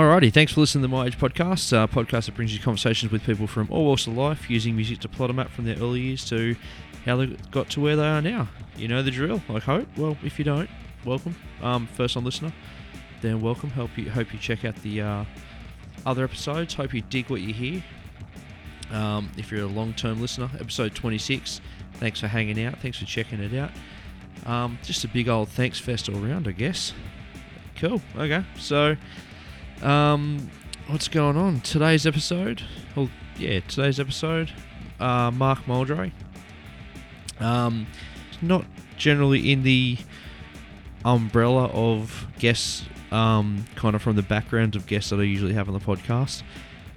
Alrighty, thanks for listening to My Age podcast, a podcast that brings you conversations with people from all walks of life, using music to plot a map from their early years to how they got to where they are now. You know the drill, I hope. Well, if you don't, welcome. Um, first on listener, then welcome. Hope you hope you check out the uh, other episodes. Hope you dig what you hear. Um, if you're a long-term listener, episode 26. Thanks for hanging out. Thanks for checking it out. Um, just a big old thanks fest all around, I guess. Cool. Okay. So, um, what's going on? Today's episode. Well, yeah, today's episode. Uh, Mark Moldre. Um, not generally in the umbrella of guests, um, kind of from the background of guests that I usually have on the podcast.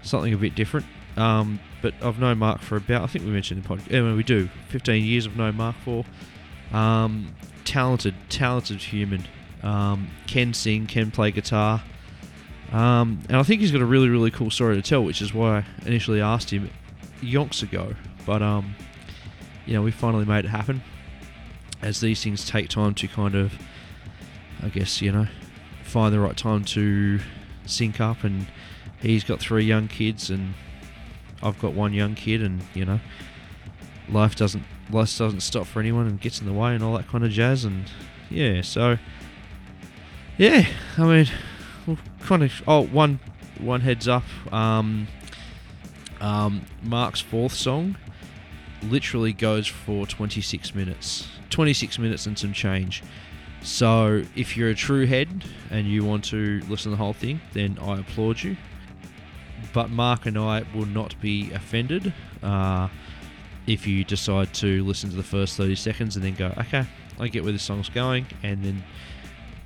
Something a bit different. Um, but I've known Mark for about, I think we mentioned the podcast, anyway, we do, 15 years I've known Mark for. Um, talented, talented human. Um, can sing, can play guitar. Um, and I think he's got a really, really cool story to tell, which is why I initially asked him yonks ago. But, um, you know, we finally made it happen. As these things take time to kind of, I guess, you know, find the right time to sync up. And he's got three young kids, and I've got one young kid, and, you know, life doesn't life doesn't stop for anyone and gets in the way and all that kind of jazz and yeah so yeah i mean of oh one one heads up. Um um mark's fourth song literally goes for 26 minutes. 26 minutes and some change. So if you're a true head and you want to listen to the whole thing then i applaud you. But mark and i will not be offended uh if you decide to listen to the first 30 seconds and then go, okay, I get where this song's going, and then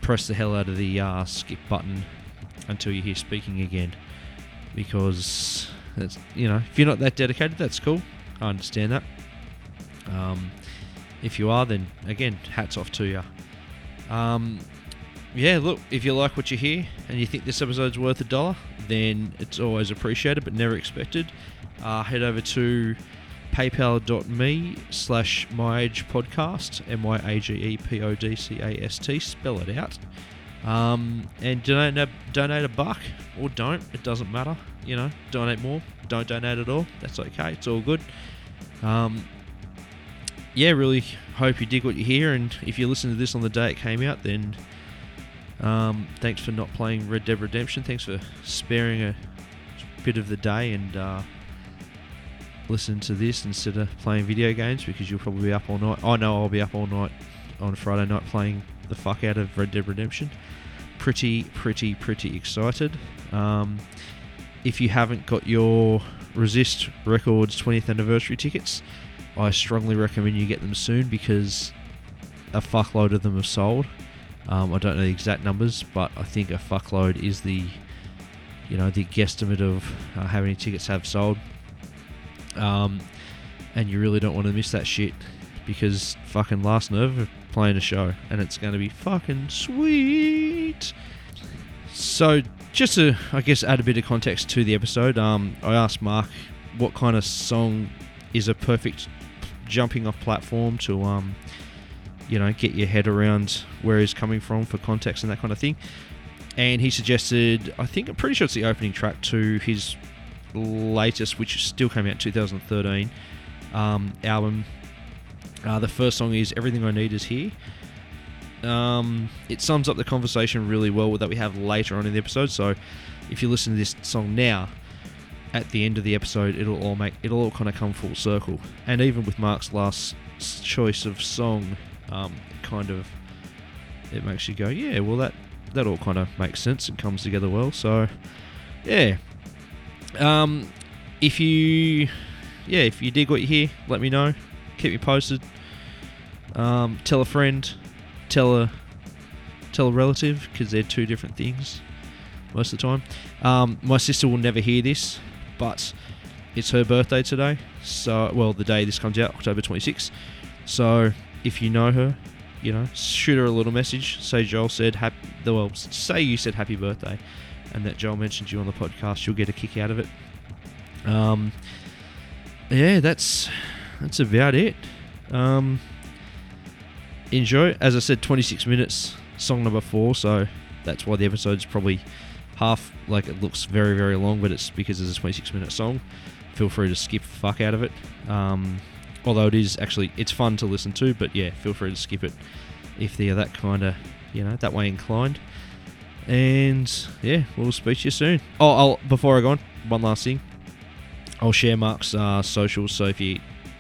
press the hell out of the uh, skip button until you hear speaking again. Because, it's, you know, if you're not that dedicated, that's cool. I understand that. Um, if you are, then again, hats off to you. Um, yeah, look, if you like what you hear and you think this episode's worth a dollar, then it's always appreciated but never expected. Uh, head over to paypal.me slash myagepodcast, M-Y-A-G-E-P-O-D-C-A-S-T, spell it out. Um, and donate a, donate a buck, or don't, it doesn't matter, you know, donate more, don't donate at all, that's okay, it's all good. Um, yeah, really hope you dig what you hear, and if you listen to this on the day it came out, then um, thanks for not playing Red Dead Redemption, thanks for sparing a bit of the day, and uh, listen to this instead of playing video games because you'll probably be up all night. I know I'll be up all night on Friday night playing the fuck out of Red Dead Redemption. Pretty, pretty, pretty excited. Um, if you haven't got your Resist Records 20th anniversary tickets, I strongly recommend you get them soon because a fuckload of them have sold. Um, I don't know the exact numbers, but I think a fuckload is the, you know, the guesstimate of uh, how many tickets have sold. Um, and you really don't want to miss that shit because fucking Last Nerve are playing a show and it's going to be fucking sweet. So, just to, I guess, add a bit of context to the episode, um, I asked Mark what kind of song is a perfect jumping off platform to, um, you know, get your head around where he's coming from for context and that kind of thing. And he suggested, I think, I'm pretty sure it's the opening track to his latest, which still came out in 2013 um, album. Uh, the first song is "Everything I Need Is Here." Um, it sums up the conversation really well that we have later on in the episode. So, if you listen to this song now, at the end of the episode, it'll all make it'll all kind of come full circle. And even with Mark's last choice of song, um, kind of it makes you go, yeah, well that that all kind of makes sense and comes together well. So, yeah, um, if you, yeah, if you dig what you hear, let me know. Keep me posted. Um, tell a friend. Tell a tell a relative because they're two different things most of the time. Um, my sister will never hear this, but it's her birthday today. So, well, the day this comes out, October 26th. So, if you know her, you know, shoot her a little message. Say Joel said happy. Well, say you said happy birthday, and that Joel mentioned you on the podcast. You'll get a kick out of it. Um, yeah, that's that's about it. Um, enjoy. As I said, 26 minutes, song number four. So that's why the episode's probably half like it looks very very long, but it's because it's a 26 minute song. Feel free to skip the fuck out of it. Um, although it is actually it's fun to listen to, but yeah, feel free to skip it if they're that kind of you know that way inclined. And yeah, we'll speak to you soon. Oh, I'll, before I go on, one last thing. I'll share Mark's uh, socials, so if you're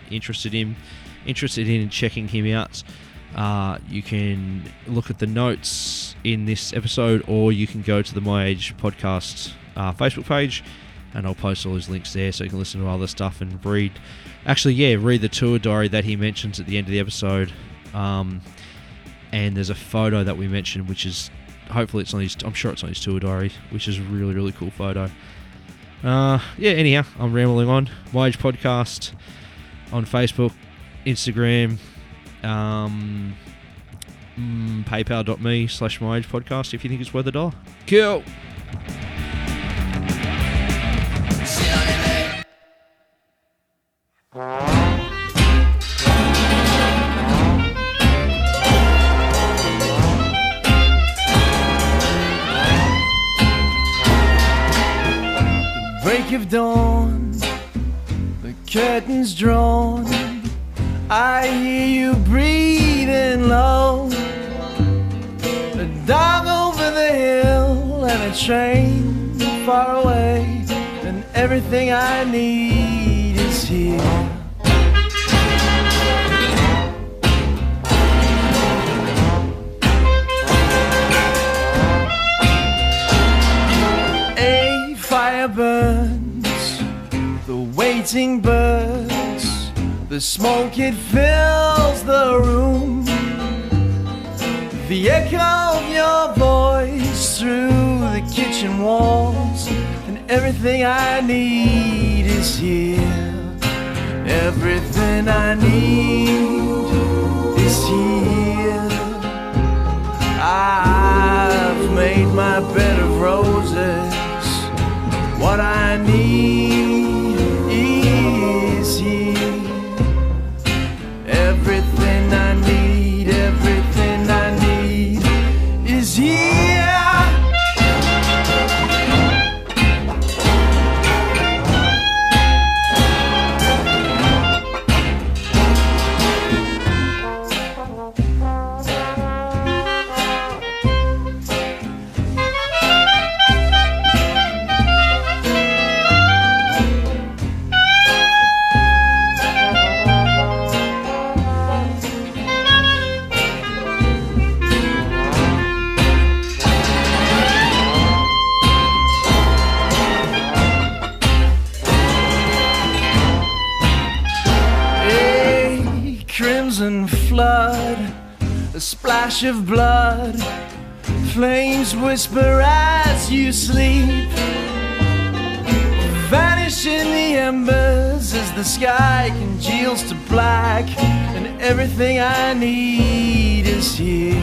interested in interested in checking him out, uh, you can look at the notes in this episode, or you can go to the My Age Podcast uh, Facebook page, and I'll post all his links there, so you can listen to other stuff and read. Actually, yeah, read the tour diary that he mentions at the end of the episode. Um, and there's a photo that we mentioned, which is hopefully it's on his. I'm sure it's on his tour diary, which is a really really cool photo. Uh, yeah. Anyhow, I'm rambling on. My Age Podcast on Facebook, Instagram, um, mm, PayPal.me slash My Age Podcast if you think it's worth a dollar. Cool. Dawn, the curtains drawn. I hear you breathing low. A dog over the hill and a train far away, and everything I need is here. Waiting birds, the smoke it fills the room. The echo of your voice through the kitchen walls, and everything I need is here. Everything I need is here. I've made my bed of roses. What I need splash of blood. Flames whisper as you sleep. Vanish in the embers as the sky congeals to black, and everything I need is here.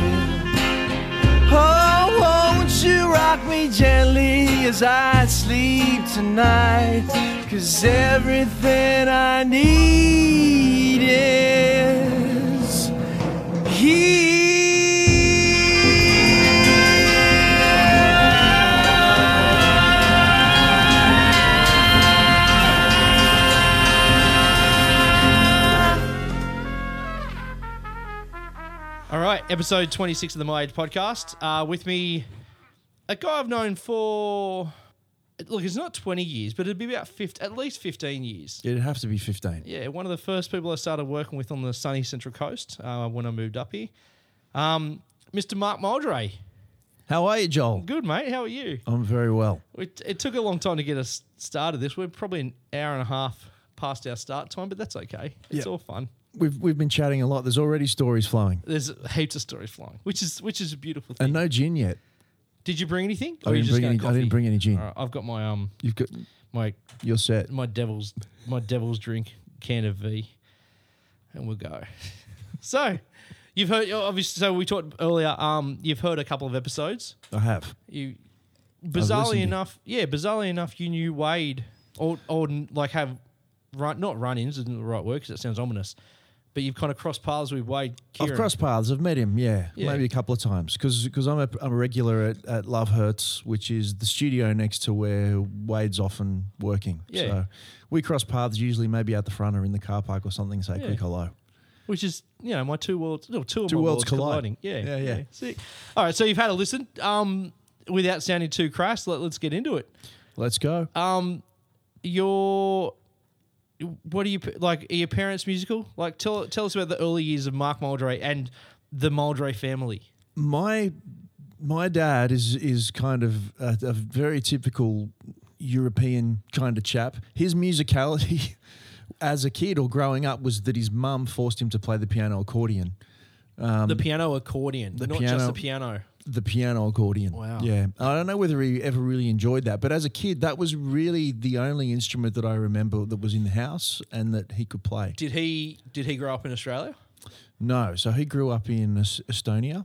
Oh, won't you rock me gently as I sleep tonight? Cause everything I need is All right, episode 26 of the My Age podcast. Uh, with me, a guy I've known for, look, it's not 20 years, but it'd be about 50, at least 15 years. It'd have to be 15. Yeah, one of the first people I started working with on the sunny Central Coast uh, when I moved up here. Um, Mr. Mark Moldre. How are you, Joel? Good, mate. How are you? I'm very well. It, it took a long time to get us started this. We're probably an hour and a half past our start time, but that's okay. It's Yeah. all fun. We've we've been chatting a lot. There's already stories flowing, There's heaps of stories flowing, which is which is a beautiful thing. and no gin yet. Did you bring anything? I Or you didn't just bring any. I coffee? didn't bring any gin. All right, I've got my um You've got my your set. my devil's my devil's drink can of V, and we'll go. so, you've heard obviously. So we talked earlier. Um, you've heard a couple of episodes. I have. You listened bizarrely to- enough, yeah, bizarrely enough, you knew Wade or or like have run not run-ins isn't the right word because it sounds ominous, but you've kind of crossed paths with Wade. Kieran. I've crossed paths. I've met him, yeah, Yeah. maybe a couple of times because I'm a, I'm a regular at, at Love Hurts, which is the studio next to where Wade's often working. Yeah. So we cross paths usually maybe out the front or in the car park or something. Say Yeah. quick hello. which is you know my two worlds, no, two of Two my worlds worlds colliding. Yeah, Yeah, yeah. Sick. All right, so you've had a listen. Um, without sounding too crass, let, let's get into it. Let's go. Um, your what are you like? Are your parents musical? Like, tell tell us about the early years of Mark Moldre and the Moldre family. my my dad is is kind of a, a very typical European kind of chap. His musicality as a kid or growing up was that his mum forced him to play the piano accordion. the piano accordion, Um, the not just piano- the piano. The piano accordion. Wow. Yeah. I don't know whether he ever really enjoyed that, but as a kid, that was really the only instrument that I remember that was in the house and that he could play. Did he did he grow up in Australia? No. So he grew up in Estonia.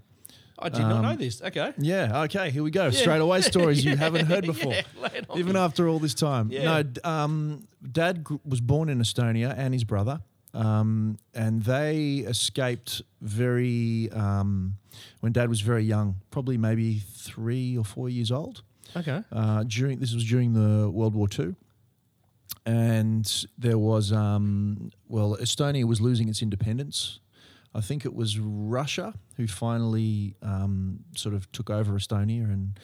I did not know this. Okay. Yeah. Okay. Here we go. Straight away stories you haven't heard before. Yeah, lay it on Even after all this time. Yeah. No, um, dad gr- was born in Estonia and his brother. Um, and they escaped very, um, when dad was very young, probably maybe three or four years old. Okay. Uh, during This was during the World War II. And there was, um, well, Estonia was losing its independence. I think it was Russia who finally um, sort of took over Estonia and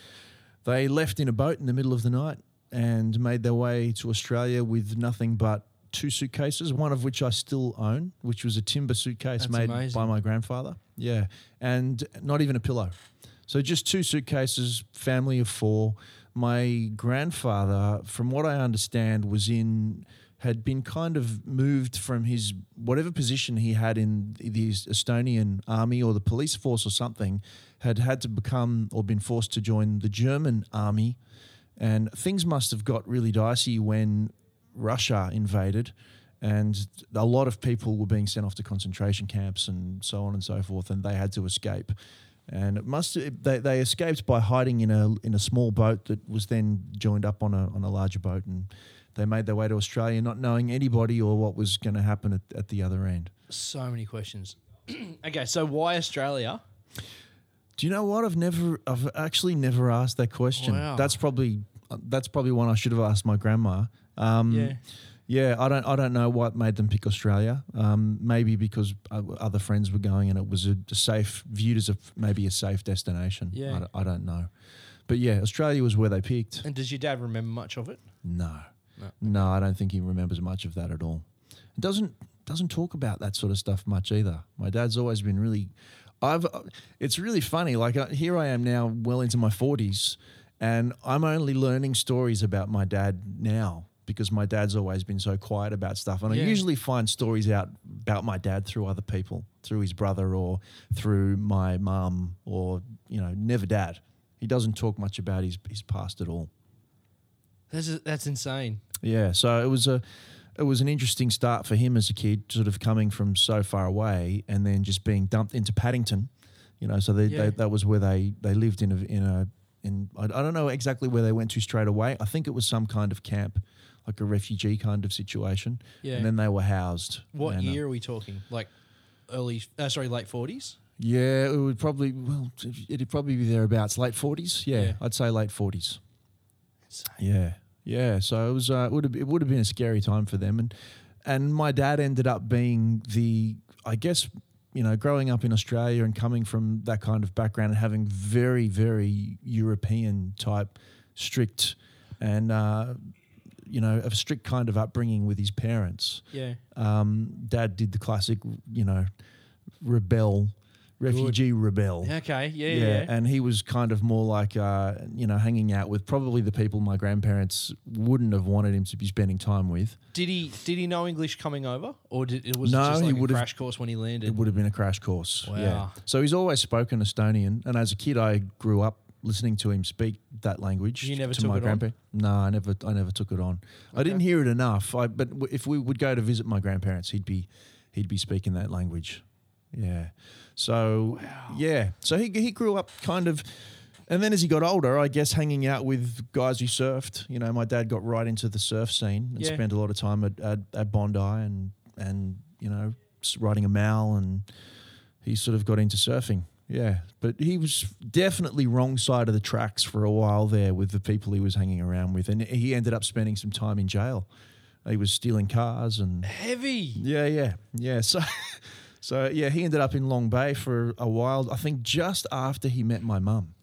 they left in a boat in the middle of the night and made their way to Australia with nothing but two suitcases, one of which I still own, which was a timber suitcase That's made amazing. by my grandfather. Yeah. And not even a pillow. So just two suitcases, family of four. My grandfather, from what I understand, was in had been kind of moved from his whatever position he had in the Estonian army or the police force or something, had had to become or been forced to join the German army, and things must have got really dicey when Russia invaded, and a lot of people were being sent off to concentration camps and so on and so forth, and they had to escape. And it must they, they escaped by hiding in a in a small boat that was then joined up on a on a larger boat, and they made their way to Australia, not knowing anybody or what was going to happen at, at the other end. So many questions. okay, so why Australia? Do you know what? I've never, I've actually never asked that question. Wow. That's probably, uh, that's probably one I should have asked my grandma. Um, Yeah. yeah. I don't, I don't know what made them pick Australia. Um, maybe because other friends were going and it was a, safe, viewed as a maybe a safe destination. Yeah. I don't, I don't know, but yeah, Australia was where they picked. And does your dad remember much of it? No, No. no, I don't think he remembers much of that at all. Doesn't doesn't talk about that sort of stuff much either. My dad's always been really. I've. It's really funny. Like uh, here I am now, well into my forties, and I'm only learning stories about my dad now because my dad's always been so quiet about stuff. And Yeah. I usually find stories out about my dad through other people, through his brother or through my mum, or you know, never dad. He doesn't talk much about his his past at all. That's that's insane. Yeah, so it was a it was an interesting start for him as a kid, sort of coming from so far away and then just being dumped into Paddington. You know, so they, Yeah. they, that was where they they lived in a in a in I, I don't know exactly where they went to straight away. I think it was some kind of camp, like a refugee kind of situation. Yeah. And then they were housed. What And, uh, year are we talking? Like early, uh, sorry, late forties. yeah, it would probably well, it'd probably be thereabouts, late forties. Yeah, Yeah. I'd say late forties. Yeah, yeah. So it was. Uh, it would have. It would have been a scary time for them, and and my dad ended up being the. I guess you know, growing up in Australia and coming from that kind of background and having very, very European type, strict, and uh, you know, a strict kind of upbringing with his parents. Yeah. Um, dad did the classic, you know, rebel, refugee rebel. Okay. Yeah. Yeah, Yeah. and he was kind of more like uh, you know hanging out with probably the people my grandparents wouldn't have wanted him to be spending time with. Did he did he know English coming over, or did it was No, it just he a crash course when he landed? It would have been a crash course. Wow. Yeah. So he's always spoken Estonian, and as a kid, I grew up listening to him speak that language. You never to my grandparents. No, I never. I never took it on. I didn't hear it enough. I, but w- if we would go to visit my grandparents, he'd be he'd be speaking that language. Yeah. So yeah. So he he grew up kind of. And then as he got older, I guess hanging out with guys who surfed. You know, my dad got right into the surf scene and Yeah. spent a lot of time at, at, at Bondi and and you know riding a mal, and he sort of got into surfing. Yeah, but he was definitely wrong side of the tracks for a while there with the people he was hanging around with, and he ended up spending some time in jail. He was stealing cars and Heavy. yeah, yeah, yeah. So, so yeah, he ended up in Long Bay for a while. I think just after he met my mum.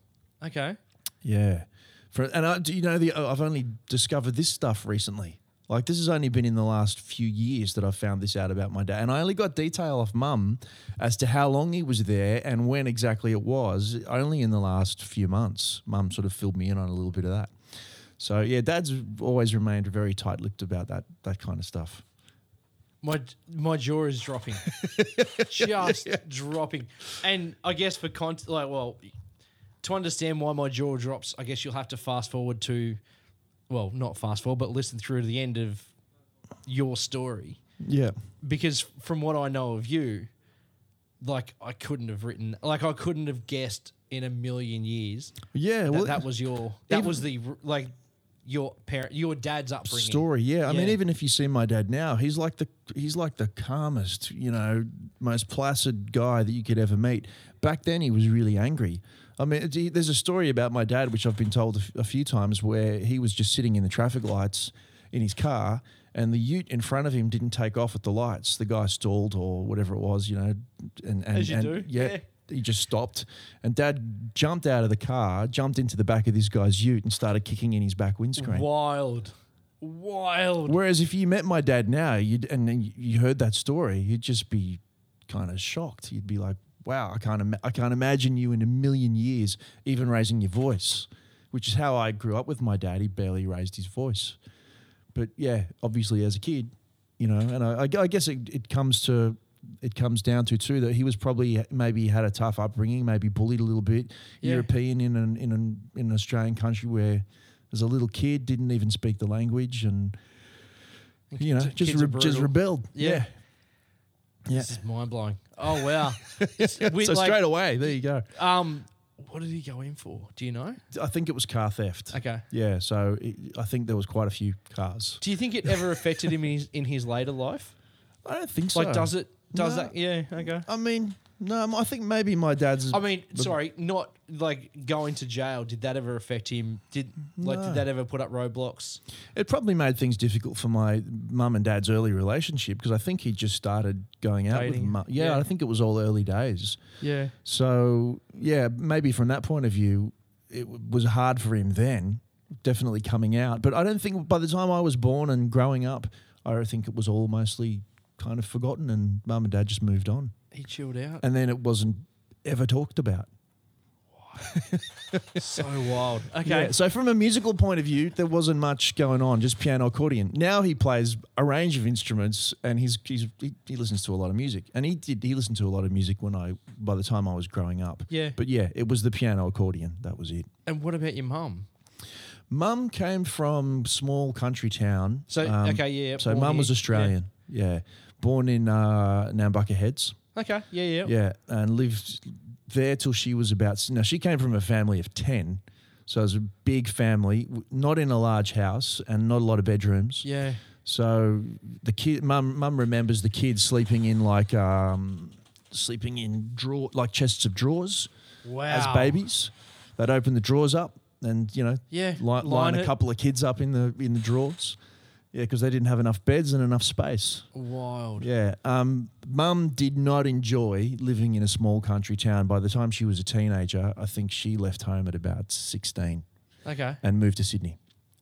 Okay. Yeah, for and I, do you know the I've only discovered this stuff recently. Like this has only been in the last few years that I've found this out about my dad, and I only got detail off mum as to how long he was there and when exactly it was. Only in the last few months, mum sort of filled me in on a little bit of that. So yeah, dad's always remained very tight-lipped about that that kind of stuff. My my jaw is dropping, just dropping, and I guess for con like well, to understand why my jaw drops, I guess you'll have to fast forward to, well, not fast forward, but listen through to the end of your story, Yeah, because from what I know of you, like I couldn't have written, like I couldn't have guessed in a million years yeah. that Well, that was your that was the like your parent your dad's upbringing story. Yeah, I mean, even if you see my dad now, he's like the he's like the calmest, you know, most placid guy that you could ever meet. Back then, he was really angry. I mean, there's a story about my dad which I've been told a few times where he was just sitting in the traffic lights in his car, and the Ute in front of him didn't take off at the lights. The guy stalled or whatever it was, you know, and and, As you and do, yeah. yeah. He just stopped, and Dad jumped out of the car, jumped into the back of this guy's Ute, and started kicking in his back windscreen. wild wild Whereas if you met my dad now, you'd and you heard that story, you'd just be kind of shocked. You'd be like, "Wow, I can't, Im- I can't imagine you in a million years even raising your voice," which is how I grew up with my dad. He barely raised his voice, but yeah, obviously as a kid, you know, and I, I guess it, it comes to. It comes down to too that he was probably maybe had a tough upbringing, maybe bullied a little bit. Yeah. European in an in an in an Australian country where as a little kid didn't even speak the language and you know just re- just rebelled. Yeah. Yeah, yeah. This is mind blowing. Oh wow. so like, straight away, there you go. Um, what did he go in for? Do you know? I think it was car theft. Okay. Yeah, so it, I think there was quite a few cars. Do you think it ever affected him in his, in his later life? I don't think so. Like, does it? Does No. that? Yeah. Okay. I mean, no, I think maybe my dad's. I mean, sorry, not like going to jail. Did that ever affect him? Did like No. did that ever put up roadblocks? It probably made things difficult for my mum and dad's early relationship because I think he just started going out with mum. Yeah, Yeah. I think it was all early days. Yeah. So yeah, maybe from that point of view, it w- was hard for him then. Definitely coming out, but I don't think by the time I was born and growing up, I think it was all mostly kind of forgotten, and mum and dad just moved on, He chilled out. and then it wasn't ever talked about. so wild. Okay. Yeah, so from a musical point of view, there wasn't much going on, just piano accordion. Now he plays a range of instruments and he's, he's he, he listens to a lot of music. And he did he listened to a lot of music when I by the time I was growing up. Yeah. But yeah, it was the piano accordion. That was it. And what about your mum? Mum came from small country town. So Um, okay, yeah. So born mum was here. Australian. Yeah. Born in uh, Nambucca Heads. Okay. Yeah. Yeah. Yeah, and lived there till she was about. Now she came from a family of ten, so it was a big family, w- not in a large house and not a lot of bedrooms. Yeah. So the kid, mum, mum remembers the kids sleeping in like um, sleeping in drawer like chests of drawers Wow. as babies. They'd open the drawers up and you know Yeah. li- line, line a it. couple of kids up in the in the drawers. Yeah, because they didn't have enough beds and enough space. Wild. Yeah. Um, Mum did not enjoy living in a small country town. By the time she was a teenager, I think she left home at about 16 Okay. and moved to Sydney.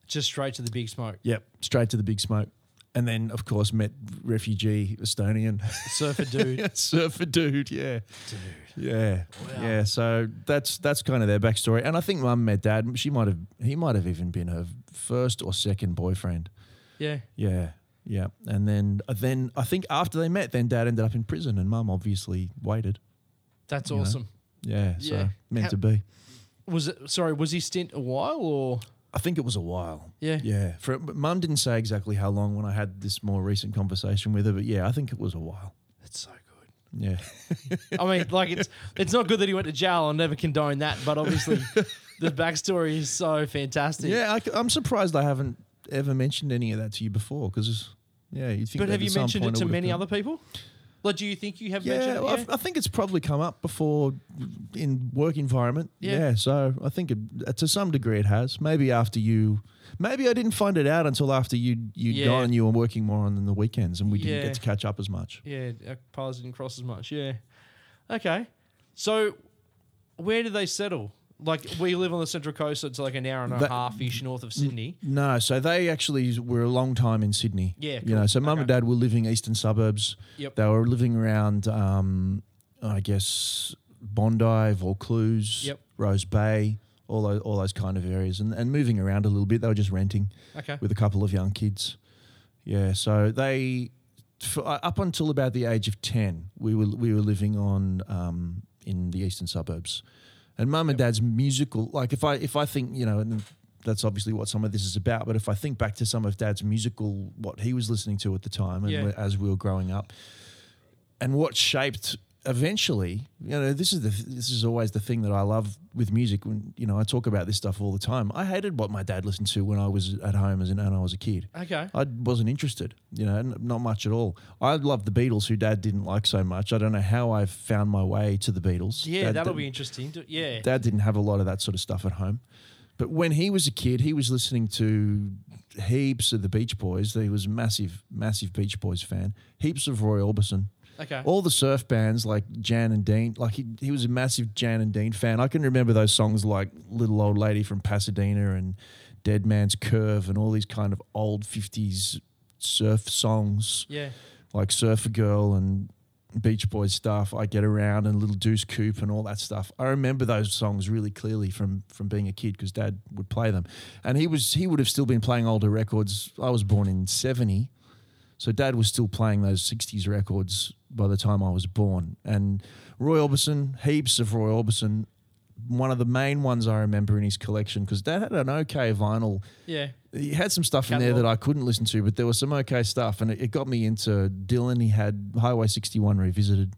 Just straight to the big smoke. Yep. Straight to the big smoke. And then, of course, met refugee Estonian Surfer dude. surfer dude. Yeah. Dude. Yeah. Wow. Yeah. So that's that's kind of their backstory. And I think Mum met Dad. She might have he might have even been her first or second boyfriend. Yeah. Yeah. Yeah. And then uh, then I think after they met, then Dad ended up in prison, and Mum obviously waited. That's You know? awesome. Yeah, so Yeah. meant How- to be. Was it? Sorry. Was he stint a while or? I think it was a while. Yeah. Yeah. For Mum didn't say exactly how long when I had this more recent conversation with her, but yeah, I think it was a while. That's so good. Yeah. I mean, like it's it's not good that he went to jail. I'll never condone that, but obviously the backstory is so fantastic. yeah, I, am surprised I haven't ever mentioned any of that to you before because, yeah, you'd think. But have you mentioned it to many other people? Like, do you think you have mentioned Yeah, it? well, Yeah? I, think it's probably come up before in work environment. Yeah. Yeah, so I think it, uh, to some degree it has. Maybe after you, maybe I didn't find it out until after you you'd Yeah. gone and you were working more on the weekends and we didn't get to catch up as much. Yeah, our paths didn't cross as much. Yeah. Okay. So, where do they settle? Like, we live on the Central Coast, so it's like an hour and a That- half ish north of Sydney. No, so they actually were a long time in Sydney. Yeah, you know, cool. so mum and dad were living eastern suburbs. Yep. They were living around, um, I guess, Bondi, Vaucluse, Yep. Rose Bay, all those, all those kind of areas, and, and moving around a little bit. They were just renting. Okay. with a couple of young kids. Yeah, so they for, uh, up until about the age of ten, we were we were living on um, in the eastern suburbs, and mum and dad's musical. Like if I if I think you know, and that's obviously what some of this is about. But if I think back to some of dad's musical, what he was listening to at the time, and Yeah. as we were growing up, and what shaped eventually you know this is the this is always the thing that I love with music when you know I talk about this stuff all the time I hated what my dad listened to when I was at home as an, and I was a kid Okay. I wasn't interested you know n- not much at all I loved the Beatles who dad didn't like so much I don't know how I found my way to the Beatles Yeah, Dad that'll didn't- be interesting. To, yeah. Dad didn't have a lot of that sort of stuff at home. But when he was a kid, he was listening to heaps of the Beach Boys. He was a massive, massive Beach Boys fan. Heaps of Roy Orbison. Okay. All the surf bands like Jan and Dean. Like he, he was a massive Jan and Dean fan. I can remember those songs like Little Old Lady from Pasadena and Dead Man's Curve and all these kind of old 50s surf songs yeah. like Surfer Girl and Beach Boys stuff, I Get Around and Little Deuce Coupe and all that stuff. I remember those songs really clearly from from being a kid because Dad would play them, and he was he would have still been playing older records. I was born in seventy, so Dad was still playing those '60s records by the time I was born. And Roy Orbison, heaps of Roy Orbison. One of the main ones I remember in his collection because Dad had an okay vinyl Yeah. he had some stuff in there that I couldn't listen to, but there was some okay stuff, and it, it got me into Dylan. He had Highway 61 revisited.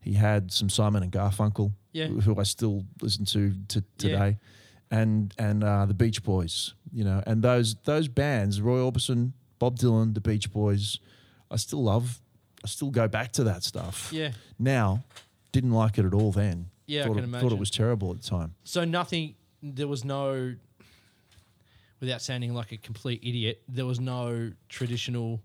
He had some Simon and Garfunkel, Yeah. who, I still listen to to Yeah. today, and and uh, the Beach Boys, you know, and those those bands, Roy Orbison, Bob Dylan, the Beach Boys, I still love. I still go back to that stuff. Yeah. Now, didn't like it at all then. Yeah, I thought can it, imagine. Thought it was terrible at the time. So nothing. There was no. Without sounding like a complete idiot, there was no traditional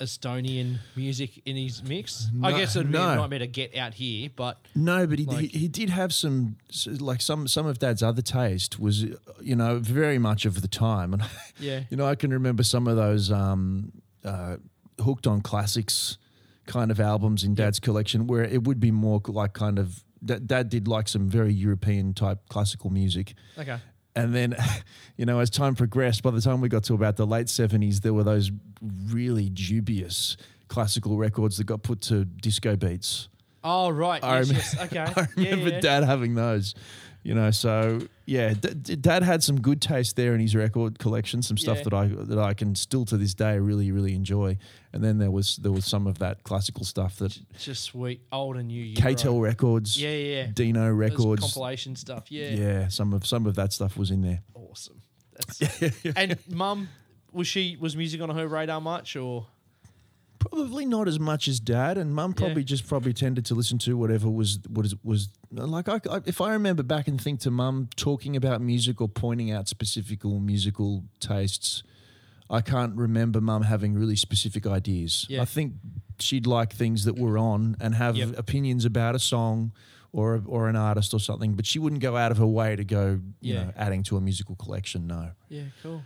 Estonian music in his mix. I guess it'd be a no. nightmare to get out here, but No, but he, Like- he he did have some like some some of Dad's other taste was you know very much of the time, and yeah, you know I can remember some of those um, uh, hooked on classics kind of albums in Dad's collection where it would be more like kind of Dad Dad did like some very European type classical music, okay, and then you know as time progressed, by the time we got to about the late seventies, there were those really dubious classical records that got put to disco beats. oh right, I yes, remem- yes, okay, I remember yeah, yeah. Dad having those. You know, so yeah, D- Dad had some good taste there in his record collection, some stuff Yeah. that I that I can still to this day really really enjoy. And then there was there was some of that classical stuff that just sweet old and new. KTEL Records, yeah, yeah. Dino Records, compilation stuff, yeah, yeah, some of some of that stuff was in there. awesome. That's and mum was she was music on her radar much or Probably not as much as Dad, and Mum Yeah. probably just probably tended to listen to whatever was was was like. I, I, if I remember back and think to Mum talking about music or pointing out specific musical tastes, I can't remember Mum having really specific ideas. Yeah. I think she'd like things that were on and have Yep. opinions about a song or or an artist or something, but she wouldn't go out of her way to go, you Yeah. know, adding to a musical collection. No. yeah, cool.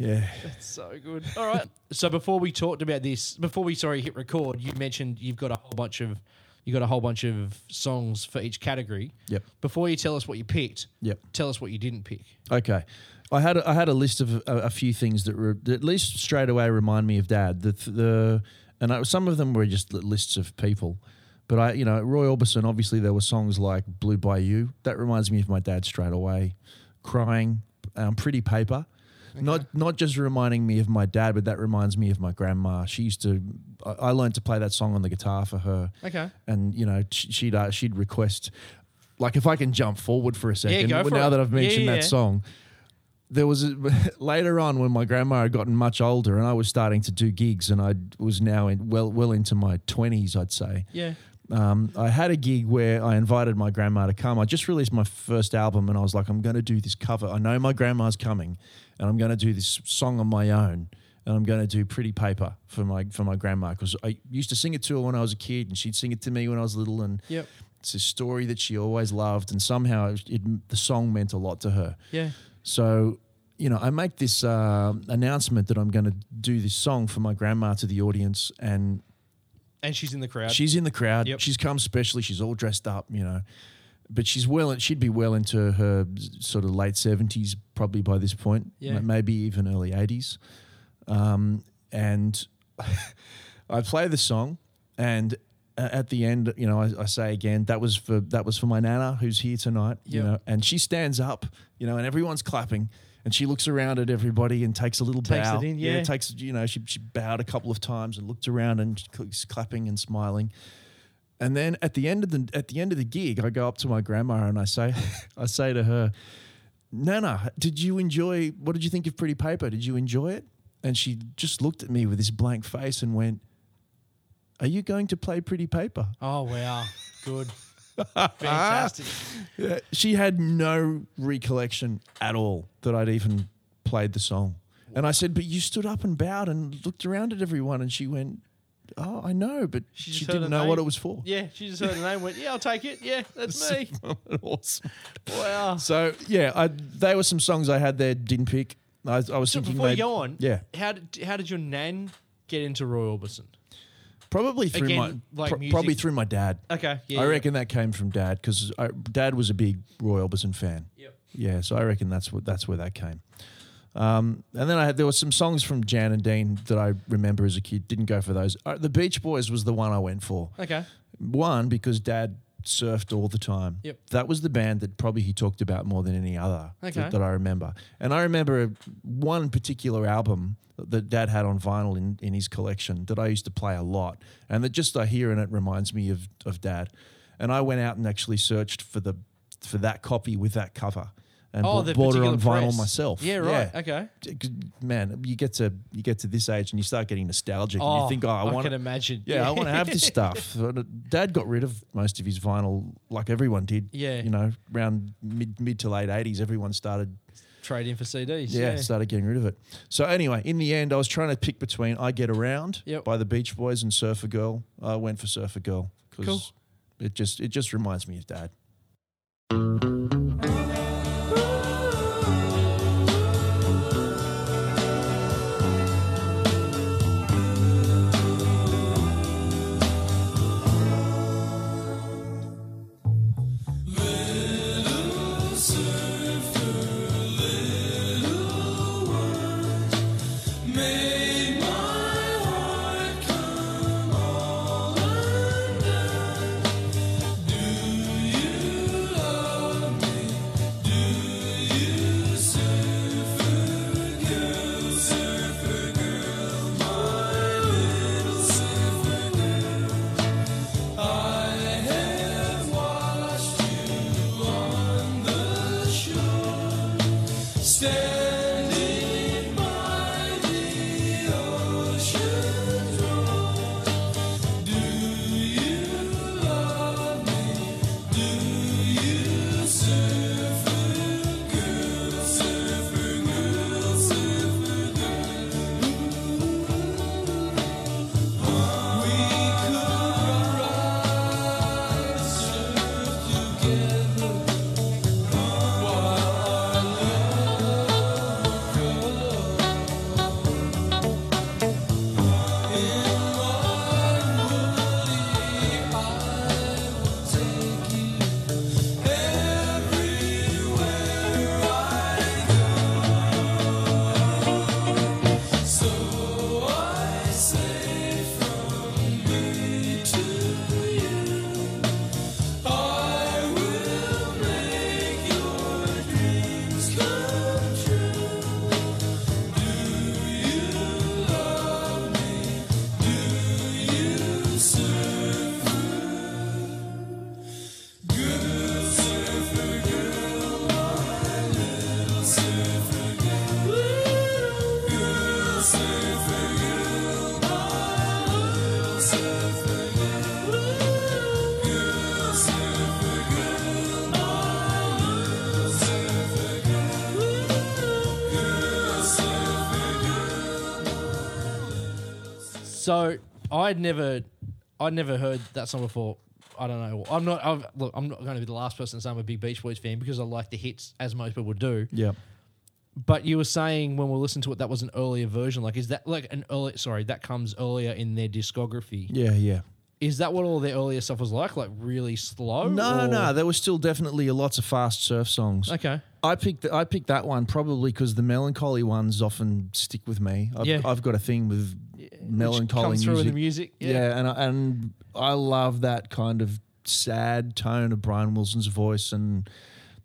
Yeah. That's so good. All right. so before we talked about this, before we sorry hit record, you mentioned you've got a whole bunch of you got a whole bunch of songs for each category. Yep. Before you tell us what you picked, Yep. tell us what you didn't pick. Okay. I had a, I had a list of a, a few things that, were, that at least straight away remind me of Dad. The the and I, some of them were just lists of people, but I you know Roy Orbison. Obviously, there were songs like "Blue Bayou." That reminds me of my dad straight away. Crying, um, "Pretty Paper." Not not just reminding me of my dad, but that reminds me of my grandma. She used to. I, I learned to play that song on the guitar for her Okay. and you know sh- she'd uh, she'd request like if I can jump forward for a second Yeah, go for now it. that I've mentioned yeah, that yeah. song there was a, later on when my grandma had gotten much older and I was starting to do gigs and I was now in well well into my twenties, I'd say. Yeah. Um, I had a gig where I invited my grandma to come. I just released my first album and I was like, I'm going to do this cover. I know my grandma's coming and I'm going to do this song on my own and I'm going to do Pretty Paper for my for my grandma because I used to sing it to her when I was a kid and she'd sing it to me when I was little and Yep. it's a story that she always loved and somehow it, it, the song meant a lot to her. Yeah. So, you know, I make this uh, announcement that I'm going to do this song for my grandma to the audience, and And she's in the crowd. she's in the crowd. Yep. She's come specially. She's all dressed up, you know, but she's well. She'd be well into her sort of late seventies, probably by this point. Yeah. maybe even early eighties. Um, and I play the song, and at the end, you know, I, I say again, that was for that was for my nana who's here tonight. You know, and she stands up, you know, and everyone's clapping. And she looks around at everybody and takes a little Takes bow. it in, yeah. takes you know she, she bowed a couple of times and looked around and she's clapping and smiling. And then at the end of the at the end of the gig, I go up to my grandma and I say, I say to her, Nana, did you enjoy? What did you think of Pretty Paper? Did you enjoy it? And she just looked at me with this blank face and went, Are you going to play Pretty Paper? oh wow. Good. Fantastic. She had no recollection at all that I'd even played the song. And I said, But you stood up and bowed and looked around at everyone. And she went, Oh, I know, but She she, didn't know what it was for. Yeah, she just heard the name. Went, yeah, I'll take it. Yeah, that's me. awesome. Wow. So yeah, I, they were some songs I had there didn't pick. I, I was So thinking before you go on, yeah, how did how did your nan get into Roy Orbison? probably through Again, my like pro- probably through my dad. Okay, yeah, I yeah. reckon that came from dad because dad was a big Roy Orbison fan. Yep. Yeah, so I reckon that's what that's where that came. Um, and then I had there were some songs from Jan and Dean that I remember as a kid. Didn't go for those. Uh, the Beach Boys was the one I went for. Okay. One because Dad surfed all the time. Yep. That was the band that probably he talked about more than any other Okay. that, that I remember. And I remember one particular album that Dad had on vinyl in, in his collection that I used to play a lot, and that just I hear and it reminds me of of Dad. And I went out and actually searched for the for that copy with that cover. And Oh, bought, the bought it on vinyl press. myself. Yeah, right. Okay. Man, you get to you get to this age and you start getting nostalgic and Oh, you think, oh, I, I want can imagine. yeah, I want to have this stuff. Uh, Dad got rid of most of his vinyl, like everyone did. Yeah. you know, around mid mid to late eighties, everyone started trading for CDs. yeah, Yeah. started getting rid of it. So anyway, in the end, I was trying to pick between "I Get Around" Yep. by the Beach Boys and "Surfer Girl." I went for "Surfer Girl" because Cool. it just it just reminds me of Dad. I'd never, I'd never heard that song before. I don't know. I'm not. I've, look, I'm not going to be the last person to say I'm a big Beach Boys fan because I like the hits as most people do. Yeah. But you were saying when we listened to it, that was an earlier version. Like, is that like an early? Sorry, that comes earlier in their discography. Yeah, yeah. Is that what all their earlier stuff was like? Like really slow? No, or- no, there was still definitely lots of fast surf songs. Okay. I picked I picked that one probably because the melancholy ones often stick with me. I've, Yeah. I've got a thing with melancholy comes through in music. the music. Yeah, Yeah. and I, and I love that kind of sad tone of Brian Wilson's voice, and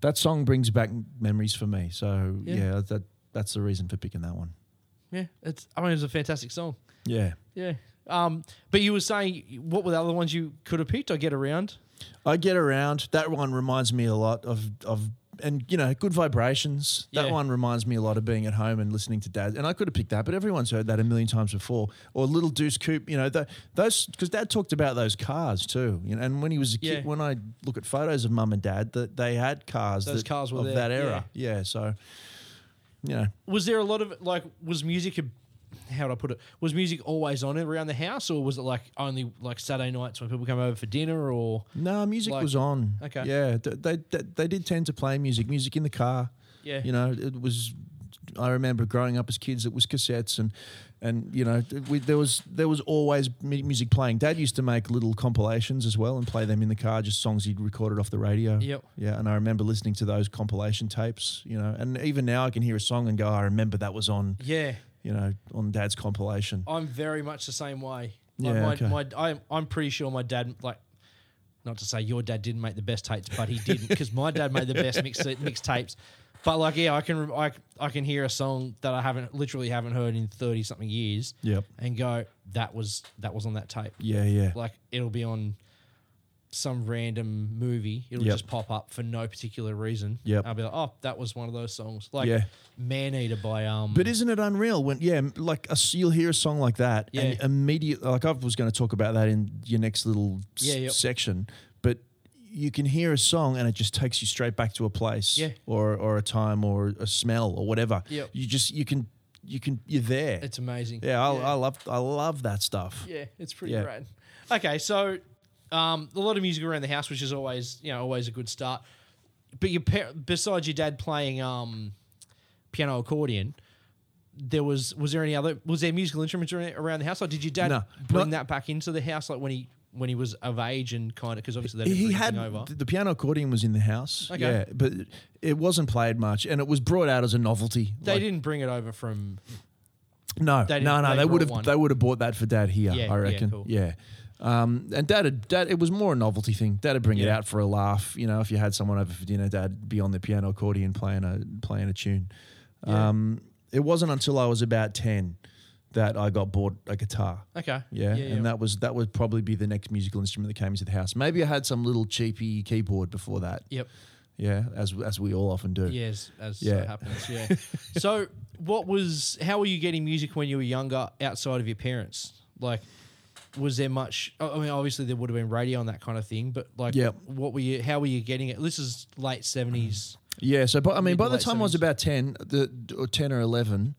that song brings back memories for me. So Yeah. yeah, that that's the reason for picking that one. Yeah. It's. I mean, it's a fantastic song. Yeah, Yeah. Um. But you were saying what were the other ones you could have picked? I get around. I get around. That one reminds me a lot of of. And you know, good vibrations. That Yeah. one reminds me a lot of being at home and listening to Dad. And I could have picked that, but everyone's heard that a million times before. Or Little Deuce Coupe. You know, tho- those because Dad talked about those cars too. You know, and when he was a kid, Yeah. when I look at photos of Mum and Dad, that they had cars. Those that, cars were of there, that era. Yeah. So, you know, Was there a lot of like? Was music? A, how would I put it? Was music always on around the house, or was it like only like Saturday nights when people come over for dinner? Or no, music Like- was on. Okay. Yeah, they, they they did tend to play music, music in the car. yeah, You know, it was. I remember growing up as kids, it was cassettes, and and you know, we, there was there was always music playing. Dad used to make little compilations as well and play them in the car, just songs he'd recorded off the radio. Yep. Yeah, and I remember listening to those compilation tapes. You know, and even now I can hear a song and go, I remember that was on. yeah. You know, on Dad's compilation. I'm very much the same way. Yeah, my, okay. my, I, I'm pretty sure my dad, like, not to say your dad didn't make the best tapes, but he didn't because my dad made the best mix mix tapes. But like, yeah, I can I, I can hear a song that I haven't literally haven't heard in thirty something years, Yep. and go that was that was on that tape. Yeah, yeah. Like it'll be on some random movie. It'll Yep. just pop up for no particular reason. Yep. I'll be like, oh, that was one of those songs. Like Yeah. Man Eater by um. But isn't it unreal when yeah, m- like a, s- you'll hear a song like that and Yeah. immediately like I was going to talk about that in your next little s- Yeah, yep. section, but you can hear a song and it just takes you straight back to a place Yeah. or or a time or a smell or whatever. Yep. You just you can you can you're there. it's amazing. yeah, I, I love I love that stuff. Yeah, it's pretty Yeah. great. Okay, so um, a lot of music around the house, which is always you know always a good start. But your par- besides your dad playing um, piano accordion, there was was there any other was there musical instruments around the house? Like, did your dad No, bring not- that back into the house like when he when he was of age and kind of because obviously they didn't He bring had anything over. th- the piano accordion was in the house. Okay. Yeah, but it wasn't played much and it was brought out as a novelty. They Like- didn't bring it over from No, They no, didn't- no. they They would brought one. have. They would have bought that for Dad here. Yeah, I yeah, reckon. cool. Yeah. Um, and Dad, Dad, it was more a novelty thing. Dad would bring it out for a laugh. You know, if you had someone over for dinner, Dad would be on the piano accordion playing a playing a tune. Yeah. Um, it wasn't until I was about ten that I got bought a guitar. okay, Yeah, yeah, and that was that would probably be the next musical instrument that came into the house. Maybe I had some little cheapy keyboard before that. yep. Yeah, as as we all often do. Yes, as so Yeah. happens. Yeah. so, what was? How were you getting music when you were younger, outside of your parents? Like, was there much? I mean, obviously there would have been radio and that kind of thing, but like, Yep. what were you? How were you getting it? This is late seventies. Yeah, so but, I mean, Mid by the late time I was 70s. about ten, the or ten or eleven,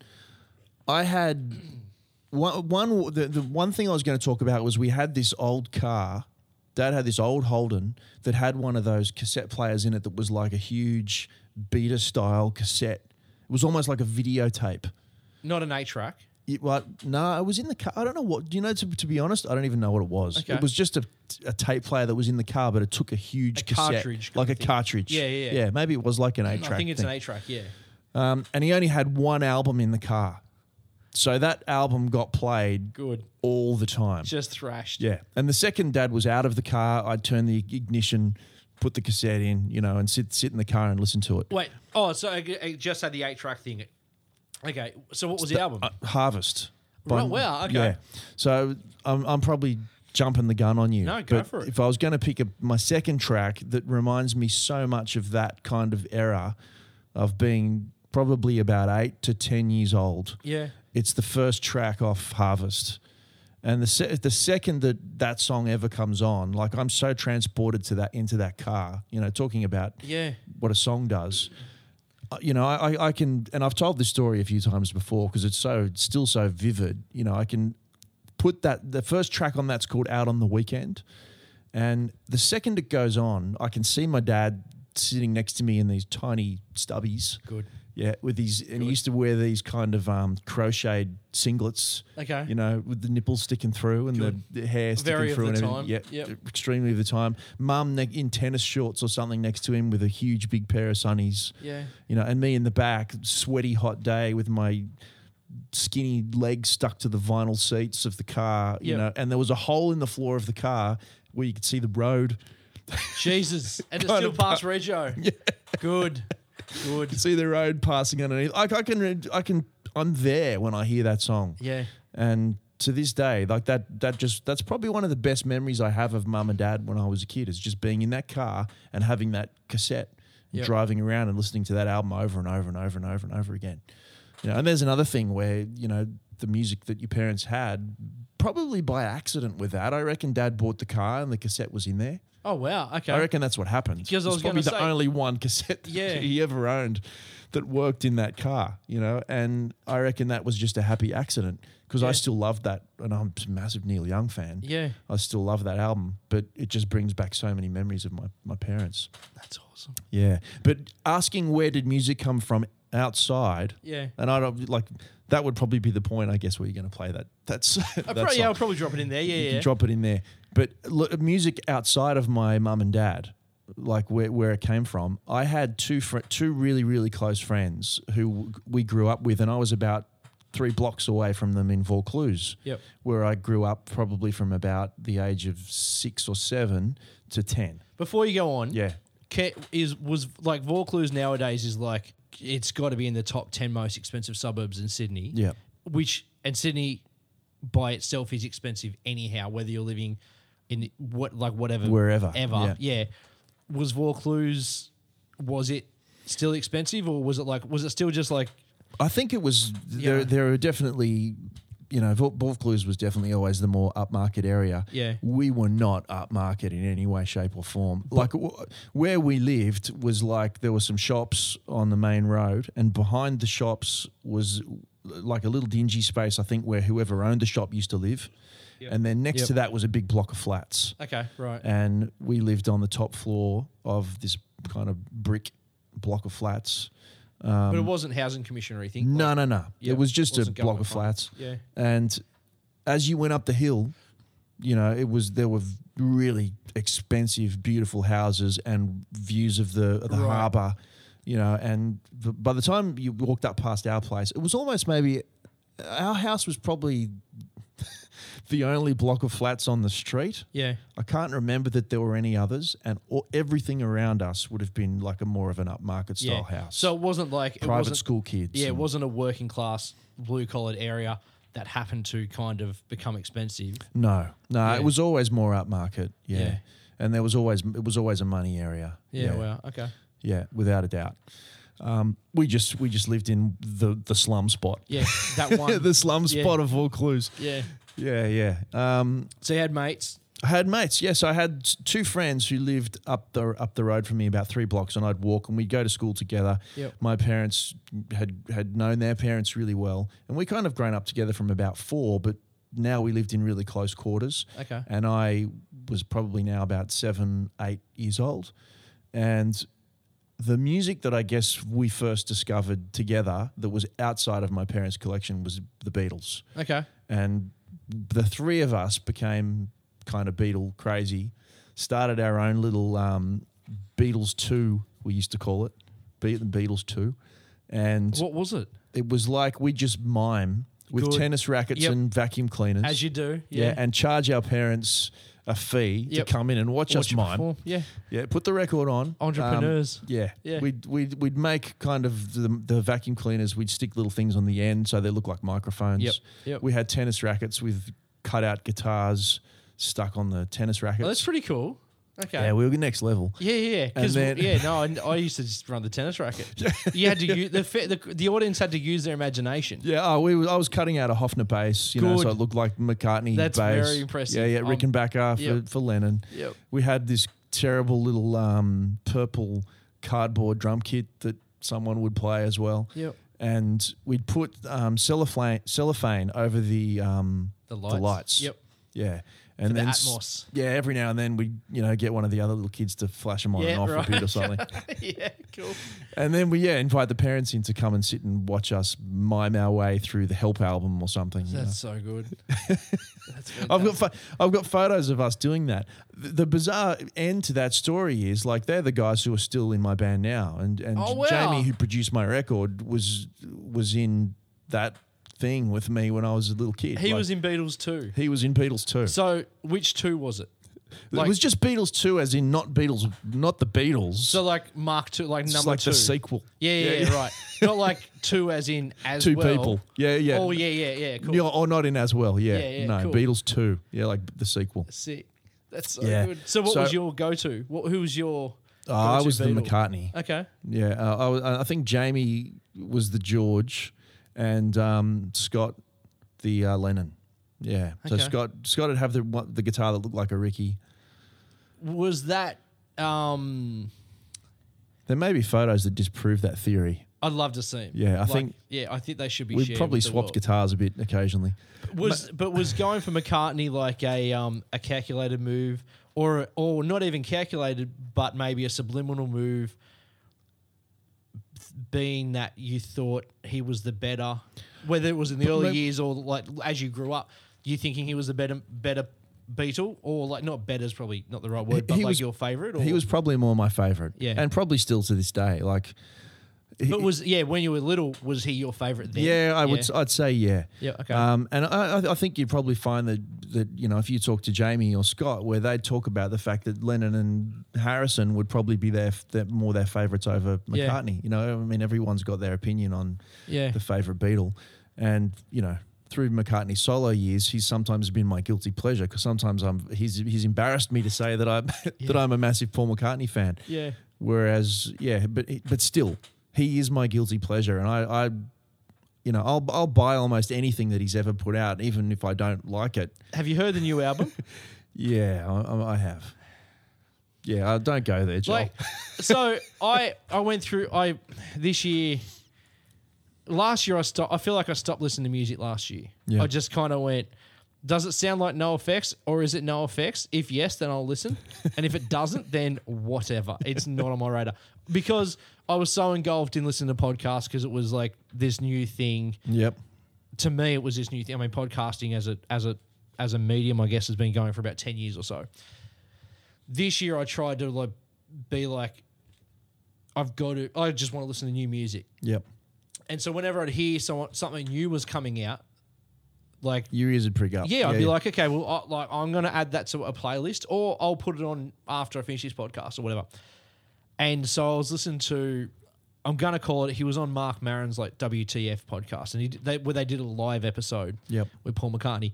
I had one. one the, the one thing I was going to talk about was we had this old car. Dad had this old Holden that had one of those cassette players in it that was like a huge beta style cassette. It was almost like a videotape. Not an eight track. It, well, no, it was in the car. I don't know what. You know? To, to be honest, I don't even know what it was. Okay. It was just a, a tape player that was in the car, but it took a huge A cassette, cartridge like a thing. cartridge. Yeah, yeah, yeah. yeah. Maybe it was like an eight track. I think it's an eight track. Yeah. Um, and he only had one album in the car. So that album got played Good. all the time. Just thrashed. Yeah. And the second dad was out of the car, I'd turn the ignition, put the cassette in, you know, and sit sit in the car and listen to it. Wait. Oh, so I I just had the eight track thing. Okay. So what was the album? Uh, Harvest. Right, wow, okay. Yeah. So I'm, I'm probably jumping the gun on you. No, go but for it. If I was going to pick a, my second track that reminds me so much of that kind of era of being probably about eight to 10 years old, yeah. It's the first track off Harvest. And the se- the second that that song ever comes on, like I'm so transported to that into that car, you know, talking about Yeah. what a song does. You know, I, I- I can, and I've told this story a few times before because it's so it's still so vivid. You know, I can put that the first track on that's called "Out on the Weekend," and the second it goes on, I can see my dad sitting next to me in these tiny stubbies. Good. Yeah, with these, and he used to wear these kind of um, crocheted singlets. Okay. You know, with the nipples sticking through and the, Good. the hair sticking Very of through the and everything. time. Yeah, Yep. extremely of the time. Mum ne- in tennis shorts or something next to him with a huge big pair of sunnies. Yeah. You know, and me in the back, sweaty hot day with my skinny legs stuck to the vinyl seats of the car. You Yep. know, and there was a hole in the floor of the car where you could see the road. Jesus. And it's still past Rego. Yeah. Good. Good. See the road passing underneath. I, I can, I can, I'm there when I hear that song. Yeah. And to this day, like that, that just that's probably one of the best memories I have of mum and dad when I was a kid. Is just being in that car and having that cassette, Yep. driving around and listening to that album over and over and over and over and over again. You know, and there's another thing where you know the music that your parents had, probably by accident with that. I reckon dad bought the car and the cassette was in there. Oh wow. Okay. I reckon that's what happened. Because I was probably the say- only one cassette Yeah. he ever owned that worked in that car, you know. And I reckon that was just a happy accident because I still love that, and I'm a massive Neil Young fan. Yeah. I still love that album, but it just brings back so many memories of my my parents. That's awesome. Yeah, but asking where did music come from outside? Yeah. And I don't like that would probably be the point, I guess, where you're going to play that. That's, that pro- yeah, I'll probably drop it in there. Yeah, you yeah. can drop it in there. But look, music outside of my mum and dad, like where, where it came from, I had two fr- two really really close friends who we grew up with, and I was about three blocks away from them in Vaucluse, Yep. where I grew up probably from about the age of six or seven to ten. Before you go on, Yeah, is was like Vaucluse nowadays is like it's got to be in the top ten most expensive suburbs in Sydney. yeah, which and Sydney by itself is expensive anyhow, whether you're living in what like whatever Wherever, ever. yeah. Yeah. Was Vaucluse was it still expensive or was it like was it still just like I think it was Yeah. there. There are definitely. You know, Vau- Vaucluse was definitely always the more upmarket area. Yeah. we were not upmarket in any way, shape, or form. Like w- where we lived was like there were some shops on the main road, and behind the shops was like a little dingy space. I think where whoever owned the shop used to live, Yep. and then next Yep. to that was a big block of flats, okay, right. and we lived on the top floor of this kind of brick block of flats. Um, but it wasn't housing commission or anything. No, like- no, no. Yeah, it was just a block of flats. Yeah. And as you went up the hill, you know, it was there were really expensive, beautiful houses and views of the of the Right. harbour. You know, and the, by the time you walked up past our place, it was almost maybe our house was probably the only block of flats on the street. Yeah. I can't remember that there were any others, and all, everything around us would have been like a more of an upmarket Yeah. style house. So it wasn't like it private wasn't, school kids. Yeah, it wasn't a working class blue collared area that happened to kind of become expensive. No, no, Yeah. it was always more upmarket. Yeah. Yeah. and there was always it was always a money area. Yeah, well, okay. yeah, without a doubt. Um, we just we just lived in the the slum spot. Yeah, that one. the slum Yeah. spot of Vaucluse. yeah. Yeah, yeah. Um, So you had mates. I had mates. Yes, I had two friends who lived up the up the road from me about three blocks, and I'd walk, and we'd go to school together. Yep. My parents had had known their parents really well, and we kind of grown up together from about four, but now we lived in really close quarters. Okay. And I was probably now about seven, eight years old, and the music that I guess we first discovered together that was outside of my parents' collection was the Beatles Okay. and the three of us became kind of Beatle crazy. Started our own little um, Beatles two, we used to call it, Be- the Beatles two, and What was it? it was like we just mime with Good. tennis rackets Yep. and vacuum cleaners, As you do. yeah. Yeah. and charge our parents a fee Yep. to come in and watch, Watch us perform. Yeah. Yeah, put the record on. Um, Entrepreneurs. yeah, Yeah. We'd, we'd we'd make kind of the, the vacuum cleaners. We'd stick little things on the end so they look like microphones. Yep, yep. We had tennis rackets with cut out guitars stuck on the tennis rackets. Well, that's pretty cool. Okay. Yeah, we were next level. Yeah, yeah, because then- yeah, no, I, I used to just run the tennis racket. You had to use the, fa- the the audience had to use their imagination. Yeah, oh, we was, I was cutting out a Hofner bass, you know, so it looked like McCartney That's bass. very impressive. Yeah, yeah, Um, Rickenbacker for, yep. for Lennon. Yep. We had this terrible little um, purple cardboard drum kit that someone would play as well. Yep. And we'd put um, cellophane, cellophane over the um, The lights. Yep. Yeah. And For the then Atmos. yeah, every now and then we, you know, get one of the other little kids to flash them on Yeah, and off right. a bit or something. yeah, cool. And then we yeah invite the parents in to come and sit and watch us mime our way through the Help album or something. you know. That's so good. That's I've got pho- I've got photos of us doing that. The, the bizarre end to that story is like they're the guys who are still in my band now, and and Oh, wow. Jamie who produced my record was was in that thing with me when I was a little kid. He Like, was in Beatles too. he was in Beatles too. So which two was it? it was just Beatles two, as in not Beatles, not the Beatles. So like Mark two, like It's number like two. the sequel. Yeah, yeah, yeah, right. Not like two as in as Two well. people. Yeah, yeah. Oh yeah, yeah, yeah. Cool. Yeah, or not in as well. Yeah, Yeah, yeah, no, cool. Beatles two. Yeah, like the sequel. Sick. That's so Yeah. good. So what So- was your go-to? What, who was your? Oh, I was the McCartney. Okay. Yeah, uh, I, was, I think Jamie was the George, and um, Scott the uh, Lennon. Yeah, so Okay. Scott Scott would have the one- the guitar that looked like a Ricky. Was that? um There may be photos that disprove that theory. I'd love to see 'em. Yeah, I Like, think Yeah, I think they should be. We've shared probably with the swapped world. guitars a bit occasionally. Was but was going for McCartney like a um a calculated move, or or not even calculated, but maybe a subliminal move, being that you thought he was the better, whether it was in the But early maybe- years or like as you grew up, you thinking he was the better better Beatle, or like not better is probably not the right word, but He like was- your favorite. Or, He was probably more my favorite. Yeah. and probably still to this day. Like, But was yeah when you were little was he your favorite then? yeah, I would. I'd say yeah. Yeah, okay. Um, and I, I- I think you'd probably find that that you know if you talk to Jamie or Scott, where they'd talk about the fact that Lennon and Harrison would probably be their, their more their favourites over Yeah. McCartney. You know, I mean, everyone's got their opinion on Yeah. the favourite Beatle, and you know. Through McCartney's solo years, he's sometimes been my guilty pleasure because sometimes I'm he's he's embarrassed me to say that I'm that I'm a massive Paul McCartney fan. Yeah. Whereas, yeah, but but still, he is my guilty pleasure, and I, I, you know, I'll I'll buy almost anything that he's ever put out, even if I don't like it. Have you heard the new album? Yeah, I, I- have. Yeah, I don't go there, Joel. Like, so I I went through I this year. Last year I stopped. I feel like I stopped listening to music last year. Yeah. I just kind of went. Does it sound like no effects or is it no effects? If yes, then I'll listen. and if it doesn't, then whatever. It's not on my radar because I was so engulfed in listening to podcasts because it was like this new thing yep. to me, it was this new thing. I mean, podcasting as a as a as a medium, I guess, has been going for about ten years or so. This year, I tried to like be like, I've got to. I just want to listen to new music, Yep. and so whenever I'd hear someone something new was coming out, like Your ears would prick up. yeah, I'd be like, okay, well, I, like I'm gonna add that to a playlist, or I'll put it on after I finish this podcast or whatever. And so I was listening to, I'm gonna call it. He was on Marc Maron's like WTF podcast, and he they where they did a live episode. Yep. With Paul McCartney.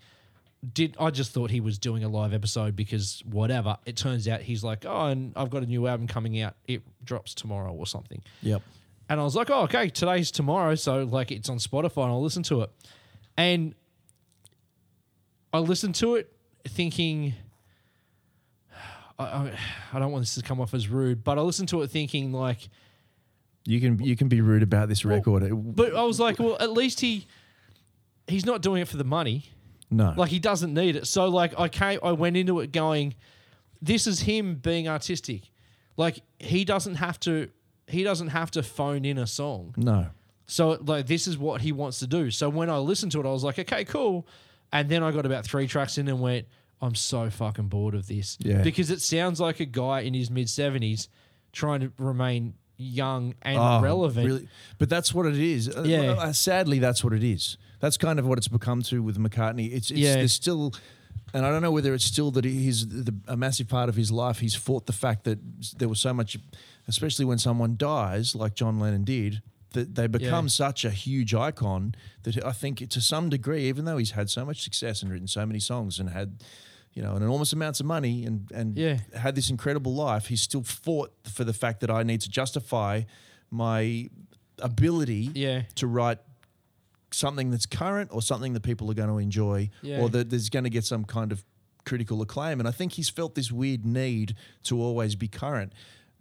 Did I just thought he was doing a live episode because whatever. It turns out he's like, oh, and I've got a new album coming out. It drops tomorrow or something. Yep. And I was like, oh, okay, today's tomorrow. So, like, it's on Spotify and I'll listen to it. And I listened to it thinking, I, I, don't want this to come off as rude, but I listened to it thinking, like, You can you can be rude about this record. It- but I was like, well, at least he. He's not doing it for the money. no. Like he doesn't need it. So like I came, I went into it going, this is him being artistic. Like he doesn't have to, he doesn't have to phone in a song. no. So like this is what he wants to do. So when I listened to it, I was like, okay, cool. And then I got about three tracks in and went, I'm so fucking bored of this. Yeah. Because it sounds like a guy in his mid seventies trying to remain young and Oh, relevant. Really? But that's what it is. Uh, Yeah. well, uh, sadly, that's what it is. That's kind of what it's become to with McCartney. It's, it's Yeah. there's still, and I don't know whether it's still that he's the, a massive part of his life. He's fought the fact that there was so much, especially when someone dies, like John Lennon did. That they become Yeah. such a huge icon that I think to some degree, even though he's had so much success and written so many songs and had, you know, an enormous amounts of money and and Yeah. had this incredible life, he still fought for the fact that I need to justify my ability Yeah. to write something that's current or something that people are going to enjoy or that there's going to get some kind of critical acclaim and I think he's felt this weird need to always be current.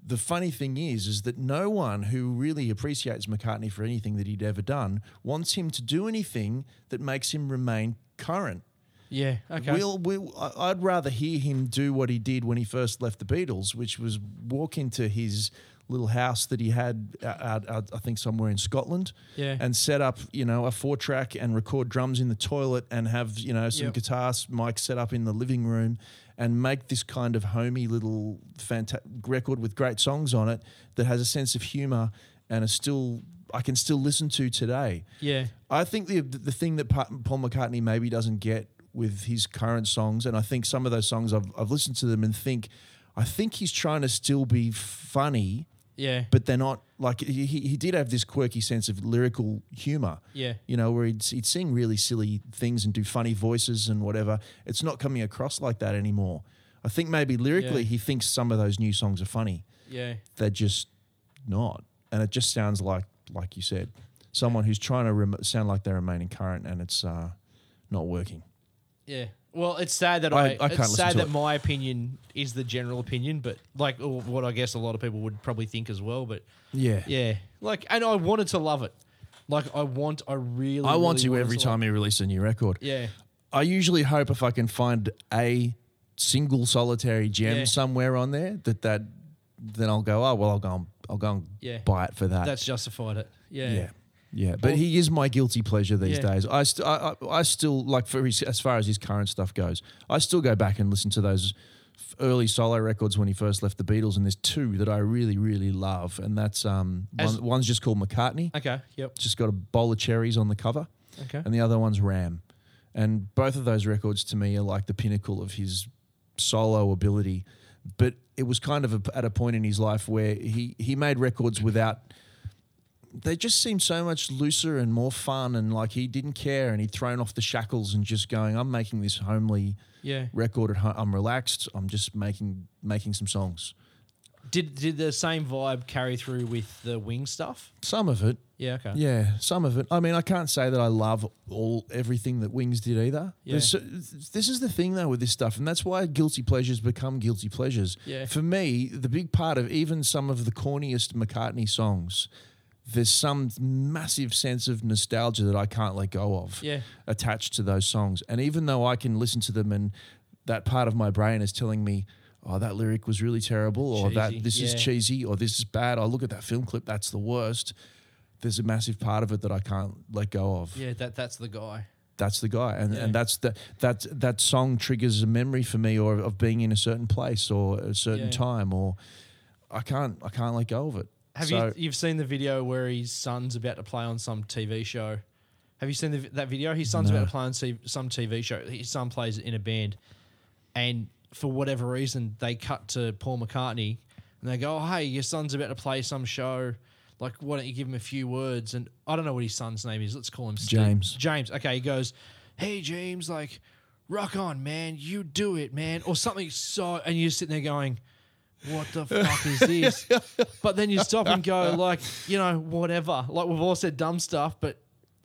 The funny thing is is that no one who really appreciates McCartney for anything that he'd ever done wants him to do anything that makes him remain current. Yeah. Okay. We'll, we'll, I'd rather hear him do what he did when he first left the Beatles, which was walk into his little house that he had I think somewhere in Scotland, Yeah. and set up you know a four track and record drums in the toilet and have you know some Yep. guitar mics set up in the living room and make this kind of homey little fanta- record with great songs on it that has a sense of humor and is still I can still listen to today. yeah. I think the the thing that Paul McCartney maybe doesn't get with his current songs, and I think some of those songs I've I've listened to them and think, I think he's trying to still be funny, Yeah. but they're not like he he did have this quirky sense of lyrical humor. Yeah. You know, where he'd, he'd sing really silly things and do funny voices and whatever. It's not coming across like that anymore. I think maybe lyrically Yeah. he thinks some of those new songs are funny. Yeah. They're just not. And it just sounds like, like you said, someone who's trying to rem- sound like they're remaining current and it's uh, not working. Yeah. Well, it's sad that I- I, I can't it's listen sad to that it. my opinion is the general opinion, but like or what I guess a lot of people would probably think as well. But Yeah. yeah, like, and I wanted to love it. Like, I want, I really, I want really to wanted every love time he releases a new record. it. Yeah. I usually hope if I can find a single solitary gem Yeah. somewhere on there that that then I'll go oh well I'll go and, I'll go and Yeah. buy it for that. That's justified it. Yeah. yeah. Yeah, but Well- he is my guilty pleasure these Yeah. days. I, st- I, I I still like for his, as far as his current stuff goes. I still go back and listen to those early solo records when he first left the Beatles, and there's two that I really really love, and that's um As- one, one's just called McCartney, Okay. Yep. just got a bowl of cherries on the cover, Okay. and the other one's Ram, and both of those records to me are like the pinnacle of his solo ability. But it was kind of a, at a point in his life where he he made records without. They just seemed so much looser and more fun, and like he didn't care, and he'd thrown off the shackles and just going, "I'm making this homely Yeah. record at home. I'm relaxed. I'm just making making some songs. Did did the same vibe carry through with the wing stuff? Some of it, Yeah. Okay. Yeah, some of it. I mean, I can't say that I love all everything that Wings did either. Yeah. There's this is the thing though with this stuff, and that's why guilty pleasures become guilty pleasures. Yeah. For me, the big part of even some of the corniest McCartney songs, there's some massive sense of nostalgia that I can't let go of. Yeah. Attached to those songs, and even though I can listen to them, and that part of my brain is telling me. Oh, that lyric was really terrible, or Cheesy, that this is cheesy, or this is bad. I look at that film clip, that's the worst there's a massive part of it that I can't let go of. Yeah. That that's the guy. That's the guy, and, Yeah. and that's the that that song triggers a memory for me, or of being in a certain place or a certain Yeah. time, or I can't I can't let go of it. Have So- you you've seen the video where his son's about to play on some TV show? Have you seen the, that video? His son's No. about to play on some TV show. His son plays in a band, and for whatever reason, they cut to Paul McCartney, and they go, "Oh, hey, your son's about to play some show. Like, why don't you give him a few words?" And I don't know what his son's name is. Let's call him Steve. James. James. Okay, he goes, "Hey, James, like, rock on, man. You do it, man," or something. So, and you're sitting there going what the fuck is this? But then you stop and go, like, you know, whatever. Like we've all said dumb stuff, but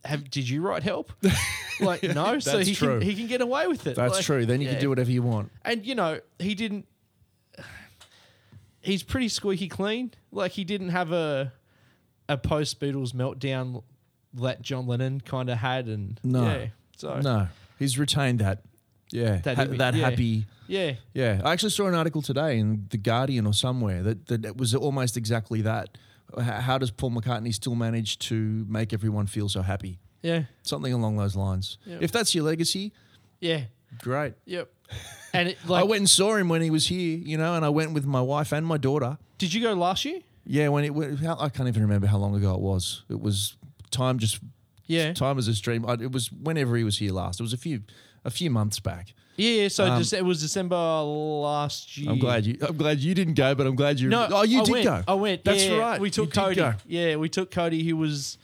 have did you write help? Like, no. so That's he true. can he can get away with it. That's Like, true. Then you yeah. can do whatever you want. And you know, he didn't. He's pretty squeaky clean. Like he didn't have a a post Beatles meltdown that John Lennon kind of had, and No. yeah. So No, he's retained that. Yeah, That ha- image, that yeah. happy. Yeah, Yeah, I actually saw an article today in the Guardian or somewhere that that it was almost exactly that. How does Paul McCartney still manage to make everyone feel so happy? yeah, Something along those lines. Yeah. If that's your legacy, yeah, great. yep. And it, like, I went and saw him when he was here, you know, and I went with my wife and my daughter. did you go last year? Yeah, when it how, I can't even remember how long ago it was. It was time just Yeah, time as a stream. I, it was whenever he was here last. It was a few a few months back. yeah. yeah, So Um, it was December last year. I'm glad you. I'm glad you didn't go, but I'm glad you. No, oh, you I did went, go. I went. That's yeah, right. We took did Cody. Yeah, we took Cody. He was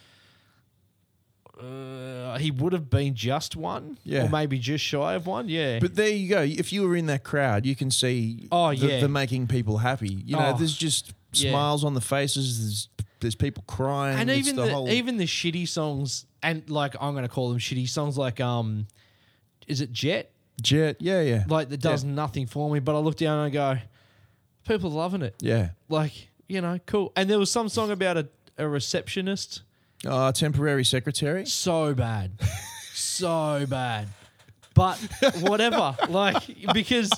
Uh, he would have been just one, Yeah. or maybe just shy of one. Yeah, But there you go. If you were in that crowd, you can see Oh, the, yeah. the making people happy. You know, Oh, there's just yeah. smiles on the faces. There's there's people crying. and even the, the, even the shitty songs, and like I'm going to call them shitty songs, like um, is it Jet? jet. Yeah, yeah, Like that does nothing for me. But I look down and I go, people are loving it. yeah. Like you know, cool. And there was some song about a, a receptionist. Uh, temporary secretary. So bad, so bad. But whatever, like because.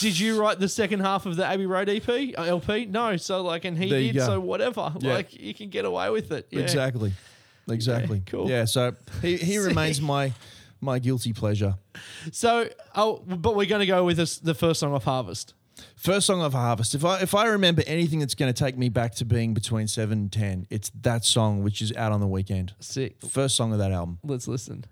Did you write the second half of the Abbey Road EP uh, LP? No, so like, and he There you did. go. So whatever, Yeah. like you can get away with it. Yeah. Exactly. Exactly. cool. Yeah. So he, he remains my my guilty pleasure. So, oh, but we're going to go with this, the first song of Harvest. First song of Harvest. If I if I remember anything that's going to take me back to being between seven and ten, it's that song, which is out on the weekend. Sick. First song of that album. Let's listen.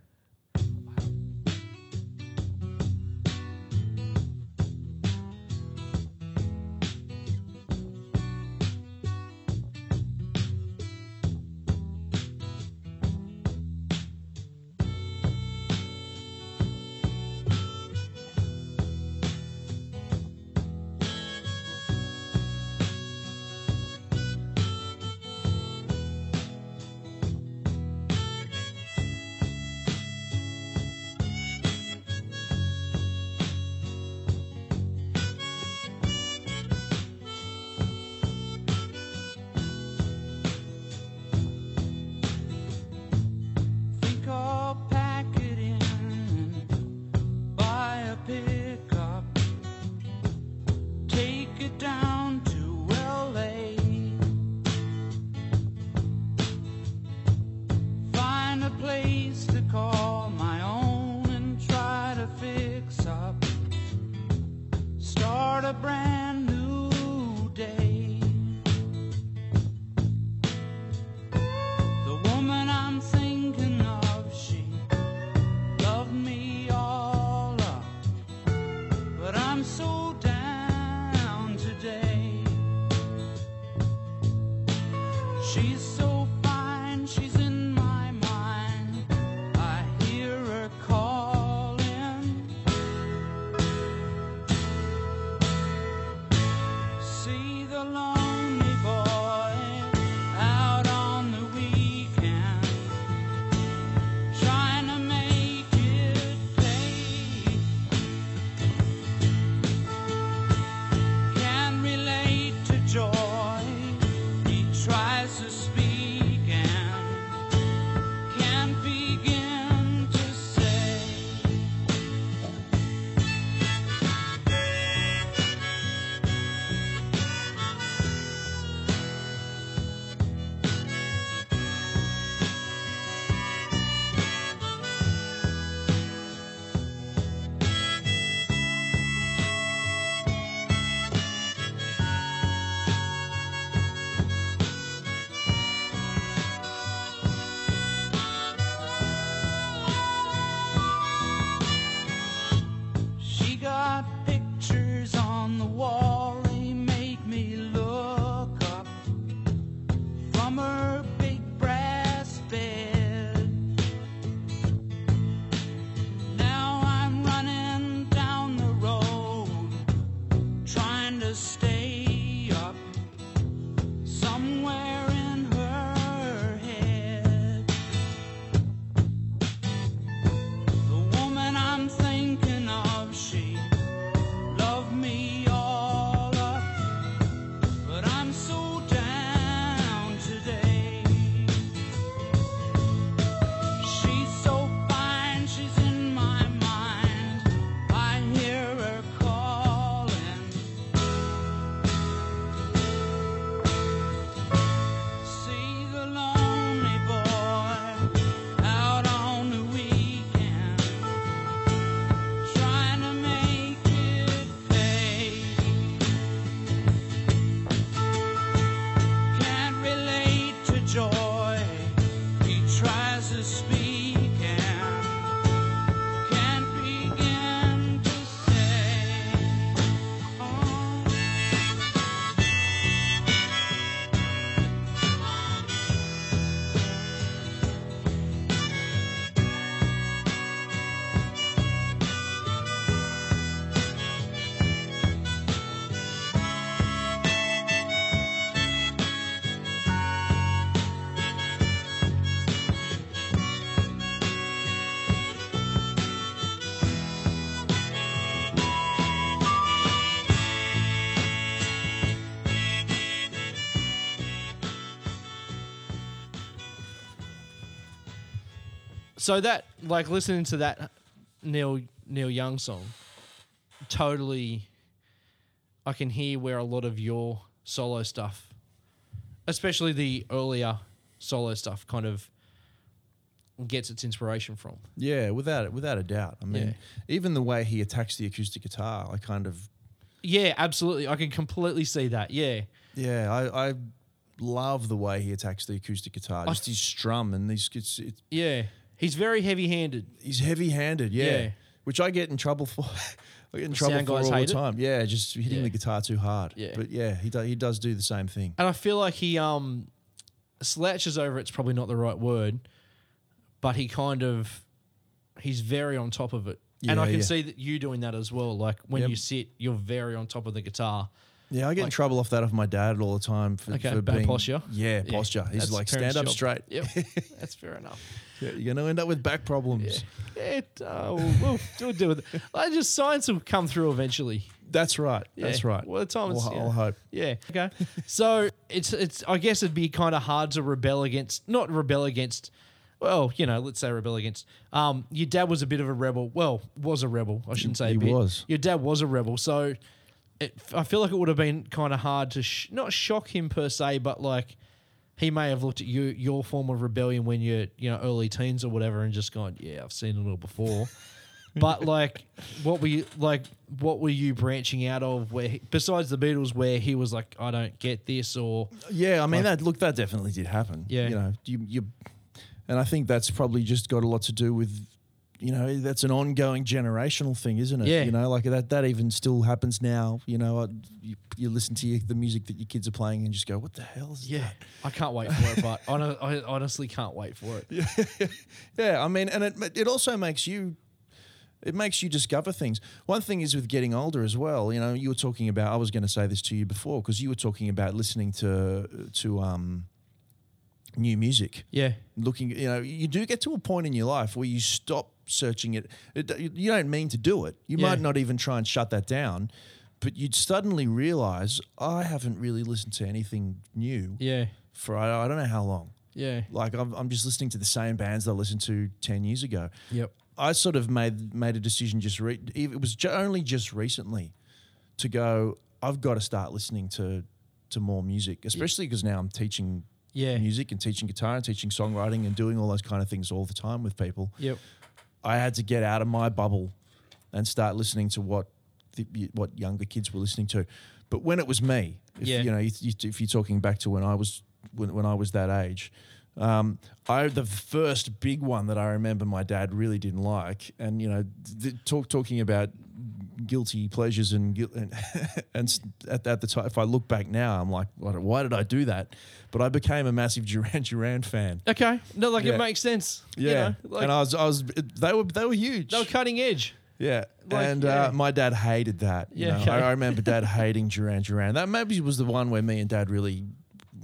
So that like listening to that Neil Neil Young song, totally, I can hear where a lot of your solo stuff, especially the earlier solo stuff, kind of gets its inspiration from. Yeah, without without a doubt. I mean, Yeah. even the way he attacks the acoustic guitar, I kind of Yeah, absolutely. I can completely see that. Yeah. yeah, I, I love the way he attacks the acoustic guitar. Just his strum and these it's, it, Yeah. He's very heavy handed. he's heavy-handed, yeah, Yeah. which I get in trouble for. I get in trouble Sound for guys all the hate it? time. Yeah, just hitting Yeah. the guitar too hard. Yeah. but yeah, he do, he does do the same thing. And I feel like he um slouches over it's probably not the right word, but he kind of he's very on top of it. and I can yeah. see that you doing that as well. Like when Yep. you sit, you're very on top of the guitar. Yeah, I get in Like- trouble off that of my dad all the time for, Okay, for bad being posture? Yeah, Yeah, posture. He's that's like parents' stand up job. straight. Yep. That's fair enough. Yeah, you're gonna end up with back problems. Yeah, it, uh, we'll, we'll, we'll deal with it. I just science will come through eventually. That's right. Yeah. That's right. Well, the time I'll. I'll hope. Yeah. Okay. so it's it's I guess it'd be kind of hard to rebel against not rebel against well, you know, let's say rebel against. Um your dad was a bit of a rebel. Well, was a rebel. I shouldn't say He a bit. was. Your dad was a rebel. So it, I feel like it would have been kind of hard to sh- not shock him per se, but like he may have looked at you your form of rebellion when you're you know early teens or whatever and just gone, yeah, I've seen it all before. but like, what were you like? What were you branching out of? Where he, besides the Beatles, where he was like, I don't get this, or Yeah, I mean Like- that. Look, that definitely did happen. Yeah. you know, you, you, and I think that's probably just got a lot to do with, you know, that's an ongoing generational thing, isn't it? Yeah. you know, like that. That even still happens now. You know, I- you, you listen to your, the music that your kids are playing and just go, "What the hell is yeah, that?" I can't wait for it. But I honestly can't wait for it. Yeah, Yeah, I mean, and it it also makes you. It makes you discover things. One thing is with getting older as well. You know, you were talking about. I was going to say this to you before because you were talking about listening to to um, new music. Yeah, looking you know you do get to a point in your life where you stop searching it, it you don't mean to do it you Yeah. might not even try and shut that down but you'd suddenly realize i haven't really listened to anything new yeah, for I, I don't know how long yeah. like I'm, I'm just listening to the same bands that i listened to 10 years ago Yep. i sort of made made a decision just re- it was only just recently to go i've got to start listening to to more music especially because now i'm teaching Yeah. music and teaching guitar and teaching songwriting and doing all those kind of things all the time with people. Yep. I had to get out of my bubble and start listening to what the, what younger kids were listening to. But when it was me, if, Yeah. you know, if, you- if you're talking back to when I was when, when I was that age, um, I the first big one that I remember my dad really didn't like, and you know, th- talk talking about guilty pleasures and and, and at, at the time, if I look back now, I'm like, why, why did I do that? But I became a massive Duran Duran fan. Okay. No, like Yeah. it makes sense. you Yeah, know, like, and I was, I was, they were, they were huge. they were cutting edge. Yeah, Like, and yeah. Uh, my dad hated that. You Yeah, know? okay. I, I remember dad hating Duran Duran. That maybe was the one where me and dad really,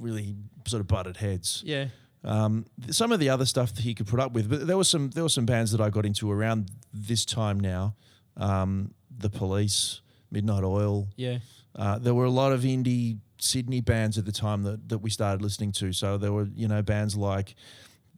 really sort of butted heads. Yeah. Um, some of the other stuff that he could put up with, but there was some there were some bands that I got into around this time now. Um, the Police, Midnight Oil. Yeah. Uh, there were a lot of indie Sydney bands at the time that, that we started listening to. So there were you know bands like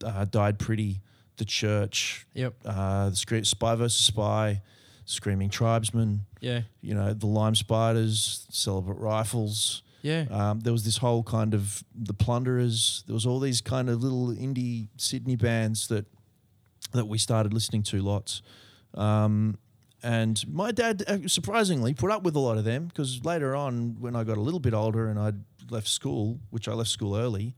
uh, Died Pretty, The Church, Yep. uh, the Scre- Spy vs Spy, Screaming Tribesmen, Yeah. you know, the Lime Spiders, Celibate Rifles. Yeah. Um, there was this whole kind of the Plunderers. There was all these kind of little indie Sydney bands that that we started listening to lots. Um, and my dad uh, surprisingly put up with a lot of them because later on, when I got a little bit older and I'd left school, which I left school early,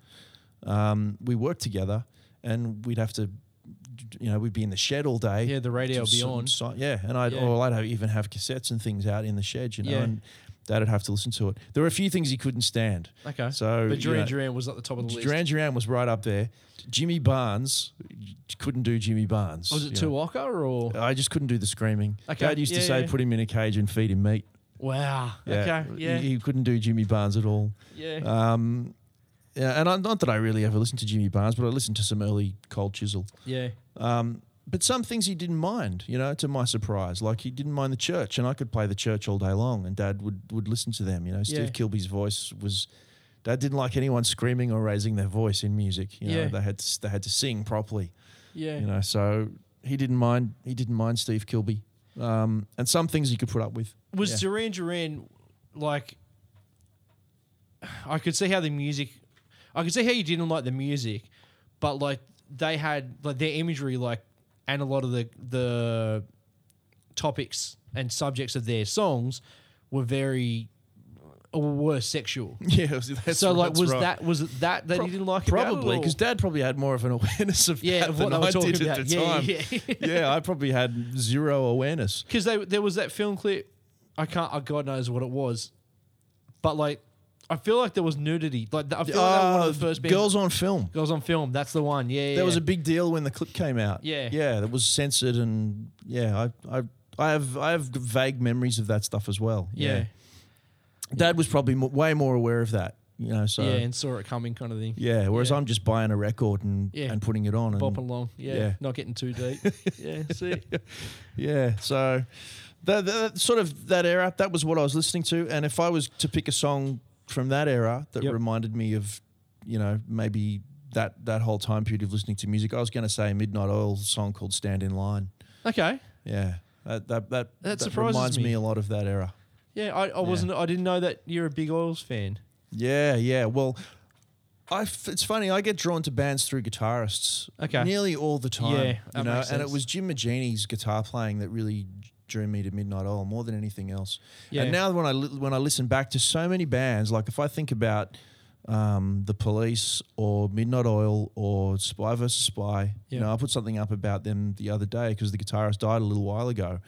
um, we worked together and we'd have to, you know, we'd be in the shed all day. Yeah, the radio would be on. so- yeah, and I'd Yeah. or I'd even have cassettes and things out in the shed, you know, Yeah. and Dad'd have to listen to it. There were a few things he couldn't stand. Okay. So but you Duran know, Duran was at the top of the list. Duran Duran was right up there. Jimmy Barnes couldn't do Jimmy Barnes. was it you. Tuwaka or? I just couldn't do the screaming. Okay, Dad used to yeah, say, yeah. put him in a cage and feed him meat. Wow. Yeah. Okay. Yeah. He, he couldn't do Jimmy Barnes at all. yeah. Um, yeah, and I, not that I really ever listened to Jimmy Barnes, but I listened to some early Cold Chisel. yeah. Um, but some things he didn't mind, you know, to my surprise. Like he didn't mind the church, and I could play the church all day long, and Dad would would listen to them. You know, Steve Yeah. Kilbey's voice was. Dad didn't like anyone screaming or raising their voice in music. You know, Yeah. they had to, they had to sing properly. Yeah. You know, so he didn't mind. He didn't mind Steve Kilbey, um, and some things he could put up with. Was Yeah. Duran Duran like? I could see how the music, I could see how you didn't like the music, but like they had like their imagery, like, and a lot of the the topics and subjects of their songs were very or were sexual. Yeah, that's, so like, that's was right. that was it that that Pro- you didn't like? probably because Dad probably had more of an awareness of yeah, that of what than I did about. at the yeah, time. yeah, yeah, I probably had zero awareness. because they there was that film clip. I can't. Oh, God knows what it was, but like, I feel like there was nudity. Like I feel like that was one Uh, of the first bands- girls on film. Girls on film. That's the one. Yeah, yeah. That was a big deal when the clip came out. Yeah. yeah, that was censored, and yeah, I, I, I have, I have vague memories of that stuff as well. yeah, Dad was probably mo- way more aware of that, you know. So yeah, yeah, and saw it coming, kind of thing. Yeah. Whereas Yeah. I'm just buying a record and Yeah. and putting it on, and Bopping along. Yeah, yeah. not getting too deep. yeah, see. yeah. So that, that sort of that era, that was what I was listening to, and if I was to pick a song from that era that Yep. reminded me of, you know, maybe that that whole time period of listening to music, I was going to say Midnight Oil song called "Stand in Line." Okay. Yeah, that that that, That surprises reminds me. me. a lot of that era. Yeah, I, I wasn't. I didn't know that you're a big Oils fan. Yeah, yeah. Well, I f- it's funny. I get drawn to bands through guitarists. Okay. Nearly all the time. Yeah, you that know, and it was Jim Moginie's guitar playing that really drew me to Midnight Oil more than anything else. Yeah. And now when I li- when I listen back to so many bands, like if I think about um, the Police or Midnight Oil or Spy vs Spy, you know, I put something up about them the other day because the guitarist died a little while ago.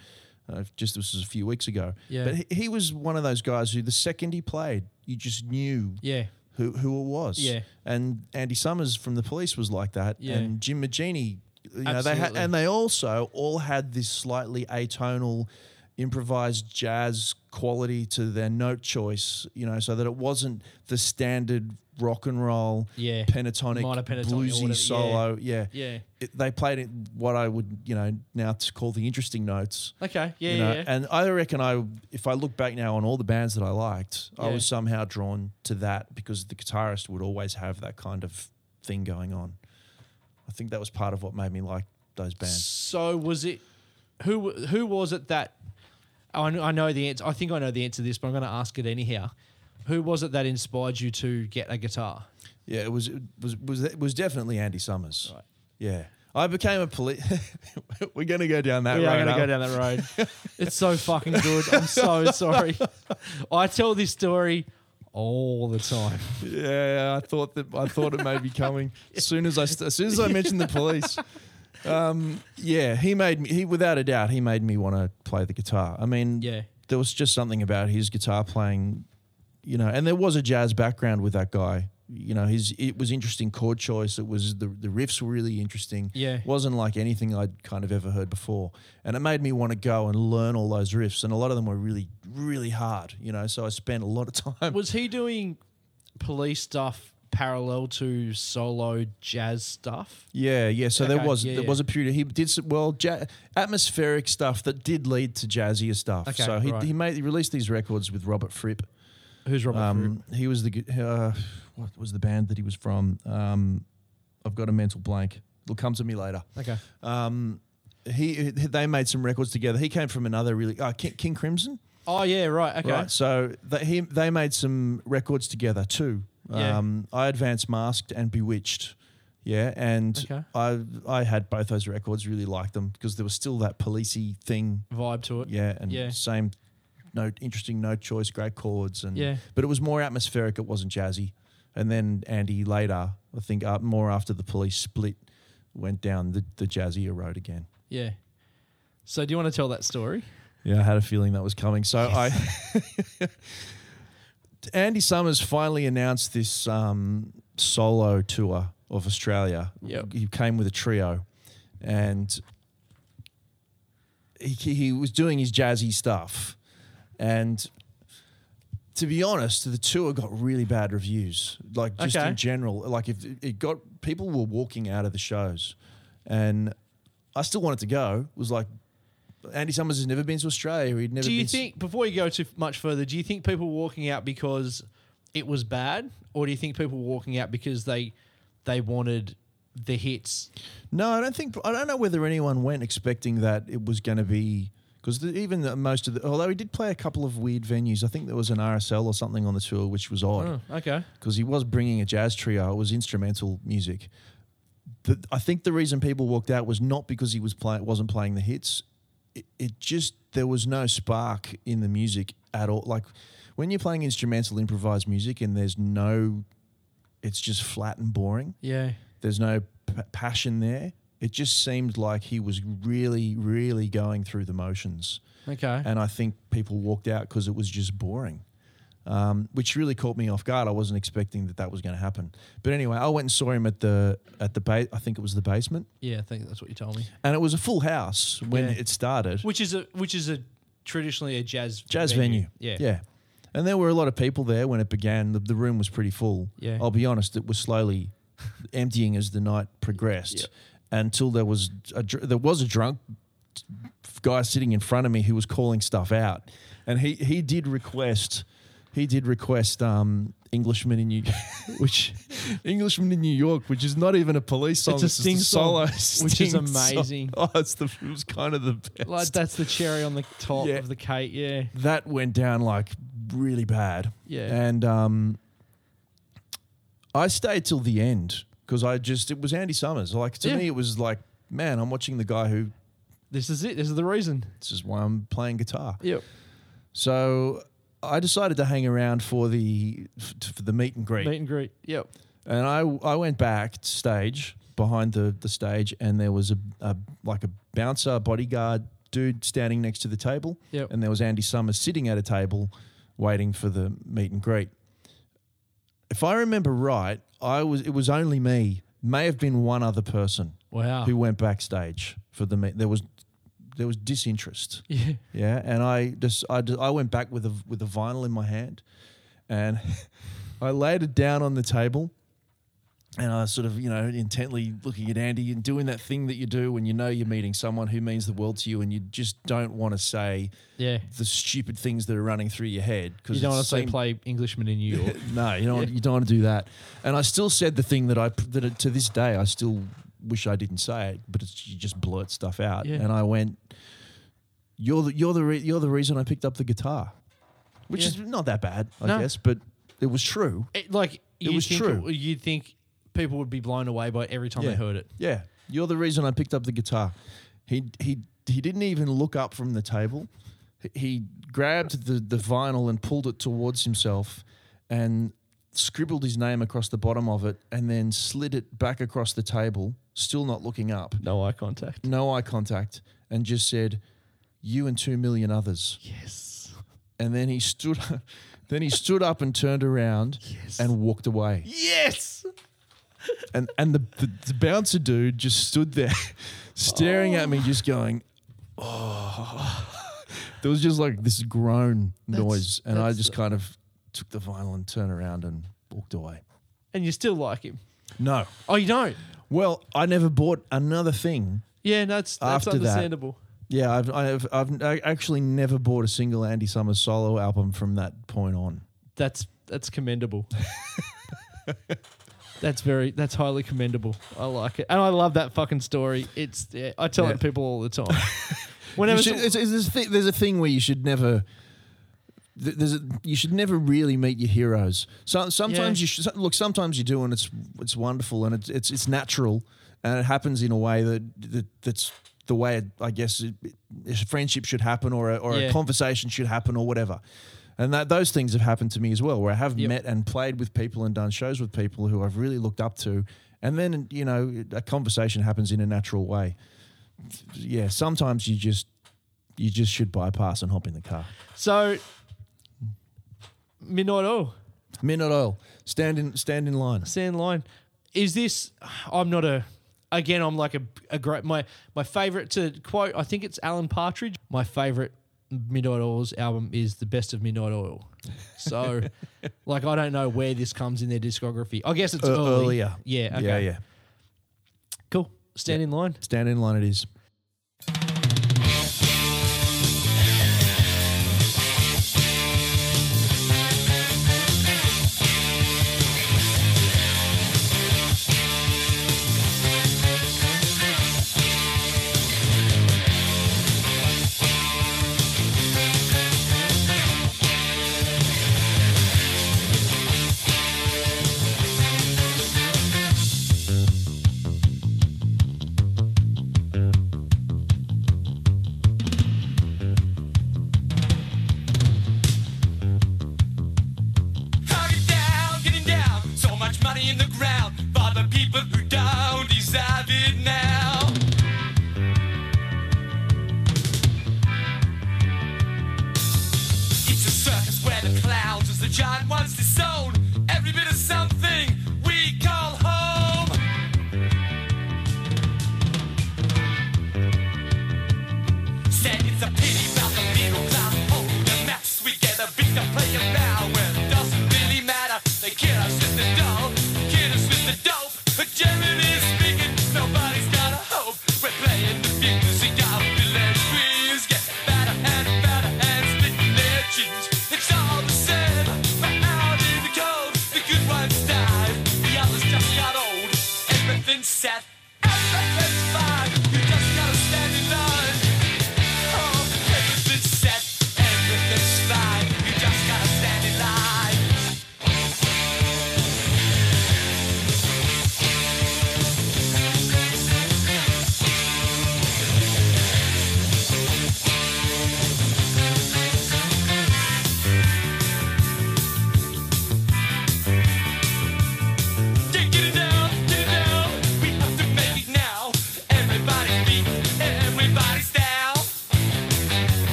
Uh, just this was a few weeks ago. Yeah. But he, he was one of those guys who the second he played, you just knew Yeah, who who it was. Yeah. And Andy Summers from the Police was like that. Yeah. And Jim Moginie, you know, they had and they also all had this slightly atonal, improvised jazz quality to their note choice. You know, so that it wasn't the standard rock and roll, Yeah. pentatonic, pentatonic bluesy solo. Yeah. yeah. It, they played it what I would you know now to call the interesting notes. Okay. Yeah, You know, yeah. yeah. and I reckon I, if I look back now on all the bands that I liked, I was somehow drawn to that because the guitarist would always have that kind of thing going on. I think that was part of what made me like those bands. So was it who who was it that oh, I know, I know the answer. I think I know the answer to this, but I'm going to ask it anyhow. Who was it that inspired you to get a guitar? Yeah, it was it was was it was definitely Andy Summers. Right. Yeah, I became a police. We're gonna go down that we road. are going to go down that road. it's so fucking good. I'm so sorry. I tell this story all the time. Yeah, I thought that I thought it may be coming as soon as I as soon as I mentioned the police. Um, yeah, he made me. He without a doubt, he made me want to play the guitar. I mean, Yeah. there was just something about his guitar playing, you know, and there was a jazz background with that guy. You know, his it was interesting chord choice. It was the the riffs were really interesting. Yeah. It wasn't like anything I'd kind of ever heard before, and it made me want to go and learn all those riffs. And a lot of them were really really hard. You know, so I spent a lot of time. Was he doing police stuff parallel to solo jazz stuff? Yeah, yeah. So there was yeah, there yeah. was a period he did some, well ja- atmospheric stuff that did lead to jazzier stuff. Okay, so he, right. he made he released these records with Robert Fripp. Who's Robert Um, he was the uh, what was the band that he was from? Um, I've got a mental blank. It'll come to me later. Okay. Um, he they made some records together. He came from another really uh, King, King Crimson. Oh yeah, right. Okay. Right. So they, he, they made some records together too. Yeah. Um, I Advance Masked and Bewitched. Yeah. And Okay. I I had both those records, really liked them because there was still that policey thing. Vibe to it. Yeah. And Yeah. same note, interesting note choice, great chords. And Yeah. But it was more atmospheric. It wasn't jazzy. And then Andy later, I think uh, more after the police split, went down the, the jazzier road again. Yeah. So do you want to tell that story? Yeah, I had a feeling that was coming. So I, Andy Summers finally announced this um, solo tour of Australia. Yep. He came with a trio, and he, he was doing his jazzy stuff, and to be honest, the tour got really bad reviews. Like just Okay. in general, like if it got people were walking out of the shows, and I still wanted to go. It was like Andy Summers has never been to Australia. He'd never. Do you think before you go too much further, do you think people were walking out because it was bad, or do you think people were walking out because they they wanted the hits. No, I don't think. I don't know whether anyone went expecting that it was going to be because even the, most of the. Although he did play a couple of weird venues. I think there was an RSL or something on the tour, which was odd Oh, okay. because he was bringing a jazz trio. It was instrumental music. The, I think the reason people walked out was not because he was play, wasn't playing the hits. It, it just there was no spark in the music at all. Like when you're playing instrumental improvised music and there's no, it's just flat and boring. Yeah. There's no p- passion there. It just seemed like he was really, really going through the motions. Okay. And I think people walked out because it was just boring, um, which really caught me off guard. I wasn't expecting that that was going to happen. But anyway, I went and saw him at the at the ba- I think it was the basement, yeah, I think that's what you told me. and it was a full house when Yeah. it started. Which is a which is a traditionally a jazz Jazz venue. Yeah. yeah. And there were a lot of people there when it began. The, the room was pretty full. Yeah. I'll be honest, it was slowly emptying as the night progressed. Until there was a, there was a drunk guy sitting in front of me who was calling stuff out, and he he did request he did request um, Englishman in New which Englishman in New York, which is not even a police song. It's a Sting solo, song, which is Sting song. amazing. Oh, it's the it was kind of the best. Like that's the cherry on the top Yeah. of the cake. Yeah. that went down like really bad. Yeah. And um, I stayed till the end because I just it was Andy Summers. Like to Yeah. me, it was like, man, I'm watching the guy who This is it. This is the reason. this is why I'm playing guitar. Yep. So I decided to hang around for the f- for the meet and greet, Meet and greet. Yep. and I I went back stage behind the the stage, and there was a, a like a bouncer bodyguard dude standing next to the table, Yep. and there was Andy Summers sitting at a table waiting for the meet and greet. If I remember right, I was it was only me. May have been one other person Wow. who went backstage for the meet. There was there was disinterest. yeah. Yeah, and I just I, just, I went back with a with a vinyl in my hand, and I laid it down on the table, and I was sort of you know intently looking at Andy and doing that thing that you do when you know you're meeting someone who means the world to you, and you just don't want to say Yeah. the stupid things that are running through your head because You don't want to say play Englishman in New York. no, you don't. You don't want to do that. And I still said the thing that I that to this day I still wish I didn't say it, but it's, you just blurt stuff out. Yeah. And I went, "You're the you're the re- you're the reason I picked up the guitar," which Yeah. is not that bad, I No. guess, but it was true. It, like It was true. You'd think people would be blown away by every time they Yeah. heard it. Yeah, you're the reason I picked up the guitar. He he he didn't even look up from the table. He- He grabbed the the vinyl and pulled it towards himself, and scribbled his name across the bottom of it, and then slid it back across the table, still not looking up, No eye contact. no eye contact, and just said, "You and two million others." Yes. And then he stood, then he stood up and turned around and walked away. Yes. And and the, the, the bouncer dude just stood there staring at me just going oh there was just like this groan That's- noise and i just kind of took the vinyl and turned around and walked away And you still like him. no Oh, you don't? well i never bought another thing Yeah, that's that's After that- understandable. yeah i've i've, I've I actually never bought a single andy summers solo album from that point on That's that's commendable. that's very that's highly commendable. I like it, and I love that fucking story. It's yeah, I tell Yeah. it to people all the time. You Whenever should- it's- it's this thi- there's a thing where you should never. th- There's a, you should never really meet your heroes. So, sometimes Yeah. you should look. Sometimes you do, and it's it's wonderful, and it's it's, it's natural, and it happens in a way that, that that's the way it, I guess it, it, a friendship should happen, or a, or Yeah. a conversation should happen, or whatever. And that those things have happened to me as well, where I have Yep. met and played with people and done shows with people who I've really looked up to, and then you know a conversation happens in a natural way. Yeah, sometimes you just you just should bypass and hop in the car. so midnight oil. Midnight oil, stand in stand in line. Sand line. Is this? I'm not a. Again, I'm like a, a great. My my favorite to quote. I think it's Alan Partridge. My favorite Midnight Oil's album is the best of Midnight Oil. So, like, I don't know where this comes in their discography. I guess it's Uh, early. earlier. Yeah. Okay. Yeah, yeah. Cool. Stand in line. Stand in line. It is.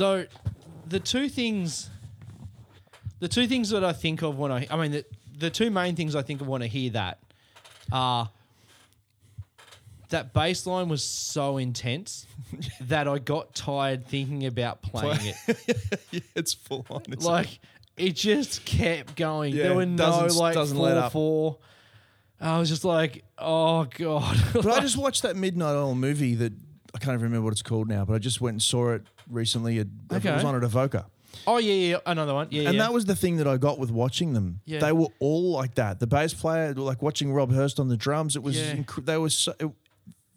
So, the two things, the two things that I think of when I, I mean, the, the two main things I think of when I hear that are that bass line was so intense that I got tired thinking about playing it. yeah, it's full on. It's Like, it just kept going. Yeah, there were no like doesn't four let up. four. I was just like, oh god. But I just watched that Midnight Oil movie that I can't even remember what it's called now, but I just went and saw it recently. It, it was on at Avoca. oh yeah, yeah, another one. Yeah, And yeah. that was the thing that I got with watching them. Yeah. They were all like that. The bass player, like watching Rob Hirst on the drums, it was Yeah. inc- they were so, it-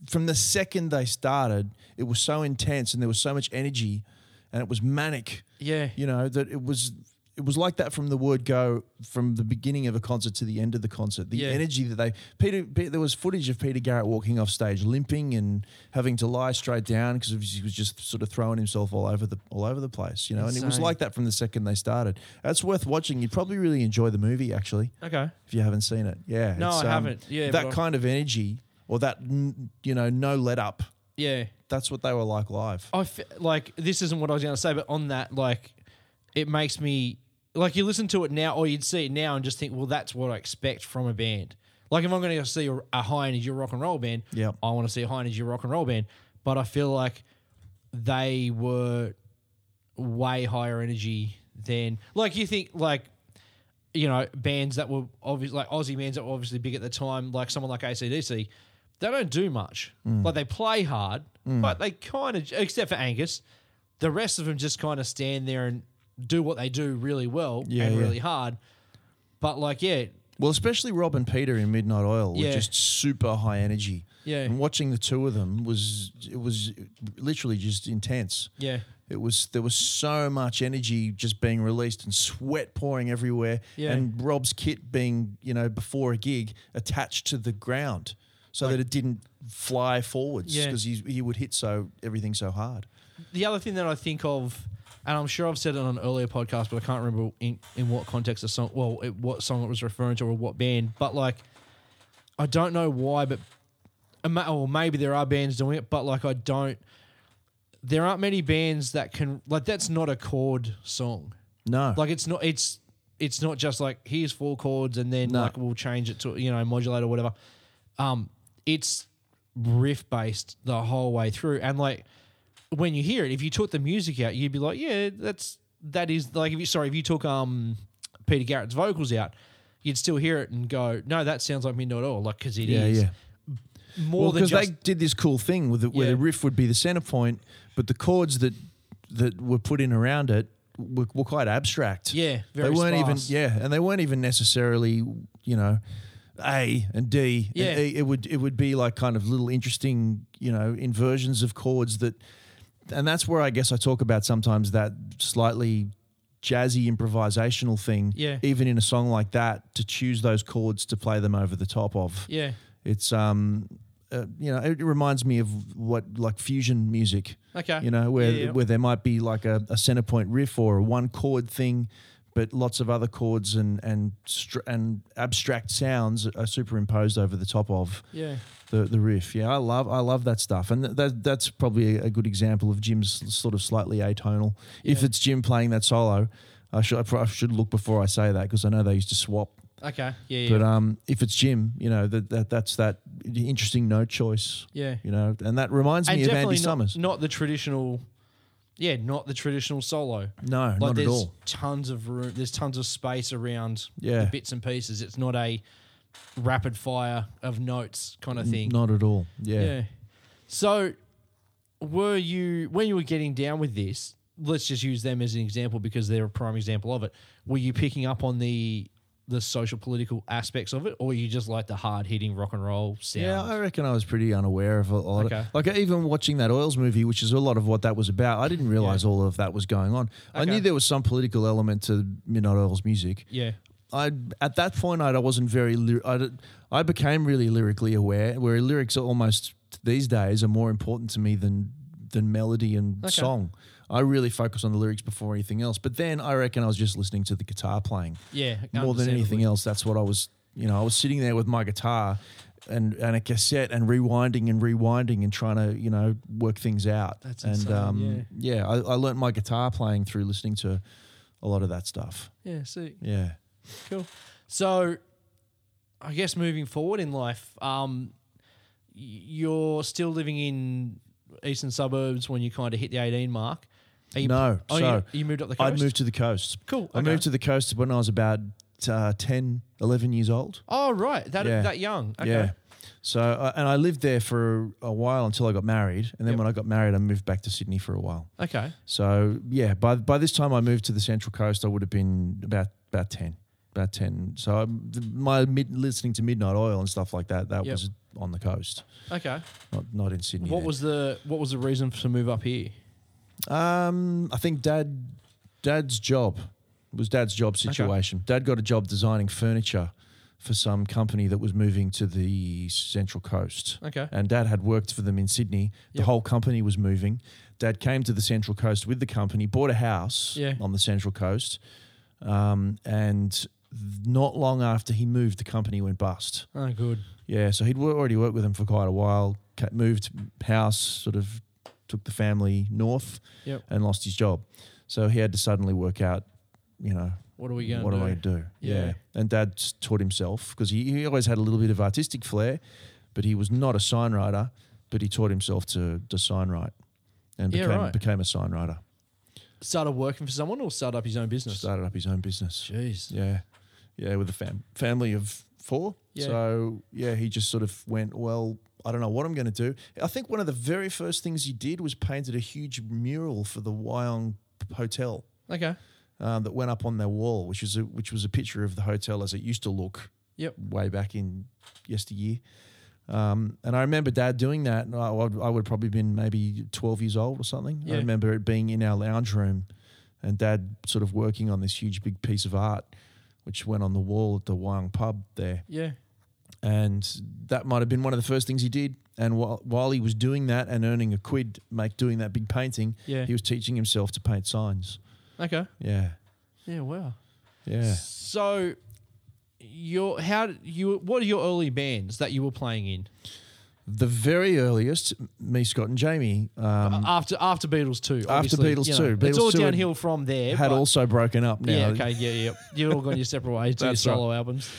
from the second they started, it was so intense and there was so much energy and it was manic. yeah. You know, that it was it was like that from the word go from the beginning of a concert to the end of the concert. The Yeah. energy that they Peter, Pe- there was footage of Peter Garrett walking off stage limping and having to lie straight down because he was just sort of throwing himself all over the all over the place, you know. And it was like that from the second they started. That's worth watching. You'd probably really enjoy the movie actually Okay. if you haven't seen it. Yeah, No, it's, um, I haven't. Yeah, that kind of energy or that you know no let up. Yeah. That's what they were like live. I fe- like this isn't what I was going to say, but on that, like, it makes me like you listen to it now, or you'd see it now and just think, well, that's what I expect from a band. Like if I'm going to see a, a high energy rock and roll band, Yep. I want to see a high energy rock and roll band. But I feel like they were way higher energy than like you think like you know bands that were obviously like Aussie bands that were obviously big at the time, like someone like ACDC. They don't do much. Mm. Like they play hard, but they kind of except for Angus, the rest of them just kind of stand there and do what they do really well Yeah, and yeah. really hard. But like yeah, Well, especially Rob and Peter in Midnight Oil Yeah. were just super high energy. Yeah. And watching the two of them was it was literally just intense. yeah, It was there was so much energy just being released and sweat pouring everywhere. Yeah. And Rob's kit being, you know, before a gig attached to the ground so that it didn't fly forwards Yeah. because he, he would hit so everything so hard. the other thing that I think of, and I'm sure I've said it on an earlier podcast, but I can't remember in, in what context the song, well, it, what song it was referring to or what band. But like, I don't know why, but or maybe there are bands doing it, but like I don't. There aren't many bands that can like that's not a chord song. No. Like it's not it's it's not just like here's four chords and then No. like we'll change it to you know modulate or whatever. Um, it's riff based the whole way through, and like when you hear it, if you took the music out, you'd be like, yeah, that's that is like if you sorry if you took um Peter Garrett's vocals out, you'd still hear it and go, no, that sounds like Midnight Oil, like because it is yeah, yeah. more well, than because just they did this cool thing with it, where Yeah. the riff would be the center point, but the chords that that were put in around it were, were quite abstract. Yeah, very they weren't sparse. even yeah, and they weren't even necessarily you know A and D. and Yeah. E. it would it would be like kind of little interesting you know inversions of chords that, and that's where I guess I talk about sometimes that slightly jazzy improvisational thing. Yeah. even in a song like that, to choose those chords to play them over the top of. yeah It's um, uh, you know, it reminds me of what like fusion music. Okay. You know, where Yeah, yeah. where there might be like a, a center point riff or a one chord thing, but lots of other chords and and str- and abstract sounds are superimposed over the top of yeah the the riff. Yeah, I love I love that stuff, and th- that that's probably a, good example of Jim's sort of slightly atonal. If it's Jim playing that solo, I should I should look before I say that because I know they used to swap okay yeah yeah but um, if it's Jim, you know that, that that's that interesting note choice. yeah. You know, and that reminds and me of Andy not, Summers. not the traditional, yeah, not the traditional solo. no, Like not at there's all. tons of room. There's tons of space around Yeah. the bits and pieces. It's not a rapid fire of notes kind of thing. Not at all. Yeah. Yeah. So, were you when you were getting down with this? Let's just use them as an example because they're a prime example of it. Were you picking up on the the social political aspects of it, or you just like the hard hitting rock and roll sound? Yeah, I reckon I was pretty unaware of a lot. Okay. Of, like even watching that Oils movie, which is a lot of what that was about. I didn't realize all of that was going on. I knew there was some political element to Midnight Oil's music. yeah, I at that point I wasn't very. I, I, I became really lyrically aware. Where lyrics are almost these days are more important to me than than melody and Okay. song. I really focus on the lyrics before anything else. But then I reckon I was just listening to the guitar playing yeah. more than anything else. That's what I was. You know, I was sitting there with my guitar. And, and a cassette and rewinding and rewinding and trying to you know work things out That's and insane, um, yeah, I, I learnt my guitar playing through listening to a lot of that stuff Yeah, see, yeah cool. So, I guess moving forward in life, um, you're still living in eastern suburbs when you kind of hit the 18 mark. You, No, oh, so you, you moved up the coast. I moved to the coast. Cool, I okay. moved to the coast when I was about uh, 10, 11 years old. Oh right, that Yeah. that young. Okay. Yeah. So, uh, and I lived there for a while until I got married. And then Yep. when I got married, I moved back to Sydney for a while. Okay. So, yeah, by, by this time I moved to the Central Coast, I would have been about, about 10. About 10. So, I, my mid, listening to Midnight Oil and stuff like that, that Yep. was on the coast, Okay. not, not in Sydney. What then. was the what was the reason to move up here? Um, I think dad, dad's job. It was dad's job situation. Dad got a job designing furniture for some company that was moving to the Central Coast. Okay. And dad had worked for them in Sydney. The Yep. whole company was moving. Dad came to the Central Coast with the company, bought a house Yeah. on the Central Coast. Um, and not long after he moved, the company went bust. Oh, good. Yeah, so he'd already worked with them for quite a while. Moved house, sort of took the family north, Yep. and lost his job. So he had to suddenly work out, you know, What are we going what to do do? I do? Yeah. And Dad taught himself because he, he always had a little bit of artistic flair, but he was not a sign writer. But he taught himself to to sign write, and Yeah, became right. became a sign writer. Started working for someone or started up his own business? Started up his own business. Jeez. Yeah, yeah, with a fam- family of four. Yeah. So yeah, he just sort of went, well, I don't know what I'm going to do. I think one of the very first things he did was painted a huge mural for the Wyong Hotel Okay. um, that went up on their wall, which was a, which was a picture of the hotel as it used to look Yep. way back in yesteryear. Um, and I remember Dad doing that. and I, would- I would have probably been maybe 12 years old or something. Yeah. I remember it being in our lounge room and Dad sort of working on this huge big piece of art, which went on the wall at the Wyong pub there. Yeah. And that might have been one of the first things he did. And while, while he was doing that and earning a quid, make doing that big painting, Yeah. he was teaching himself to paint signs. Okay. Yeah, Yeah. Wow. yeah. So, your how did you? What are your early bands that you were playing in The very earliest, me, Scott, and Jamie um, after after Beatles two? After obviously, Beatles you know. 2. it's Beatles all 2 had- downhill from there. had but- also broken up now. Yeah. Okay. Yeah. Yeah. You've all gone your separate ways to your That's right. solo albums.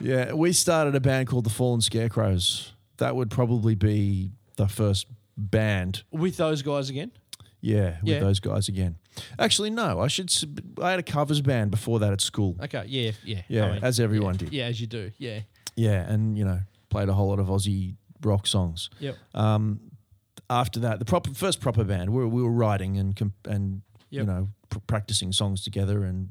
Yeah, we started a band called the Fallen Scarecrows. That would probably be the first band. With those guys again. Yeah, with Yeah. those guys again. Actually, no, I should. s- I had a covers band before that at school. Okay. Yeah. Yeah. Yeah, I mean, as everyone did. Yeah, as you do. Yeah. Yeah, and you know, played a whole lot of Aussie rock songs. Yep. Um, after that, the proper first proper band, we were, we were writing and comp- and you Yep. know pr- practicing songs together and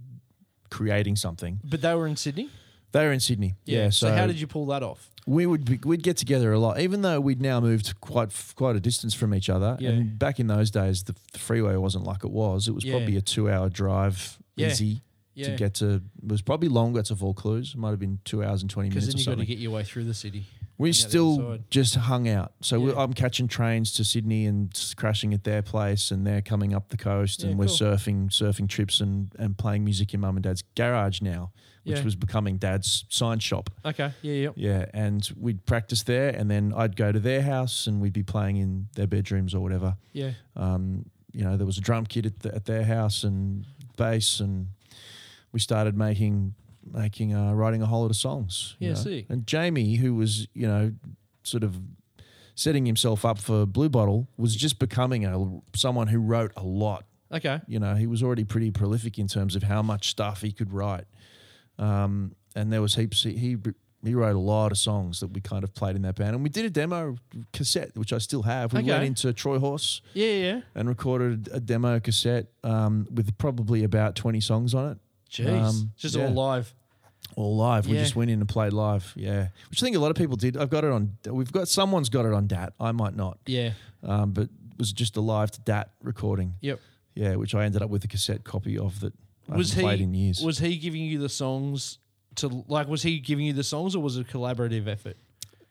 creating something. But they were in Sydney. They were in Sydney. Yeah. so, how did you pull that off? we would be, we'd get together a lot, even though we'd now moved quite quite a distance from each other. Yeah. And back in those days, the, the freeway wasn't like it was. It was Yeah. probably a two-hour drive, Yeah. easy Yeah. to get to. It was probably longer to Vaucluse. It might have been two hours and twenty Because minutes then or you got to something. get your way through the city. We on the other still just hung out. So we Yeah. I'm catching trains to Sydney and s- crashing at their place, and they're coming up the coast, Yeah, and we're cool. surfing surfing trips and and playing music in mum and dad's garage now, which Yeah. was becoming dad's sign shop. Okay. Yeah. Yeah. Yeah, and we'd practice there, and then I'd go to their house, and we'd be playing in their bedrooms or whatever. Yeah. Um, you know, there was a drum kit at, the, at their house and bass, and we started making making uh, writing a whole lot of songs. Yeah, know. sick. And Jamie, who was you know, sort of setting himself up for Bluebottle, was just becoming a someone who wrote a lot Okay. you know, he was already pretty prolific in terms of how much stuff he could write. Um, and there was heaps. He, he he wrote a lot of songs that we kind of played in that band, and we did a demo cassette, which I still have. We Okay. went into Troy Horse Yeah. Yeah. and recorded a demo cassette um, with probably about twenty songs on it, Jeez. Um, Just yeah. all live. all live. We just went in and played live, yeah. Which I think a lot of people did. I've got it on. We've got someone's got it on DAT. I might not, Yeah. um, but it was just a live to DAT recording. Yep. Yeah, which I ended up with a cassette copy of that I was he played in years. was he giving you the songs to like was he giving you the songs or was it a collaborative effort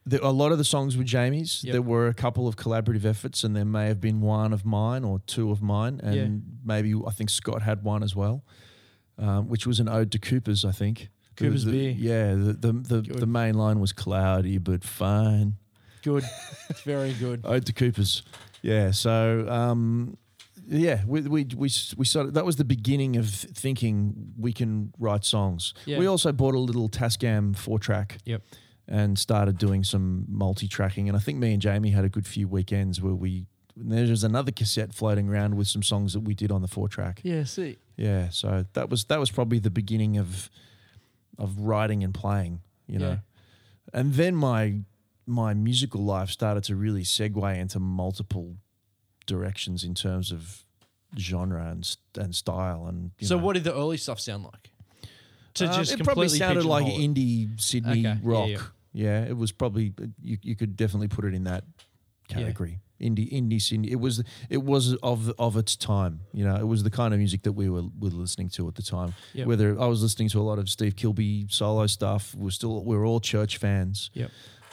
The, a lot of the songs were Jamie's. Yep. There were a couple of collaborative efforts, and there may have been one of mine or two of mine, and Yeah. maybe I think Scott had one as well, um, which was an ode to Cooper's. I think Cooper's the- beer. Yeah, the the, the, the main line was cloudy but fine. good it's very good Ode to Cooper's. Yeah. So um, yeah, we we we we of that was the beginning of thinking we can write songs. Yeah. We also bought a little Tascam four track. Yep. And started doing some multi-tracking, and I think me and Jamie had a good few weekends where we. There's another cassette floating around with some songs that we did on the four track. yeah see Yeah, so that was that was probably the beginning of of writing and playing, you know. Yeah. And then my my musical life started to really segue into multiple directions in terms of genre and and style and you so know. what did the early stuff sound like to Um, just it probably sounded like it. indie Sydney Okay, yeah, rock. yeah. Yeah, it was probably you you could definitely put it in that category. Indie indie scene. It was it was of of its time. You know, it was the kind of music that we were were listening to at the time. Yep. Whether I was listening to a lot of Steve Kilbey solo stuff, we're still we're all church fans. Yep.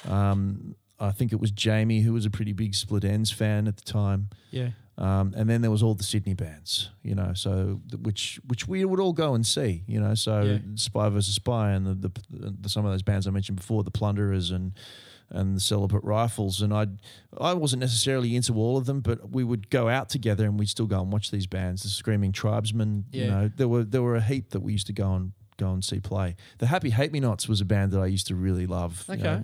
Um, I think it was Jamie who was a pretty big Split Enz fan at the time. Yeah. Um, and then there was all the Sydney bands, you know, so which which we would all go and see, you know, so Yeah. Spy versus Spy and the, the, the some of those bands I mentioned before, the Plunderers and and the Celibate Rifles, and I I wasn't necessarily into all of them, but we would go out together and we'd still go and watch these bands, the Screaming Tribesmen, you Yeah. know, there were there were a heap that we used to go and go and see play. The Happy Hate Me Nots was a band that I used to really love. you Okay. know.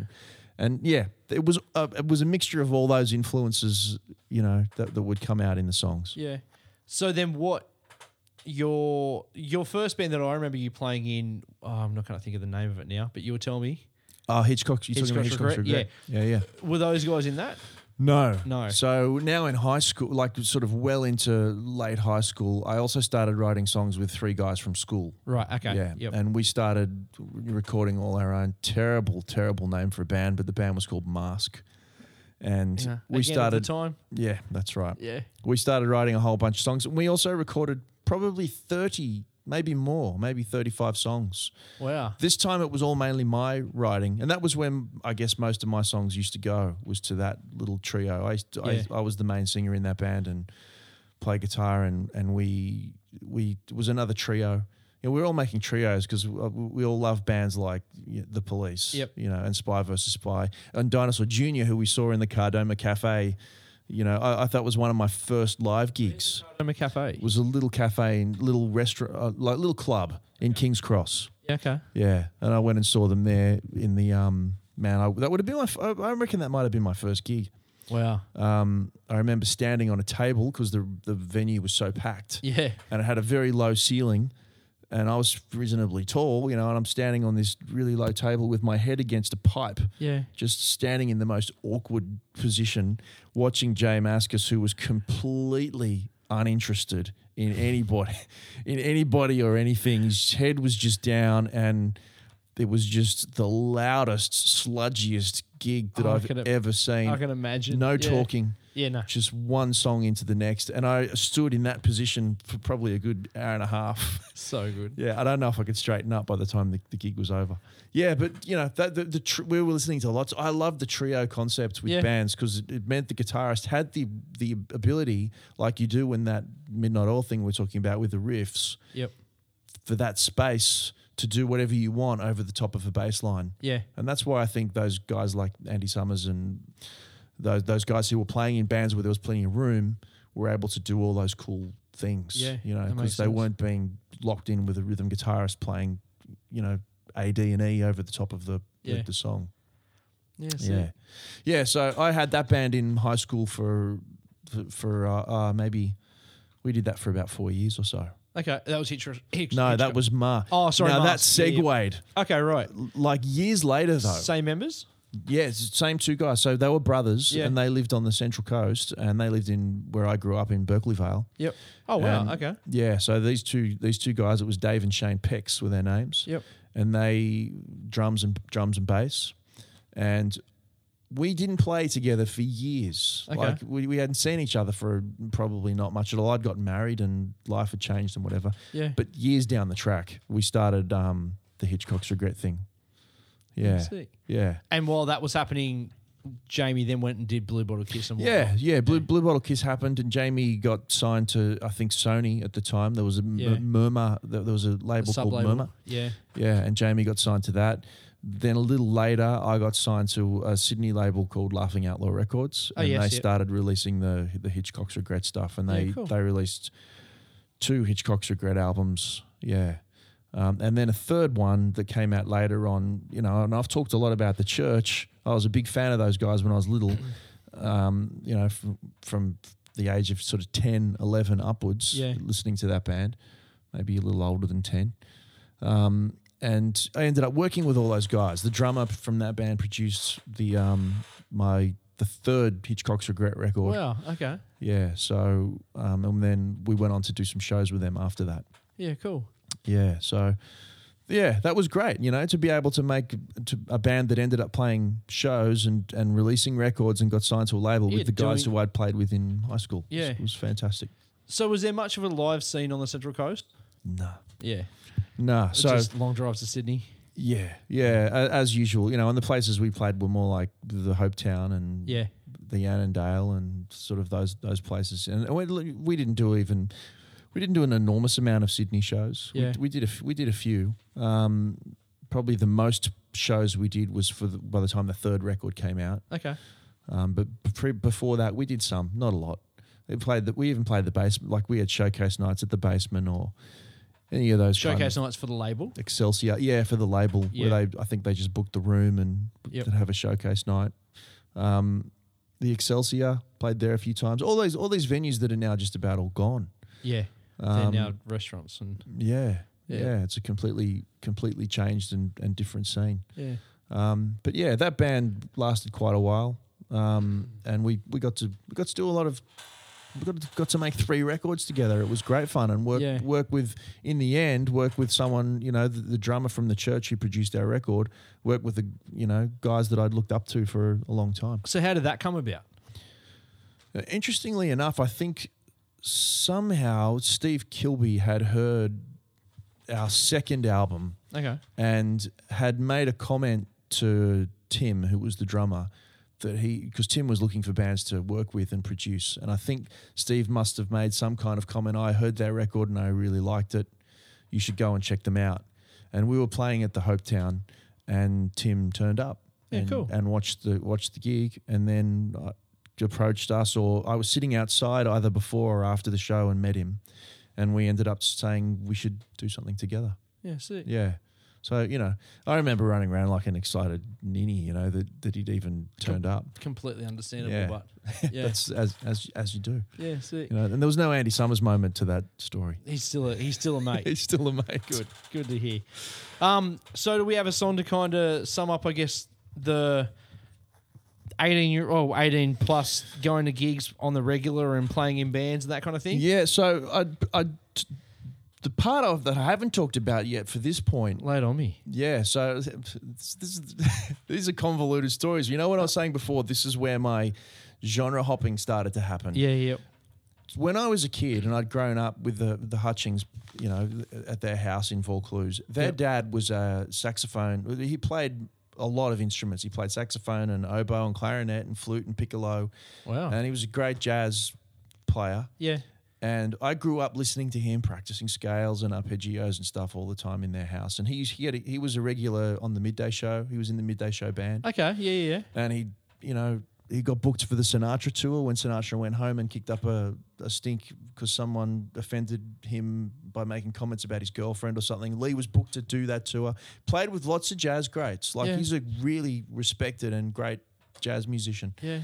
And yeah, it was a, it was a mixture of all those influences, you know, that, that would come out in the songs. Yeah. So then what your your first band that I remember you playing in oh, I'm not going to think of the name of it now, but you were telling me Oh, Hitchcock, you talking about Hitchcock's Hitchcock's Regret? Regret? Yeah, yeah. were those guys in that? No, No. So now in high school, like sort of well into late high school, I also started writing songs with three guys from school. Right, okay. Yeah, Yep. and we started recording all our own. Terrible, terrible name for a band, but the band was called Mask. And Yeah. we Again, started. at the time. Yeah, that's right. Yeah. we started writing a whole bunch of songs. And we also recorded probably 30, maybe more, maybe 35 songs. Wow. This time it was all mainly my writing. And that was when I guess most of my songs used to go, was to that little trio. I, used to- Yeah. I, I was the main singer in that band and play guitar. And, and we, we, it was another trio. You know, we were all making trios because uh, we, we all love bands like you know, The Police, Yep. you know, and Spy versus Spy. And Dinosaur Jr., who we saw in the Kardomah Cafe, you know, I, I thought was one of my first live gigs. Kardomah Cafe. It was a little cafe, and little restaurant, uh, like little club in King's Cross. yeah, okay. Yeah, and I went and saw them there in the um. Man, I, that would have been my. f- I reckon that might have been my first gig. Wow. Um, I remember standing on a table because the the venue was so packed, Yeah. and it had a very low ceiling, and I was reasonably tall, you know, and I'm standing on this really low table with my head against a pipe, Yeah. just standing in the most awkward position, watching J Mascis, who was completely uninterested in anybody, in anybody or anything. His head was just down, and it was just the loudest, sludgiest gig that Oh, I've ever seen. I can imagine. no Yeah. talking, Yeah, no. just one song into the next, and I stood in that position for probably a good hour and a half. So good. Yeah, I don't know if I could straighten up by the time the, the gig was over. Yeah, but you know, that, the, the tr- we were listening to lots. I love the trio concept with Yeah. bands because it, it meant the guitarist had the the ability, like you do in that Midnight Oil thing we're talking about with the riffs, Yep. for that space to do whatever you want over the top of a bass line. Yeah. And that's why I think those guys like Andy Summers and those those guys who were playing in bands where there was plenty of room were able to do all those cool things. Yeah, you know, because they sense. weren't being locked in with a rhythm guitarist playing, you know, A, D, and E over the top of the the, Yeah. the song. Yeah. Yeah, yeah. So I had that band in high school for for, for uh, uh, maybe we did that for about four years or so. Okay. That was Hitch. Hitch No, that was Ma. Oh, sorry, Now that Mars. Yeah, yeah. segued. Okay, right. Like years later, though. Same members? Yeah, it's the same two guys. So they were brothers, Yeah. and they lived on the Central Coast, and they lived in where I grew up in Berkeley Vale. Yep. Oh wow. Okay. Yeah, so these two these two guys, it was Dave and Shane Pecks were their names. Yep. And they drums and drums and bass, and we didn't play together for years. Okay. Like we, we hadn't seen each other for probably not much at all. I'd gotten married and life had changed and whatever. Yeah. But years down the track, we started um, the Hitchcock's Regret thing. Yeah, Sick. yeah. And while that was happening, Jamie then went and did Bluebottle Kiss and Yeah, whatnot. yeah. Blue, Bluebottle Kiss happened, and Jamie got signed to I think Sony at the time. There was a M- Yeah. Murmur. There there was a label called sub-label. Murmur. Yeah. Yeah, and Jamie got signed to that. Then a little later, I got signed to a Sydney label called Laughing Outlaw Records, Oh, and yes, they yep. started releasing the the Hitchcock's Regret stuff, and Yeah, they cool. they released two Hitchcock's Regret albums. Yeah. Um, and then a third one that came out later on, you know, and I've talked a lot about the church. I was a big fan of those guys when I was little, um, you know, from, from the age of sort of 10, 11 upwards, Yeah. listening to that band, maybe a little older than 10. Um, and I ended up working with all those guys. The drummer from that band produced the um, my the third Hitchcock's Regret record. Wow. Okay. Yeah, so um, and then we went on to do some shows with them after that. Yeah. Cool. Yeah, so Yeah, that was great. You know, to be able to make to a band that ended up playing shows and, and releasing records and got signed to a label Yeah, with the guys who I'd played with in high school. Yeah. it was fantastic. So was there much of a live scene on the Central Coast? No. Yeah. nah. So So just long drives to Sydney. yeah, yeah, as usual. You know, and the places we played were more like the Hopetoun and Yeah. the Annandale and sort of those those places. And we, we didn't do even we didn't do an enormous amount of Sydney shows. Yeah. we, we did a we did a few. Um, probably the most shows we did was for the, by the time the third record came out. Okay. Um, but pre- before that, we did some, not a lot. We played the, we even played the basement, like we had showcase nights at the basement or any of those kind Showcase of- nights for the label. Excelsior, yeah, for the label Yeah. where they, I think they just booked the room and Yep. have a showcase night. Um, the Excelsior played there a few times. All these, all these venues that are now just about all gone. Yeah. Um, They're now restaurants and Yeah, Yeah. yeah, it's a completely, completely changed and, and different scene. yeah. Um, but yeah, that band lasted quite a while, um, and we, we got to we got to do a lot of we got to, got to make three records together. It was great fun and work Yeah. work with in the end work with someone you know the, the drummer from the church who produced our record. Work with the you know guys that I'd looked up to for a long time. So how did that come about? Uh, Interestingly enough, I think somehow Steve Kilbey had heard our second album Okay. and had made a comment to Tim, who was the drummer, that he because Tim was looking for bands to work with and produce, and I think Steve must have made some kind of comment. I heard their record and I really liked it. You should go and check them out. And we were playing at the Hopetoun, and Tim turned up Yeah, and, cool. and watched the watched the gig, and then uh, approached us, or I was sitting outside either before or after the show and met him, and we ended up saying we should do something together. Yeah, sick. Yeah. So, you know, I remember running around like an excited ninny, you know, that, that he'd even turned up. Completely understandable, Yeah. but yeah. That's as, as as you do. yeah, sick. You know, and there was no Andy Summers moment to that story. He's still a he's still a mate. He's still a mate. Good, good to hear. Um, so do we have a song to kind of sum up? I guess the eighteen year oh 18 plus going to gigs on the regular and playing in bands and that kind of thing. Yeah, so I, I, t- the part of that I haven't talked about yet for this point. It on me. Yeah, so this, this is, these are convoluted stories. You know what I was saying before? This is where my genre hopping started to happen. Yeah, yeah, when I was a kid and I'd grown up with the the Hutchings, you know, at their house in Vaucluse, their Yep. dad was a saxophone. He played a lot of instruments. He played saxophone and oboe and clarinet and flute and piccolo, Wow. and he was a great jazz player. yeah, And I grew up listening to him practicing scales and arpeggios and stuff all the time in their house. And he he had a, he was a regular on the midday show. He was in the midday show band okay, yeah, yeah, yeah. and he, you know, he got booked for the Sinatra tour when Sinatra went home and kicked up a, a stink because someone offended him by making comments about his girlfriend or something. Lee was booked to do that tour. Played with lots of jazz greats. Like Yeah. he's a really respected and great jazz musician. yeah.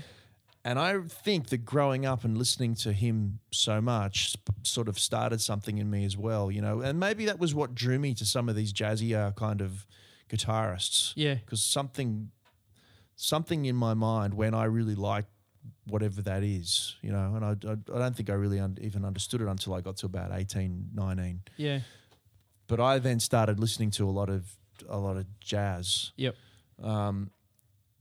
And I think that growing up and listening to him so much sp- sort of started something in me as well, you know. And maybe that was what drew me to some of these jazzier kind of guitarists Yeah. because something something in my mind when I really like whatever that is, you know, and I, I, I don't think I really un- even understood it until I got to about 18, 19. Yeah. But I then started listening to a lot of a lot of jazz, Yep. um,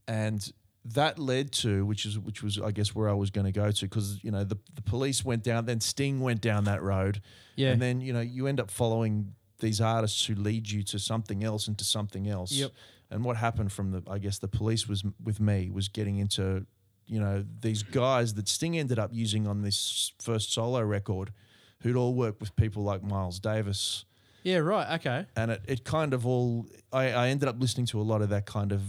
and that led to which is which was I guess where I was going to go to because you know the the police went down, then Sting went down that road, Yeah. and then you know you end up following these artists who lead you to something else and to something else. Yep. And what happened from the I guess the police was with me was getting into you know these guys that Sting ended up using on this first solo record, who'd all worked with people like Miles Davis, yeah. Right. Okay. and it, it kind of all I, I ended up listening to a lot of that kind of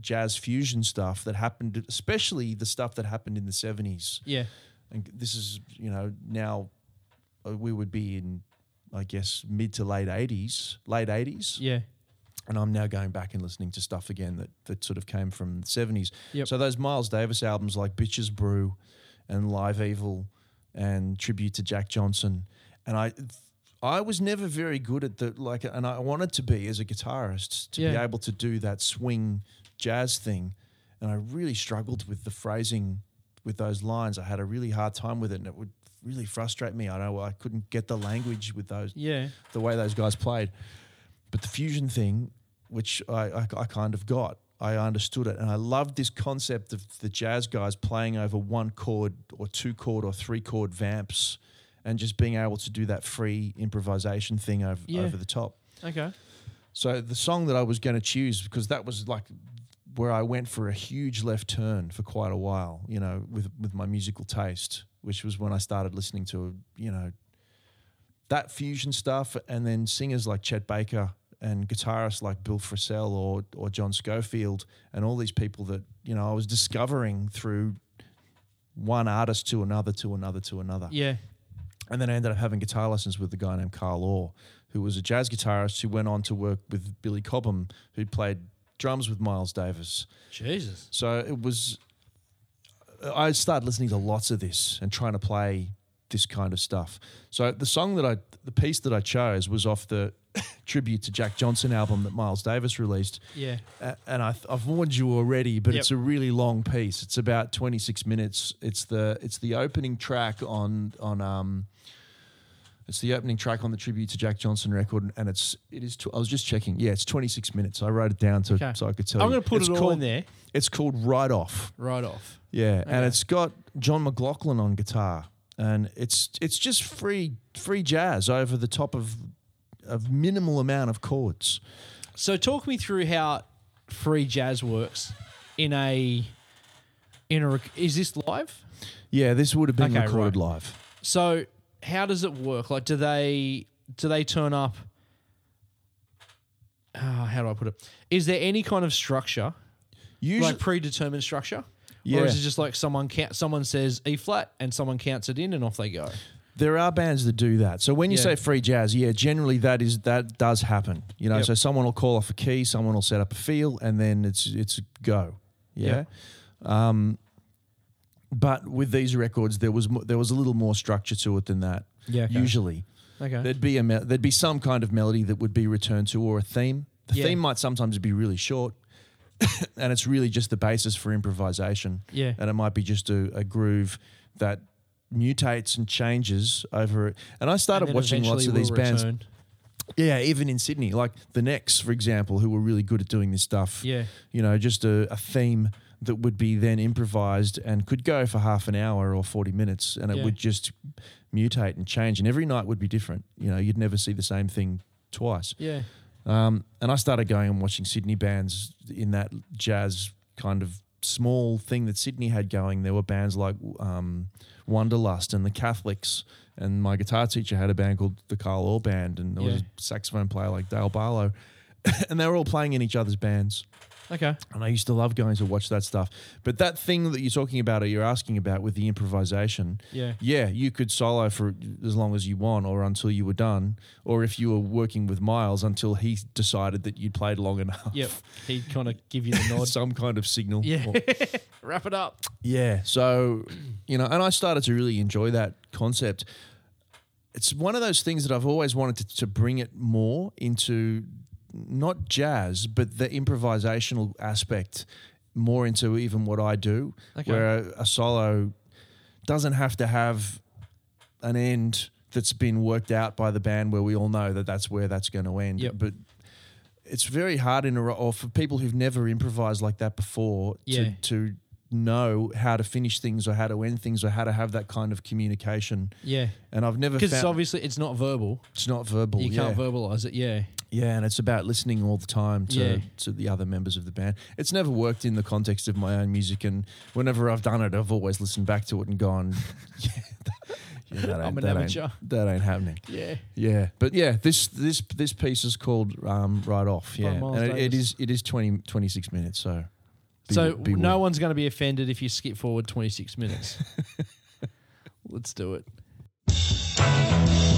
jazz fusion stuff that happened, especially the stuff that happened in the seventies Yeah. and this is you know now uh, we would be in I guess mid to late eighties, late eighties, Yeah. And I'm now going back and listening to stuff again that that sort of came from the seventies. Yep. So those Miles Davis albums like Bitches Brew and Live Evil and Tribute to Jack Johnson, and I. I was never very good at the like, and I wanted to be as a guitarist to be able to do that swing jazz thing, and I really struggled with the phrasing with those lines. I had a really hard time with it, and it would really frustrate me. I know I couldn't get the language with those Yeah. the way those guys played. But the fusion thing, which I, I, I kind of got, I understood it, and I loved this concept of the jazz guys playing over one chord or two chord or three chord vamps, and just being able to do that free improvisation thing over, Yeah. over the top. Okay. So the song that I was going to choose because that was like where I went for a huge left turn for quite a while, you know, with with my musical taste, which was when I started listening to, you know, that fusion stuff and then singers like Chet Baker and guitarists like Bill Frisell or or John Scofield and all these people that, you know, I was discovering through one artist to another to another to another. Yeah. And then I ended up having guitar lessons with a guy named Carl Orr, who was a jazz guitarist who went on to work with Billy Cobham, who played drums with Miles Davis. Jesus. So it was, I started listening to lots of this and trying to play this kind of stuff. So the song that I, the piece that I chose was off the tribute to Jack Johnson album that Miles Davis released. Yeah. A- and I, I've warned you already, but Yep. it's a really long piece. It's about 26 minutes. It's the it's the opening track on on um. It's the opening track on the tribute to Jack Johnson record, and it's it is. Tw- I was just checking. Yeah, it's 26 minutes. I wrote it down to Okay. so I could tell I'm going to put It's it all called- in there It's called Right Off. right off. Yeah, and it's got John McLaughlin on guitar, and it's it's just free free jazz over the top of of minimal amount of chords. So talk me through how free jazz works in a in a is this live? Yeah, this would have been Okay, recorded right. live. So how does it work? Like, do they do they turn up? Uh, how do I put it? Is there any kind of structure, Usually, like predetermined structure, Yeah. or is it just like someone count, someone says E flat and someone counts it in and off they go? There are bands that do that. So when you Yeah. say free jazz, yeah, generally that is that does happen. You know, Yep. so someone will call off a key, someone will set up a feel, and then it's it's go. Yeah. Um, but with these records, there was mo- there was a little more structure to it than that. Yeah, okay. Usually, Okay. there'd be a me- there'd be some kind of melody that would be returned to or a theme. The Yeah. theme might sometimes be really short, and it's really just the basis for improvisation. Yeah. and it might be just a, a groove that mutates and changes over it. And I started And watching lots of these will bands. Yeah, even in Sydney, like the Necks, for example, who were really good at doing this stuff. Yeah. You know, just a, a theme that would be then improvised and could go for half an hour or 40 minutes and it Yeah. would just mutate and change. And every night would be different. You know, you'd never see the same thing twice. Yeah. Um, and I started going and watching Sydney bands in that jazz kind of small thing that Sydney had going. There were bands like um, Wanderlust and the Catholics. And my guitar teacher had a band called the Carl Orr Band, and there was a saxophone player like Dale Barlow. and they were all playing in each other's bands. Okay. And I used to love going to watch that stuff. But that thing that you're talking about or you're asking about with the improvisation, Yeah. yeah, you could solo for as long as you want or until you were done. Or if you were working with Miles until he decided that you'd played long enough. Yep. He'd kind of give you the nod. Some kind of signal. yeah. Or- Wrap it up. yeah. So, you know, and I started to really enjoy that concept. It's one of those things that I've always wanted to, to bring it more into not jazz, but the improvisational aspect more into even what I do, Okay. where a, a solo doesn't have to have an end that's been worked out by the band where we all know that that's where that's going to end. Yep. But it's very hard in a or for people who've never improvised like that before Yeah. to to know how to finish things or how to end things or how to have that kind of communication. Yeah. And I've never Because obviously it's not verbal. it's not verbal. You yeah. can't verbalize it. Yeah. Yeah, and it's about listening all the time to, Yeah. to the other members of the band. It's never worked in the context of my own music, and whenever I've done it, I've always listened back to it and gone, "Yeah, that, yeah, that, ain't, I'm an that, amateur." ain't, that ain't happening." Yeah. Yeah, but yeah, this this this piece is called um, "Right Off." Yeah, and it, it is it is 20, 26 minutes. So, be- so be no one's going to be offended if you skip forward 26 minutes. Let's do it.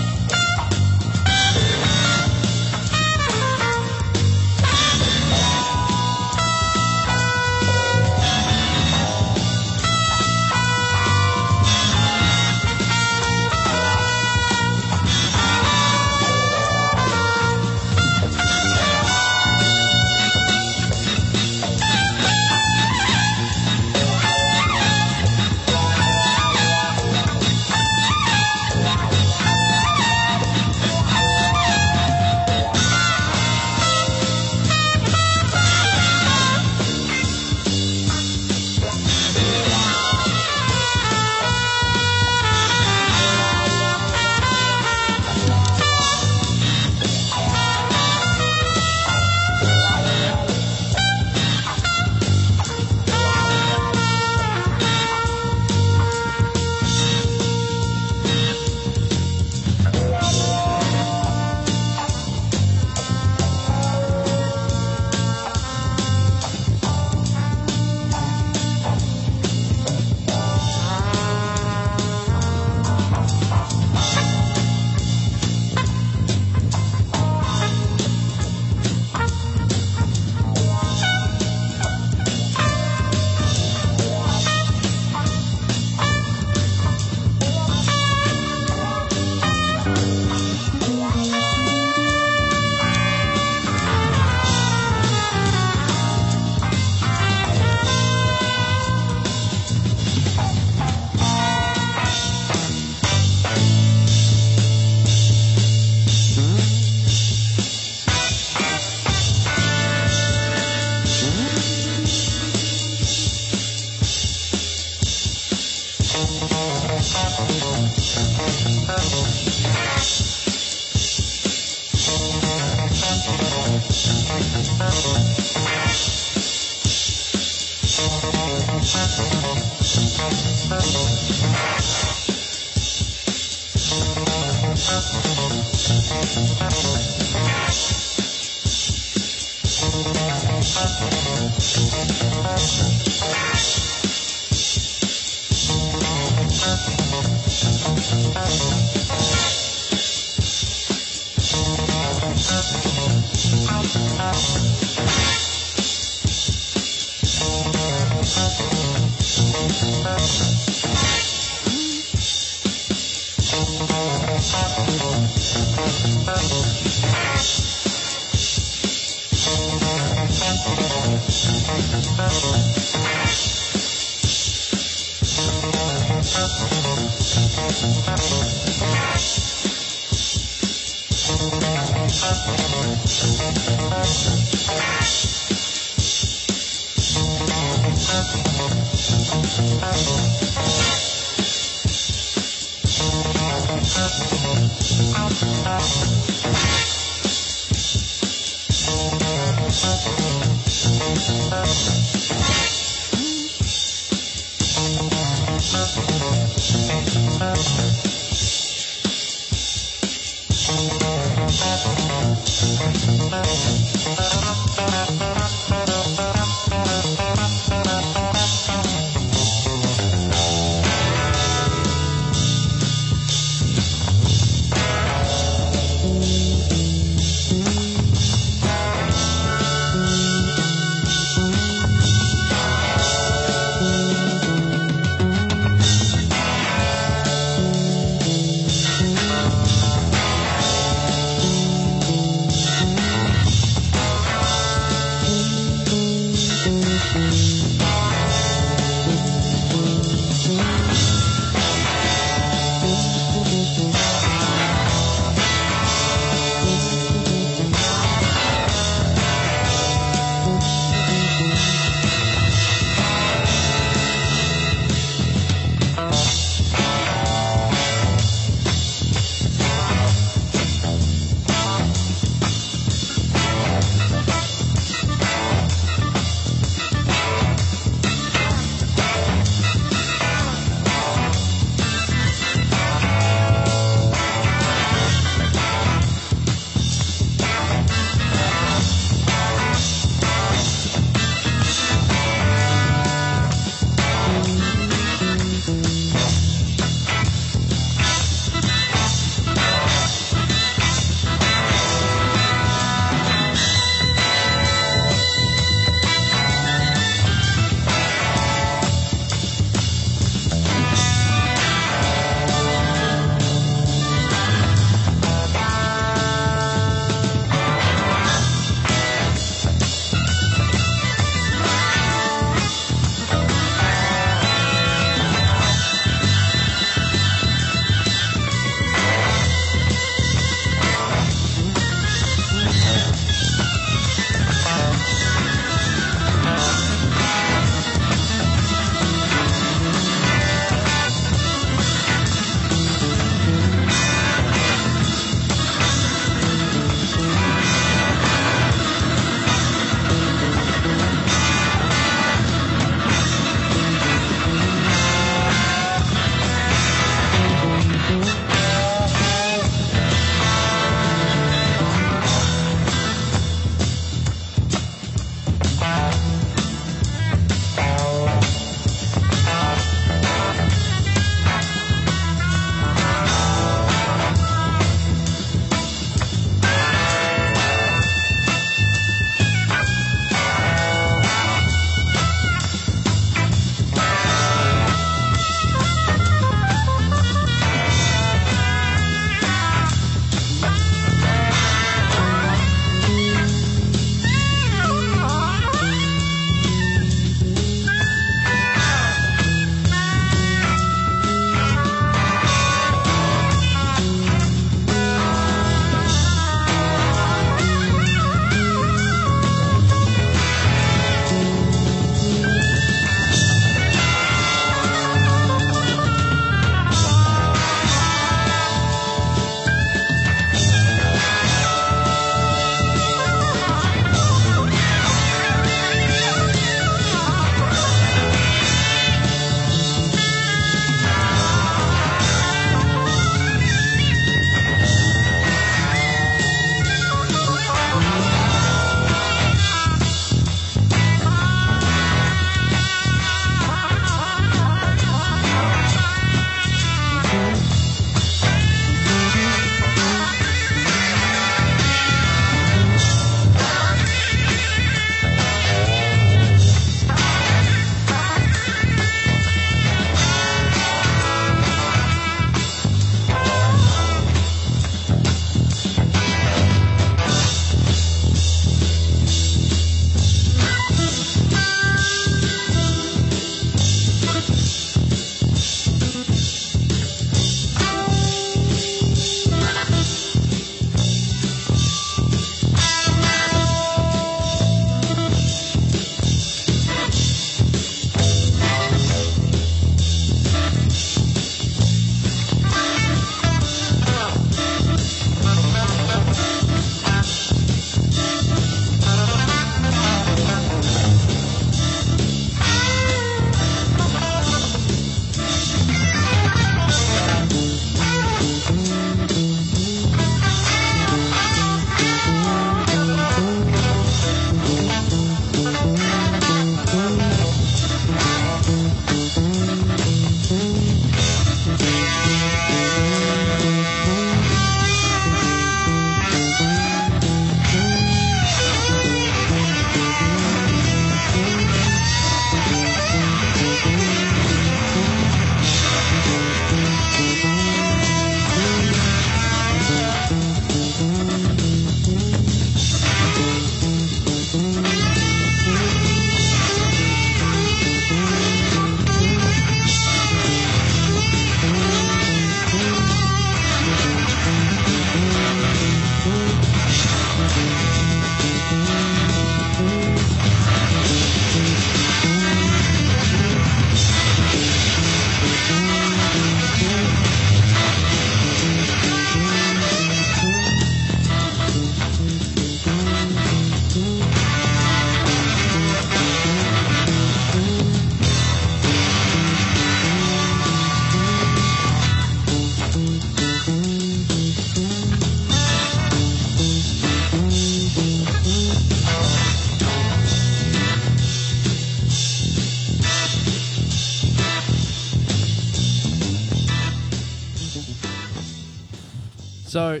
So,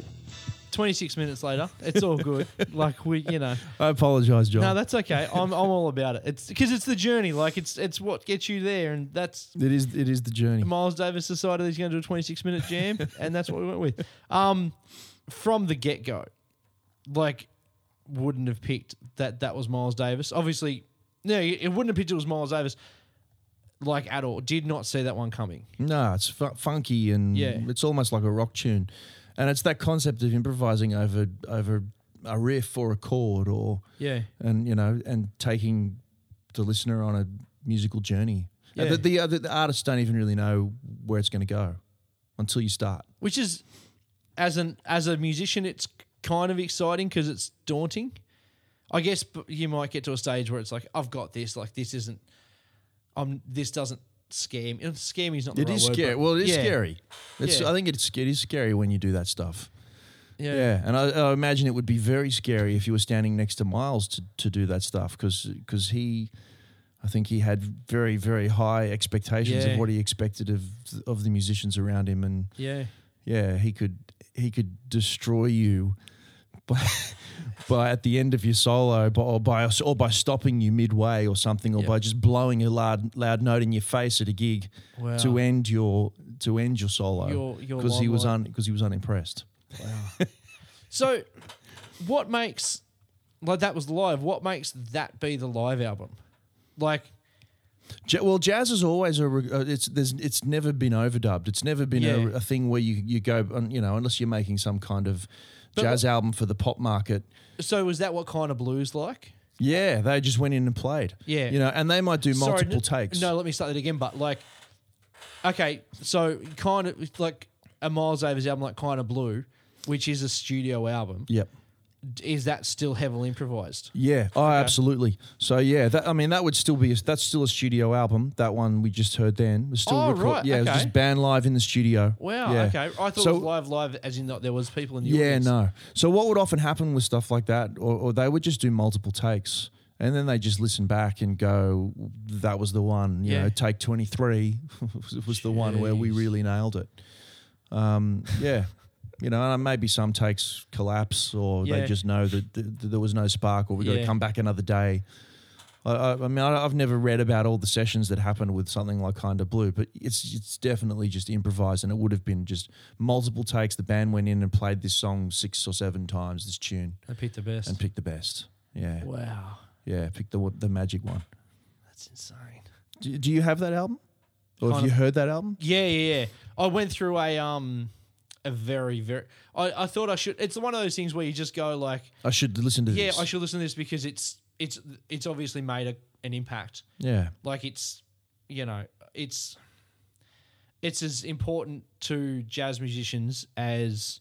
26 minutes later, it's all good. like we, you know, I apologize, John. no, that's okay. I'm, I'm all about it. It's because it's the journey. Like it's it's what gets you there, and that's it is it is the journey. Miles Davis decided he's going to do a 26 minute jam, and that's what we went with. Um, from the get go, like, wouldn't have picked that that was Miles Davis. Obviously, no, it wouldn't have picked it was Miles Davis, like at all. Did not see that one coming. No, it's fu- funky and Yeah. it's almost like a rock tune, and it's that concept of improvising over over a riff or a chord or Yeah, and you know and taking the listener on a musical journey. Yeah. the, the, other- the artists don't even really know where it's going to go until you start. which is as an as a musician, it's kind of exciting because it's daunting. I guess you might get to a stage where it's like, I've got this. Like this isn't. Um, this doesn't me. Is not. The It right is word, scary. Well, it is yeah, scary. It's, Yeah. I think it's it is scary when you do that stuff. Yeah. Yeah, and I, I imagine it would be very scary if you were standing next to Miles to, to do that stuff because he, I think he had very very high expectations Yeah. of what he expected of of the musicians around him, and Yeah. yeah, he could he could destroy you by by at the end of your solo, by, or by or by stopping you midway or something, or Yeah. by just blowing a loud loud note in your face at a gig Wow. to end your to end your solo because he was un because he was unimpressed. Wow. So, what makes like that was live? What makes that be the live album? Like, well, jazz is always a re- uh, it's there's it's never been overdubbed. It's never been Yeah. a, a thing where you you go on, you know unless you're making some kind of But jazz album for the pop market. so was that what kind of blues like? Yeah, they just went in and played. Yeah. you know, and they might do multiple n- takes. No, let me start that again. But like, okay, so kind of like a Miles Davis album, like kind of blue, which is a studio album. Yep. Is that still heavily improvised? Yeah. Oh, absolutely. So yeah, that I mean that would still be a, that's still a studio album. That one we just heard then was still Oh, record- right, Yeah, it was just band live in the studio. Wow. Yeah. Okay. I thought So- it was live, live, as in that there was people in the Yeah, audience. no. So what would often happen with stuff like that, or, or they would just do multiple takes, and then they just listen back and go, "That was the one." You Yeah. know, take twenty three was the one where we really nailed it. Um, yeah, you know, and maybe some takes collapse, or Yeah. they just know that, th- that there was no spark, or we've got to come back another day. I, I, mean, I, I've never read about all the sessions that happened with something like Kind of Blue, but it's it's definitely just improvised, and it would have been just multiple takes. The band went in and played this song six or seven times, this tune, I picked the best. and picked the best. Yeah, wow. yeah, picked the the magic one. That's insane. Do, do you have that album, or have Kind you heard that album? Yeah, yeah, yeah. I went through a um a very very. I, I thought I should. It's one of those things where you just go like, I should listen to this. yeah, this. I should listen to this because it's it's it's obviously made a, an impact. Yeah, Like it's you know it's it's as important to jazz musicians as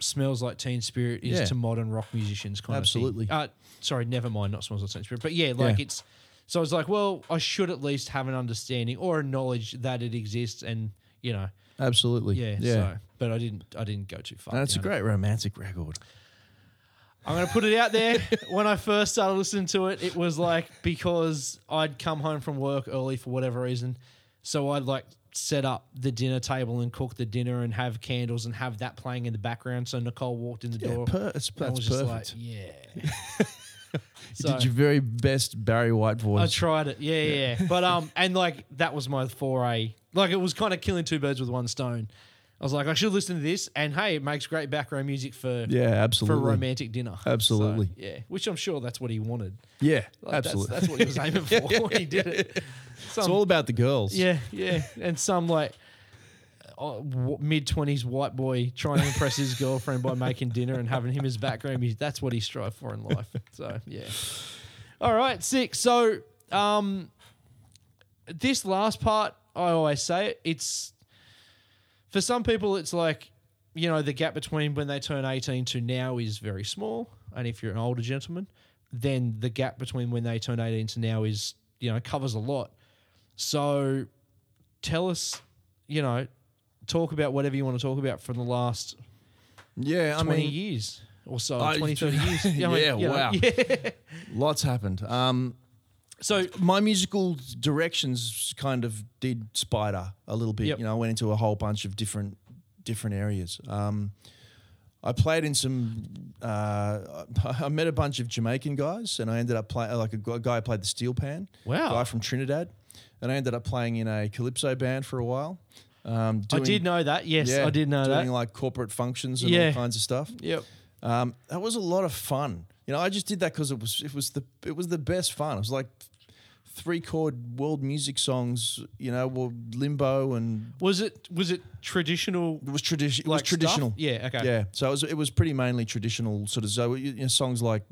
smells like teen spirit is Yeah. to modern rock musicians kind Absolutely. of thing. Uh, sorry, never mind, not smells like teen spirit, but yeah, like Yeah. it's. So I was like, well, I should at least have an understanding or a knowledge that it exists, and you know, absolutely. yeah. yeah. So, but I didn't. I didn't go too far. and it's a down great romantic record. I'm going to put it out there. when I first started listening to it, it was like because I'd come home from work early for whatever reason. So I'd like set up the dinner table and cook the dinner and have candles and have that playing in the background. So Nicole walked in the Yeah, door. per- it's, and I that's was just perfect. like, yeah. you So- did your very best Barry White voice. I tried it. Yeah, yeah, yeah. But um, and like that was my foray. Like it was kind of killing two birds with one stone. I was like, I should listen to this, and hey, it makes great background music for yeah, absolutely for a romantic dinner. Absolutely. So, yeah, which I'm sure that's what he wanted. Yeah, Like, absolutely. That's, that's what he was aiming for when he did it. Some, it's all about the girls. yeah, yeah, and some like mid twenties white boy trying to impress his girlfriend by making dinner and having him as background music. That's what he strived for in life. So yeah. All right, six. So um, this last part, I always say it. It's for some people, it's like you know the gap between when they turn eighteen to now is very small, and if you're an older gentleman, then the gap between when they turn eighteen to now is you know covers a lot. So tell us, you know, talk about whatever you want to talk about from the last yeah. I 20 mean, years or so, I- 20, 30 years. Yeah, I mean, you know, wow. Yeah. lots happened. Um, So, my musical directions kind of did spider a little bit. Yep. You know, I went into a whole bunch of different different areas. Um, I played in some. Uh, I met a bunch of Jamaican guys, and I ended up playing like a guy who played the steel pan. Wow. guy from Trinidad, and I ended up playing in a calypso band for a while. Um, I did know that. Yes, yeah, I did know doing that. like corporate functions and Yeah. all kinds of stuff. Yep. Um, that was a lot of fun. You know, I just did that because it was it was the it was the best fun. It was like three chord world music songs. You know, well, limbo and Was it was it traditional? it was tradition. It was Like stuff? traditional. Yeah, okay. Yeah. So it was it was pretty mainly traditional sort of so you know, songs like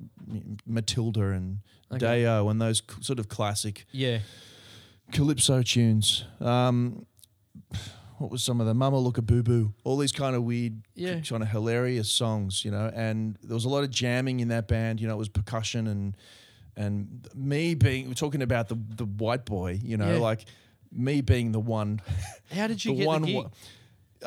Matilda and Okay. Day-O and those c- sort of classic Yeah. calypso tunes. Um, what was some of them? Mama Look a Boo Boo. All these kind of weird, Yeah. kind of hilarious songs, you know. And there was a lot of jamming in that band. You know, it was percussion and and me being we're talking about the the white boy. You know, Yeah. like me being the one. How did you the get one. the gig? wa-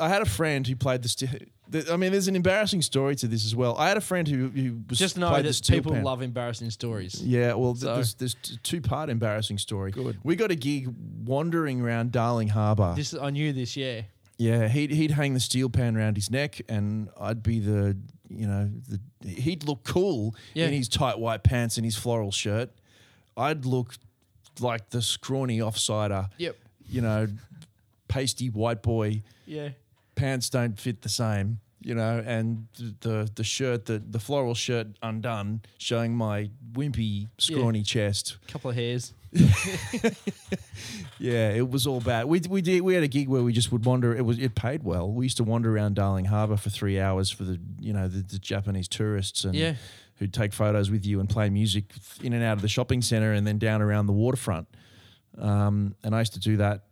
I had a friend who played the. St- the I mean, there's an embarrassing story to this as well. I had a friend who, who was Just know played the that steel people pan. love embarrassing stories. Yeah, well, th- So- there's, there's two part embarrassing story. Good. We got a gig wandering around Darling Harbour. This I knew this. Yeah. yeah, he'd he'd hang the steel pan around his neck, and I'd be the you know the he'd look cool Yeah. in his tight white pants and his floral shirt. I'd look like the scrawny offsider. Yep. You know, pasty white boy. Yeah. Pants don't fit the same. You know, and the the shirt, the the floral shirt undone, showing my wimpy, scrawny chest. Couple of hairs. Yeah, it was all bad. We we did we had a gig where we just would wander. It was it paid well. We used to wander around Darling Harbour for three hours for the you know the, the Japanese tourists and Yeah. who'd take photos with you and play music in and out of the shopping centre and then down around the waterfront. Um, and I used to do that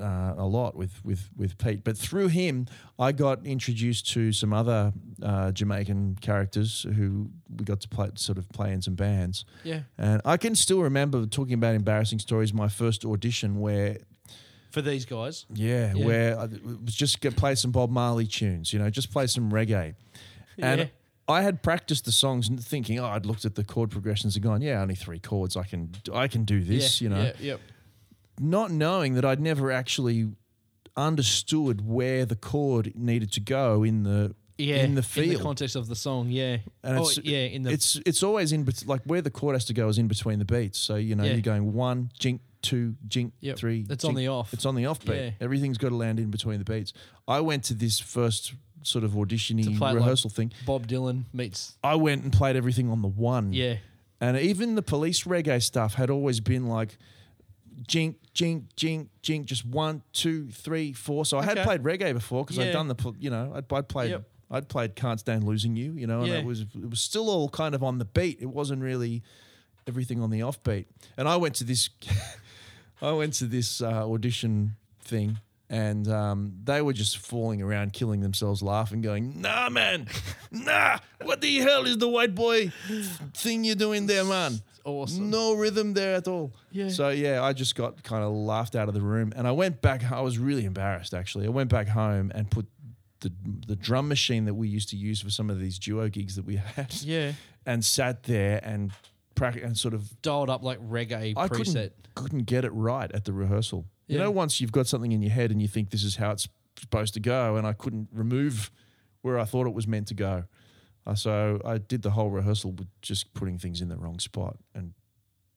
uh, a lot with with with Pete. But through him, I got introduced to some other uh, Jamaican characters who we got to play sort of play in some bands. Yeah. And I can still remember talking about embarrassing stories. My first audition, where For these guys. yeah, Yeah. where I, was just get play some Bob Marley tunes, you know, just play some reggae, and Yeah. I had practiced the songs, and thinking, oh, I'd looked at the chord progressions and gone, yeah, only three chords, I can, I can do this, yeah. you know, Yeah. Yep. Not knowing that I'd never actually understood where the chord needed to go in the Yeah. in the In field. the context of the song. Yeah. And oh, it's- yeah. In the. it's it's always in bet- like where the chord has to go is in between the beats. So you know Yeah. you're going one jink, two jink, Yep. three. It's on the off. It's on the off beat. Yeah. Everything's got to land in between the beats. I went to this first sort of auditioning it like- rehearsal thing. Bob Dylan meets. I went and played everything on the one. Yeah. And even the police reggae stuff had always been like jink, jink, jink, jink, just one, two, three, four. So I had Okay. played reggae before because Yeah. I'd done the, pl- you know, I'd, I'd played, Yep. I'd played Can't Stand Losing You, you know, and Yeah. it was, it was still all kind of on the beat. It wasn't really everything on the offbeat. And I went to this, I went to this uh, audition thing. And um, they were just falling around, killing themselves, laughing, going, "Nah, man, nah. What the hell is the white boy thing you're doing there, man? Awesome. No rhythm there at all. Yeah. So yeah, I just got kind of laughed out of the room, and I went back. I was really embarrassed actually. I went back home and put the the drum machine that we used to use for some of these duo gigs that we had, Yeah. and sat there and prac- and sort of Dialed up like reggae I preset. couldn't couldn't get it right at the rehearsal. You Yeah. know, once you've got something in your head and you think this is how it's supposed to go, and I couldn't remove where I thought it was meant to go. Uh, so I did the whole rehearsal with just putting things in the wrong spot and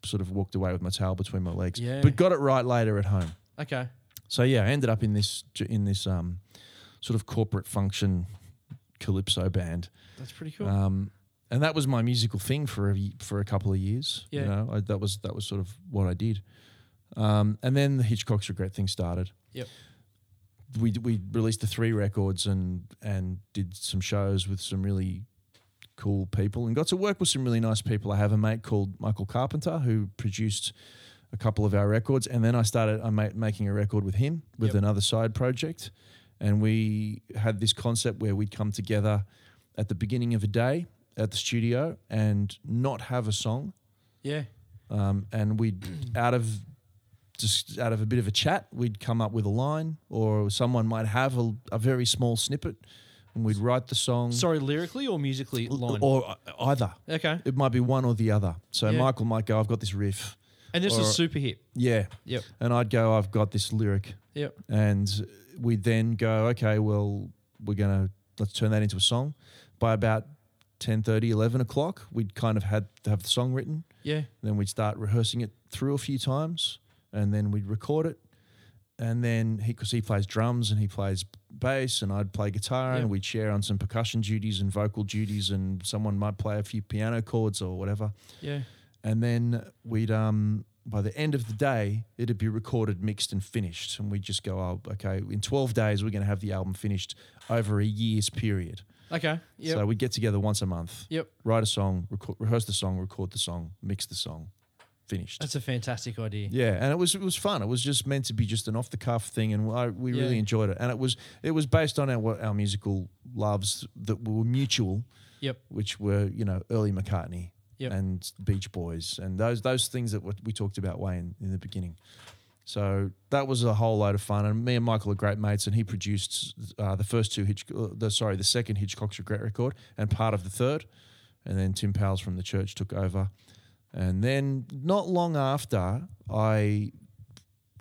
sort of walked away with my tail between my legs. Yeah. But got it right later at home. Okay. So yeah, I ended up in this in this um, sort of corporate function calypso band. That's pretty cool. Um, and that was my musical thing for a, for a couple of years. Yeah. You know, I, that was that was sort of what I did. Um, and then the Hitchcock's Regret thing started. Yep. We we released the three records and and did some shows with some really cool people and got to work with some really nice people. I have a mate called Michael Carpenter who produced a couple of our records, and then I started I made, making a record with him with Yep. another side project, and we had this concept where we'd come together at the beginning of a day at the studio and not have a song, yeah. um, and we'd out of just out of a bit of a chat, we'd come up with a line, or someone might have a, a very small snippet, and we'd write the song. Sorry, lyrically or musically line? Or uh, either. okay. It might be one or the other. So Yeah. Michael might go, I've got this riff. And this or- was super hit. Yeah. Yep. And I'd go, I've got this lyric. Yep. And we'd then go, okay, well, we're gonna let's turn that into a song. By about 10:30, 11 o'clock, we'd kind of had to have the song written. Yeah. Then we'd start rehearsing it through a few times, and then we'd record it. And then he, because he plays drums and he plays bass, and I'd play guitar, Yeah. and we'd share on some percussion duties and vocal duties, and someone might play a few piano chords or whatever. Yeah. And then we'd, um, by the end of the day, it'd be recorded, mixed, and finished. And we'd just go, oh, okay, in 12 days, we're going to have the album finished over a year's period. Okay. Yep. So we'd get together once a month, yep. write a song, record, rehearse the song, record the song, mix the song, finished. That's a fantastic idea. Yeah, and it was it was fun. It was just meant to be just an off the cuff thing, and I, we really enjoyed it. And it was it was based on our our musical loves that were mutual, Yep. which were you know early McCartney Yep. and Beach Boys and those those things that we talked about way in, in the beginning. So that was a whole load of fun, and me and Michael are great mates, and he produced uh, the first two Hitch, uh, the sorry, the second Hitchcock's Regret record, and part of the third, and then Tim Powles from the church took over, and then not long after, I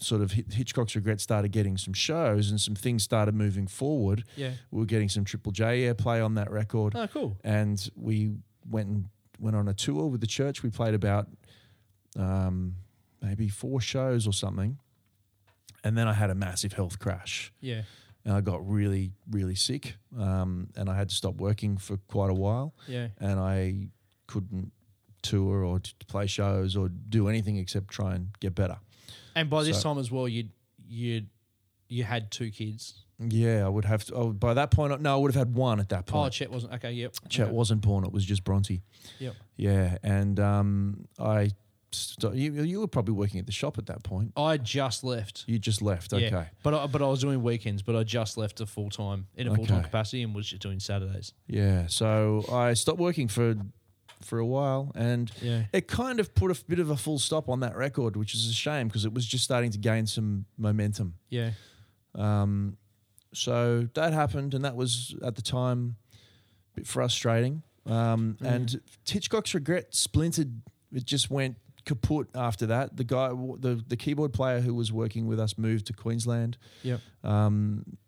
sort of Hitchcock's Regret started getting some shows, and some things started moving forward. Yeah. We were getting some Triple J airplay on that record Oh, cool. and we went and went on a tour with the church. We played about um, maybe four shows or something, and then I had a massive health crash, Yeah. and I got really, really sick, um, and I had to stop working for quite a while, Yeah. and I couldn't tour or t- play shows or do anything except try and get better. And by this So- time as well, you'd you'd you had two kids. Yeah, I would have to. Oh, by that point, no, I would have had one at that point. Oh. Chet wasn't okay. Yep. Chet okay. wasn't born; it was just Bronte. Yep. Yeah, and um, I, st- you, you were probably working at the shop at that point. I just left. You just left, okay. Yeah. But I, but I was doing weekends. But I just left a full time in a full time Okay. capacity and was just doing Saturdays. Yeah, so I stopped working for for a while, and Yeah. it kind of put a bit of a full stop on that record, which is a shame because it was just starting to gain some momentum. Yeah. Um, so that happened, and that was at the time a bit frustrating. Um, And Hitchcock's regret splintered. It just went kaput after that. The guy, the the keyboard player who was working with us, moved to Queensland. Yep. Um,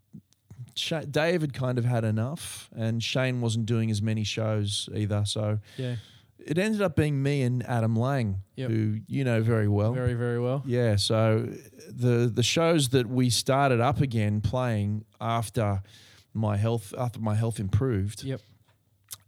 Sha Dave had kind of had enough, and Shane wasn't doing as many shows either. So Yeah. it ended up being me and Adam Lang, Yep. who you know very well. Very very well. Yeah, so the the shows that we started up again playing after my health after my health improved Yep.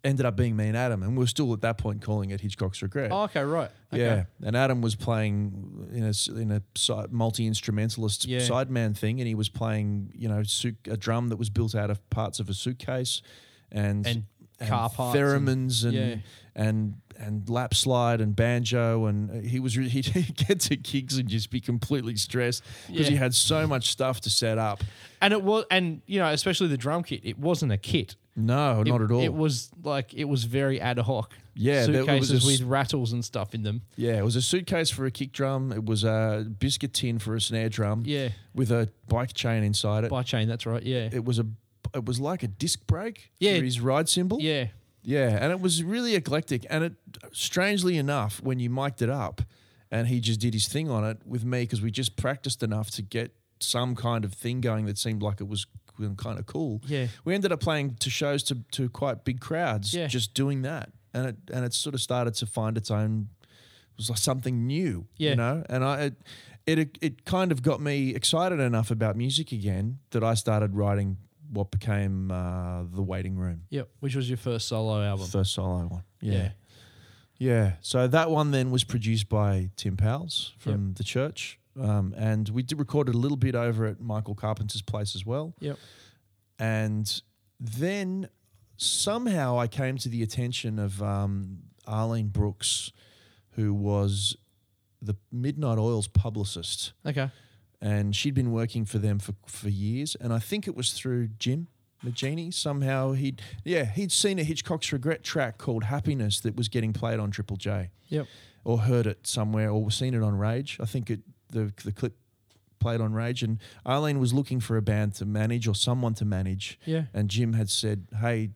Ended up being me and Adam, and we are still at that point calling it Hitchcock's Regret. Oh, okay. Right. Okay. Yeah, and Adam was playing in a in a multi instrumentalist Yeah. sideman thing, and he was playing you know a drum that was built out of parts of a suitcase, and And car parts and- theremins and yeah. and and lap slide and banjo, and uh, he was re- he'd get to gigs and just be completely stressed because Yeah. he had so much stuff to set up. And it was, and you know, especially the drum kit. It wasn't a kit. No, It- not at all. It was like it was very ad hoc. Yeah, suitcases with rattles and stuff in them. yeah, it was a suitcase for a kick drum. It was a biscuit tin for a snare drum. Yeah, with a bike chain inside it. Bike chain. That's right. Yeah, it was a it was like a disc brake Yeah. for his ride cymbal. yeah, Yeah, and it was really eclectic. And it strangely enough, when you mic'd it up and he just did his thing on it with me because we just practiced enough to get some kind of thing going that seemed like it was kind of cool. Yeah. We ended up playing to shows to, to quite big crowds Yeah. just doing that. And it and it sort of started to find its own it was like something new, Yeah. you know? And I it, it it kind of got me excited enough about music again that I started writing what became uh, the waiting room yep. Which was your first solo album? first solo one. Yeah. Yeah. yeah. So that one then was produced by Tim Powles from the church. Um, and we did record a little bit over at Michael Carpenter's place as well. Yep. And then somehow I came to the attention of um, Arlene Brooks, who was the Midnight Oil's publicist Okay. and she'd been working for them for, for years. And I think it was through Jim Moginie. Somehow he'd yeah he'd seen a Hitchcock's Regret track called Happiness that was getting played on Triple J, Yep. or heard it somewhere, or seen it on Rage. I think it the the clip played on Rage, and Arlene was looking for a band to manage or someone to manage. Yeah. And Jim had said, "Hey,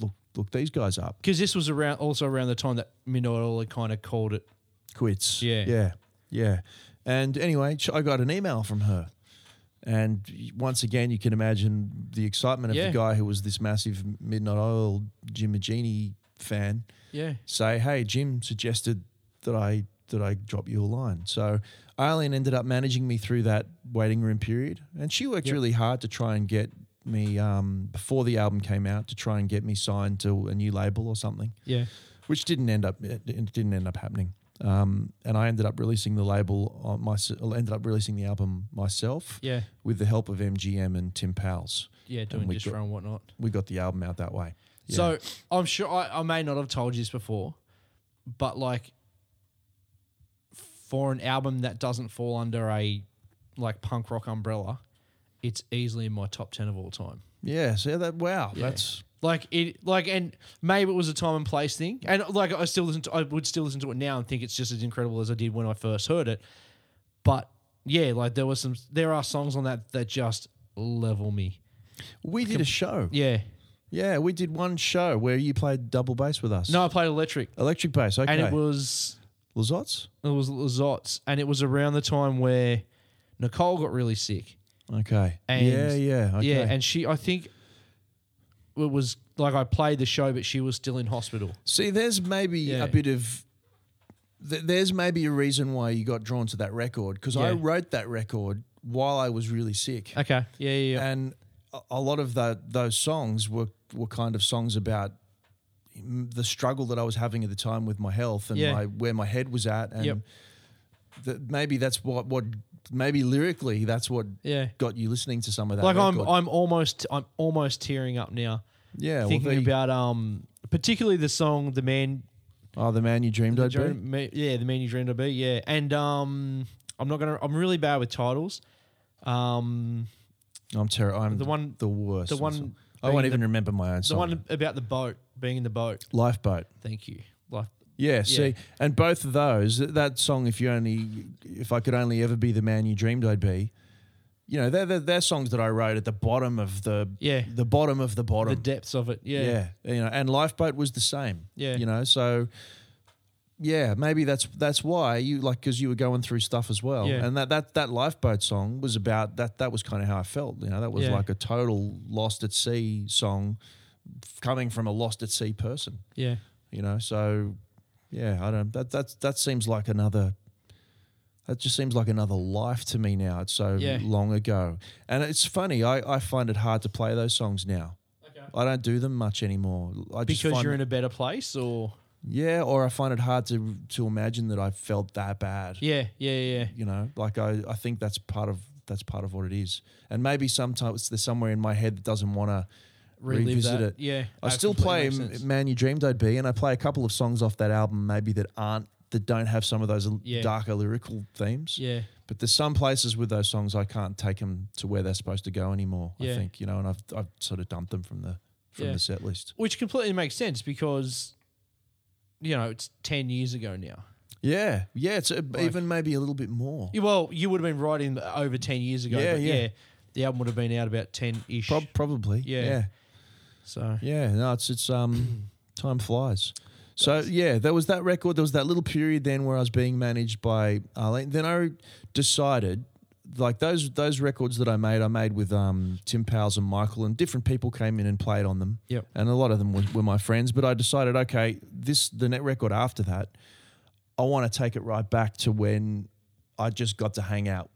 look look these guys up." Because this was around also around the time that Midnight Oil had kind of called it. quits. Yeah. Yeah. Yeah. And anyway, I got an email from her. And once again, you can imagine the excitement of Yeah. the guy who was this massive Midnight Oil Jim Moginie fan Yeah. say, "Hey, Jim suggested that I that I drop you a line." So Arlene ended up managing me through that waiting room period, and she worked Yep. really hard to try and get me um, before the album came out to try and get me signed to a new label or something, Yeah. which didn't end up it didn't end up happening. Um, and I ended up releasing the label on my ended up releasing the album myself Yeah. with the help of MGM and Tim Powles. Yeah. Doing distro and whatnot. We got the album out that way. Yeah. So I'm sure I, I may not have told you this before, but like for an album that doesn't fall under a like punk rock umbrella, it's easily in my top ten of all time. yeah, so that wow, Yeah. that's Like it, like, and maybe it was a time and place thing, and like I still listen to, I would still listen to it now and think it's just as incredible as I did when I first heard it. But yeah, like there was some, there are songs on that that just level me. we did a show. Yeah, Yeah, we did one show where you played double bass with us. no, I played electric, electric bass. Okay, and it was Lazot's. it was Lazot's, and it was around the time where Nicole got really sick. Okay. And- yeah, yeah, okay. Yeah, and she, I think it was like I played the show, but she was still in hospital. see, there's maybe Yeah. a bit of. th- There's maybe a reason why you got drawn to that record because I wrote that record while I was really sick, Okay, yeah, yeah, yeah. and a- a lot of the, those songs were were kind of songs about the struggle that I was having at the time with my health and Yeah. my where my head was at, and Yep. that maybe that's what what maybe lyrically that's what yeah. got you listening to some of that. Like I'm. I'm almost, I'm almost tearing up now. yeah, well, thinking the- about um particularly the song the man oh the man you dreamed I'd be. Dream- Ma- yeah the man you dreamed of be yeah and um i'm not gonna i'm really bad with titles um I'm terrible. I'm The one- the worst. the one I won't the- even remember my own the song. one about the boat being in the boat Lifeboat. thank you like Yeah, see, and both of those, that song, if you only, if I could only ever be the man you dreamed I'd be, you know, they're, they're, they're songs that I wrote at the bottom of the, Yeah. the bottom of the bottom. the depths of it yeah yeah. you know, and Lifeboat was the same. Yeah. you know, so yeah, maybe that's that's why you like because you were going through stuff as well, Yeah. and that that that Lifeboat song was about that. That was kind of how I felt. You know, that was Yeah. like a total lost at sea song, coming from a lost at sea person. yeah you know so yeah i don't that that's that seems like another that just seems like another life to me now it's so Yeah. long ago and it's funny i i find it hard to play those songs now Okay. i don't do them much anymore i just because you're in a better place or yeah or i find it hard to to imagine that i felt that bad yeah yeah yeah you know like i i think that's part of that's part of what it is and maybe sometimes there's somewhere in my head that doesn't want to relive revisit that it yeah I still play makes M- sense. Man You Dreamed I'd Be, and I play a couple of songs off that album, maybe that aren't that don't have some of those Yeah. darker lyrical themes. yeah But there's some places with those songs I can't take them to where they're supposed to go anymore. I think you know, and I've I've sort of dumped them from the from Yeah. the set list. which completely makes sense because you know it's 10 years ago now Yeah, yeah, it's a, even maybe a little bit more. Well, you would have been writing over 10 years ago. Yeah, but yeah. yeah. The album would have been out about 10 ish. Prob- probably. Yeah. yeah, so, yeah. No, it's it's um time flies. So yeah, there was that record. There was that little period then where I was being managed by Arlene. Then I decided, like those those records that I made, I made with um, Tim Powles and Michael, and different people came in and played on them. Yep. And a lot of them were, were my friends. But I decided, okay, this the net record after that, I want to take it right back to when I just got to hang out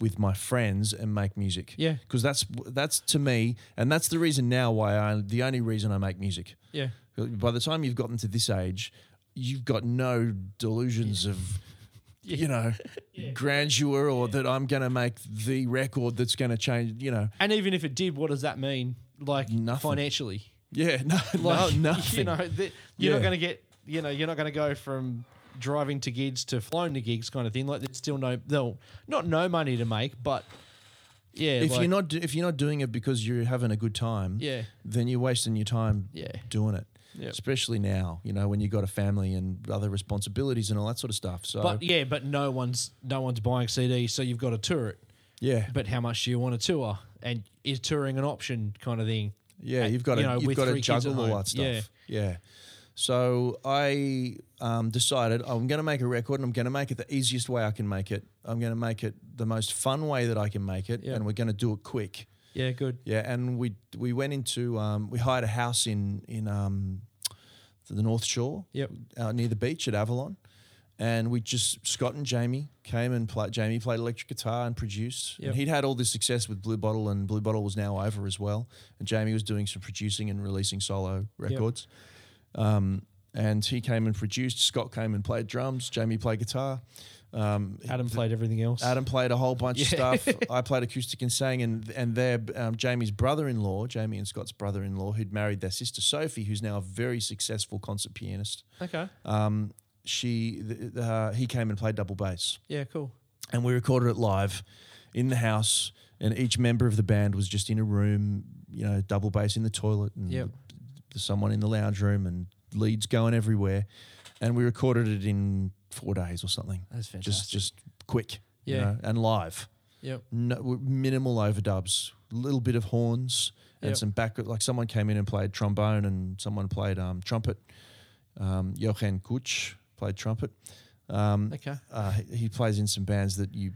with my friends and make music. Yeah. Because that's that's to me, and that's the reason now why I the only reason I make music. yeah. By the time you've gotten to this age, you've got no delusions of, you know, grandeur or that I'm going to make the record that's going to change, you know. And even if it did, what does that mean? Like, Nothing. financially? Yeah, no, Like, no, nothing. You know, you're Yeah. not going to get, you know, you're not going to go from driving to gigs to flying to gigs kind of thing. Like, there's still no, no, not no money to make, but yeah. if like, you're not if you're not doing it because you're having a good time, Yeah. then you're wasting your time Yeah. doing it. Yep. Especially now, you know, when you've got a family and other responsibilities and all that sort of stuff. So But yeah, but no one's no one's buying CD, so you've got to tour it. yeah, But how much do you want to tour? And is touring an option kind of thing? Yeah, you've got to you know, you've with got to three kids at juggle all home. that stuff. Yeah. So I um, decided I'm going to make a record, and I'm going to make it the easiest way I can make it. I'm going to make it the most fun way that I can make it, Yeah. and we're going to do it quick. Yeah, good. Yeah, and we we went into um, we hired a house in in um, the North Shore, Yep. uh, near the beach at Avalon, and we just Scott and Jamie came and played. Jamie played electric guitar and produced. Yep. And he'd had all this success with Bluebottle, and Bluebottle was now over as well. And Jamie was doing some producing and releasing solo records. Um, and he came and produced. Scott came and played drums. Jamie played guitar. Um, Adam played everything else. Adam played a whole bunch Yeah. of stuff. I played acoustic and sang, and and their um, Jamie's brother-in-law, Jamie and Scott's brother-in-law, who'd married their sister Sophie, who's now a very successful concert pianist. Okay. Um, she, uh, he came and played double bass, Yeah, cool. and we recorded it live in the house. And each member of the band was just in a room, you know, double bass in the toilet, and Yep. there's someone in the lounge room, and leads going everywhere. And we recorded it in four days or something. That's Just fantastic. just quick, you Yeah. know, and live. Yep. No, minimal overdubs, A little bit of horns and Yep. some back. Like someone came in and played trombone, and someone played um, trumpet. Um, Jochen Kutsch played trumpet. Um, Okay. uh, he- he plays in some bands that you.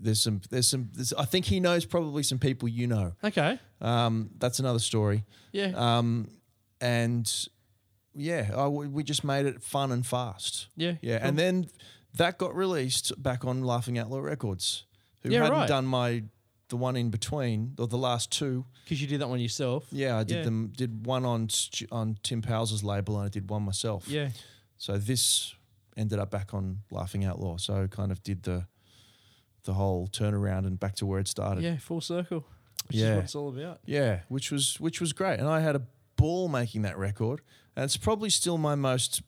There's some. There's some. There's, I think he knows probably some people you know. Okay. Um, that's another story. Yeah. Um, and yeah, I, we just made it fun and fast. Yeah, yeah. cool. And then that got released back on Laughing Outlaw Records, who Yeah, hadn't right. done my the one in between or the last two. Because you did that one yourself. Yeah, I did Yeah. them. Did one on on Tim Powles label, and I did one myself. Yeah. So this ended up back on Laughing Outlaw. So kind of did the the whole turnaround and back to where it started. Yeah. Full circle. Which is Yeah. what it's all about. Yeah, which was which was great, and I had a ball making that record, and it's probably still my most.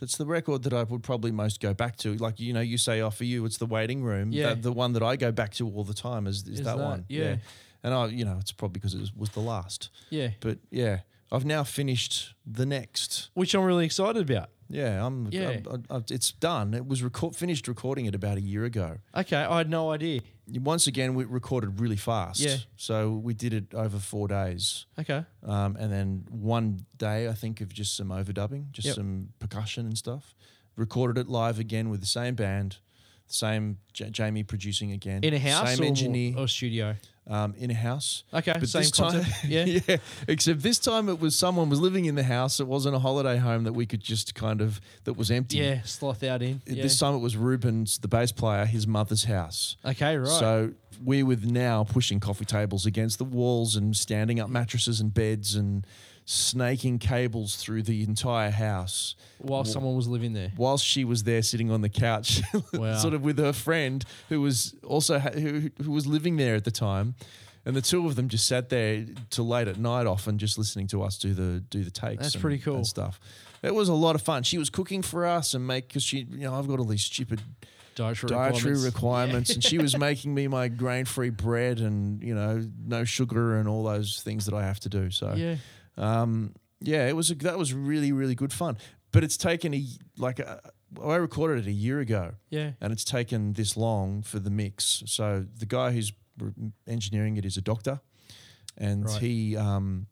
it's the record that I would probably most go back to. Like you know, you say, "Oh, for you, it's the waiting room." Yeah. That- the one that I go back to all the time is, is, Is that, that, one. yeah. and I, you know, it's probably because it was, was the last. Yeah. But yeah, I've now finished the next. Which I'm really excited about. Yeah, I'm. Yeah. I'm- I'm- it's done. It was record, finished recording it about a year ago. Okay. I had no idea. Once again, we recorded really fast. Yeah. So we did it over four days. Okay. Um, and then one day, I think of just some overdubbing, just Yep. some percussion and stuff. Recorded it live again with the same band, same J- Jamie producing again. In a house same or, engineer or studio? um, in a house. Okay. But same this time. Yeah. yeah. Except this time, it was someone was living in the house. It wasn't a holiday home that we could just kind of that was empty. Yeah. Sloth out in. Yeah. This time, it was Ruben's, the bass player, his mother's house. okay. Right. So we're with now pushing coffee tables against the walls and standing up mattresses and beds and snaking cables through the entire house While someone was living there. whilst she was there sitting on the couch, Wow. sort of with her friend who was also ha- who, who was living there at the time. And the two of them just sat there till late at night, often just listening to us do the do the takes. That's and- pretty cool. and stuff. It was a lot of fun. She was cooking for us and make because she, you know, I've got all these stupid Dietary, dietary requirements. requirements, and she was making me my grain-free bread and you know no sugar and all those things that I have to do. So Yeah. Um, yeah, it was a, that was really really good fun. But it's taken a like a, I recorded it a year ago, Yeah. and it's taken this long for the mix. So the guy who's engineering it is a doctor, and Right. he um,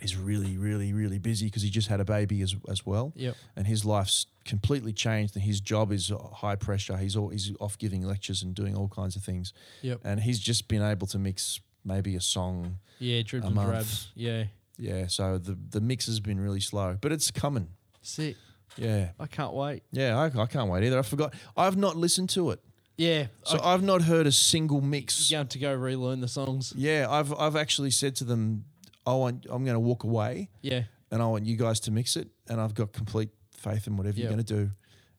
is really really really busy because he just had a baby as as well Yep. and his life's completely changed and his job is high pressure he's all, he's off giving lectures and doing all kinds of things Yep. and he's just been able to mix maybe a song Yeah. Dribs and drabs. Yeah. Yeah so the the mix has been really slow but it's coming Sick. yeah I can't wait. yeah I, I can't wait either i forgot i've not listened to it Yeah. so I, i've not heard a single mix you have to go relearn the songs. yeah i've i've actually said to them i want i'm going to walk away Yeah. and I want you guys to mix it. And I've got complete faith in whatever you're going to do,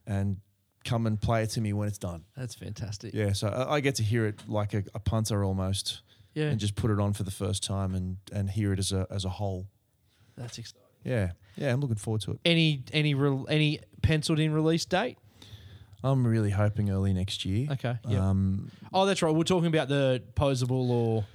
and come and play it to me when it's done. That's fantastic. Yeah, so I, I get to hear it like a, a punter almost, Yeah. and just put it on for the first time and and hear it as a as a whole. That's exciting. Yeah, yeah, I'm looking forward to it. Any any re- any penciled in release date? I'm really hoping early next year. Okay. Yeah. Um, oh, that's right. We're talking about the posable or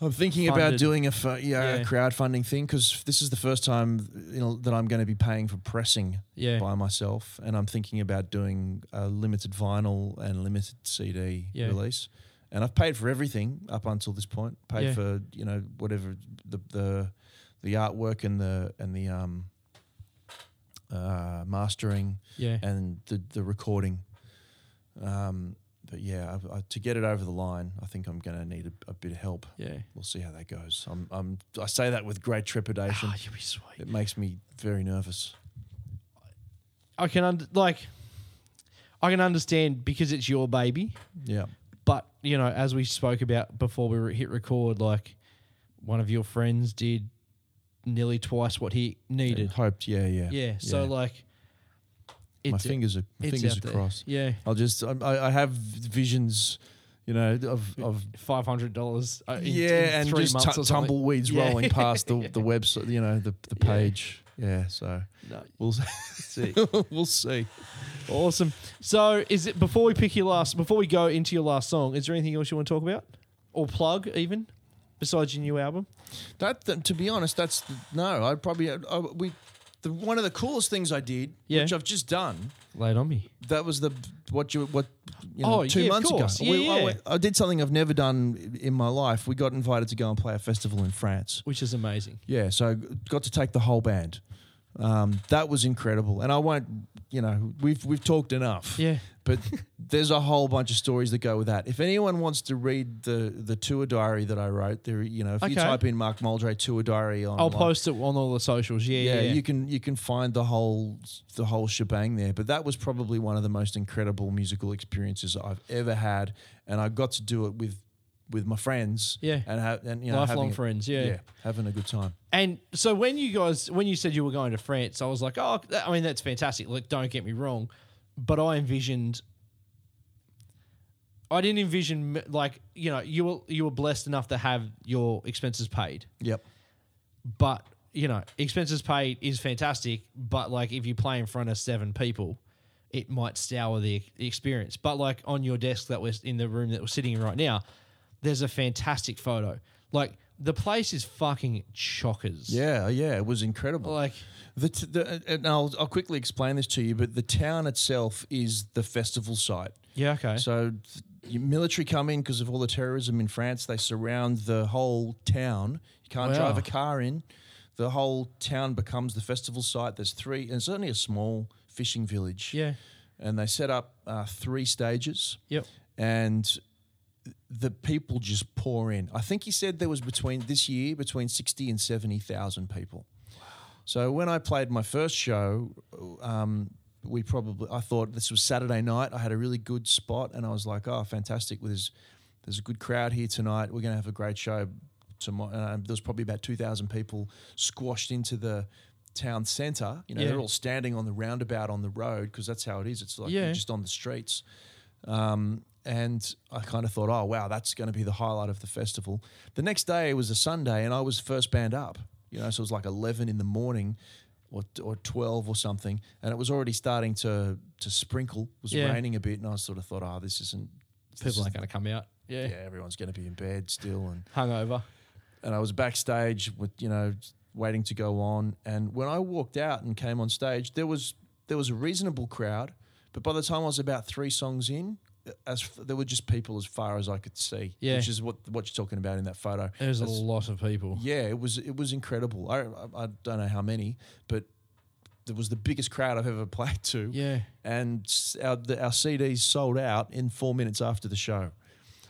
I'm thinking about doing a yeah, Yeah. a crowdfunding thing because this is the first time you know that I'm going to be paying for pressing yeah. by myself, and I'm thinking about doing a limited vinyl and limited CD Yeah. release. And I've paid for everything up until this point. Paid Yeah. for you know whatever the the the artwork and the and the um uh, mastering, Yeah. and the the recording. Um, but yeah, I, I, to get it over the line, I think I'm going to need a, a bit of help. Yeah. We'll see how that goes. I'm, I'm I say that with great trepidation. Ah, you'll be sweet. it makes me very nervous. I can under, like, I can understand because it's your baby, Yeah. But you know, as we spoke about before we hit record, like one of your friends did nearly twice what he needed. Hoped. Yeah. Yeah. Yeah. So Yeah. like, my it's fingers are my fingers are crossed. Yeah. I'll just I, I have visions, you know, of of Five hundred dollars. Uh, in, yeah, in and three just or tumbleweeds Yeah. rolling past the the website, you know, the the Yeah. page. Yeah. So No, we'll see. we'll see. awesome. So, is it before we pick your last? Before we go into your last song, is there anything else you want to talk about or plug even besides your new album? That, that to be honest, that's no. I'd probably uh, I, we. The, one of the coolest things I did, Yeah. which I've just done, Lay it on me. that was the what you what you know, Oh, two yeah, months ago. Yeah, I, yeah. went- I did something I've never done in my life. We got invited to go and play a festival in France. Which is amazing. Yeah, so got to take the whole band. Um, that was incredible, and I won't. You know, we've we've talked enough. Yeah. But there's a whole bunch of stories that go with that. If anyone wants to read the the tour diary that I wrote, there, you know, if you Okay. type in Mark Moldre tour diary on, I'll post it on all the socials. Yeah, yeah. Yeah, yeah. you can you can find the whole the whole shebang there. But that was probably one of the most incredible musical experiences I've ever had, and I got to do it with with my friends. Yeah. and ha- and you know, Lifelong friends, yeah. having a good time. And so when you guys, when you said you were going to France, I was like, oh, I mean, that's fantastic. Like, don't get me wrong, but I envisioned. I didn't envision like you know you were you were blessed enough to have your expenses paid, Yep. but you know expenses paid is fantastic. But like if you play in front of seven people, it might sour the the experience. But like on your desk that was in the room that we're sitting in right now, there's a fantastic photo. Like the place is fucking chockers. Yeah, yeah, it was incredible. Like The, t- the and I'll I'll quickly explain this to you, but the town itself is the festival site. yeah, okay. So th- your military come in because of all the terrorism in France. They surround the whole town. You can't Wow. drive a car in. The whole town becomes the festival site. There's three, and it's only a small fishing village. yeah. And they set up uh, three stages, Yep. and the people just pour in. I think he said there was between this year between sixty and seventy thousand people. So when I played my first show, um, we probably I thought this was Saturday night. I had a really good spot, and I was like, "Oh, fantastic! There's there's a good crowd here tonight. We're going to have a great show." Tomorrow, uh, there was probably about two thousand people squashed into the town centre. You know, Yeah. they're all standing on the roundabout on the road because that's how it is. It's like Yeah. you're just on the streets. Um, and I kind of thought, oh wow, that's going to be the highlight of the festival. The next day was a Sunday, and I was first band up. You know, so it was like eleven in the morning, or or twelve or something, and it was already starting to to sprinkle. It was Yeah. raining a bit, and I sort of thought, oh, this isn't. this People aren't going to come out. Yeah. yeah, everyone's going to be in bed still, and Hungover. and I was backstage with you know waiting to go on. And when I walked out and came on stage, there was there was a reasonable crowd, but by the time I was about three songs in, as f- there were just people as far as I could see. Yeah. which is what what you're talking about in that photo. There's a lot of people. yeah, it was it was incredible. I I, I don't know how many, but. It was the biggest crowd I've ever played to, Yeah. and our the, our CDs sold out in four minutes after the show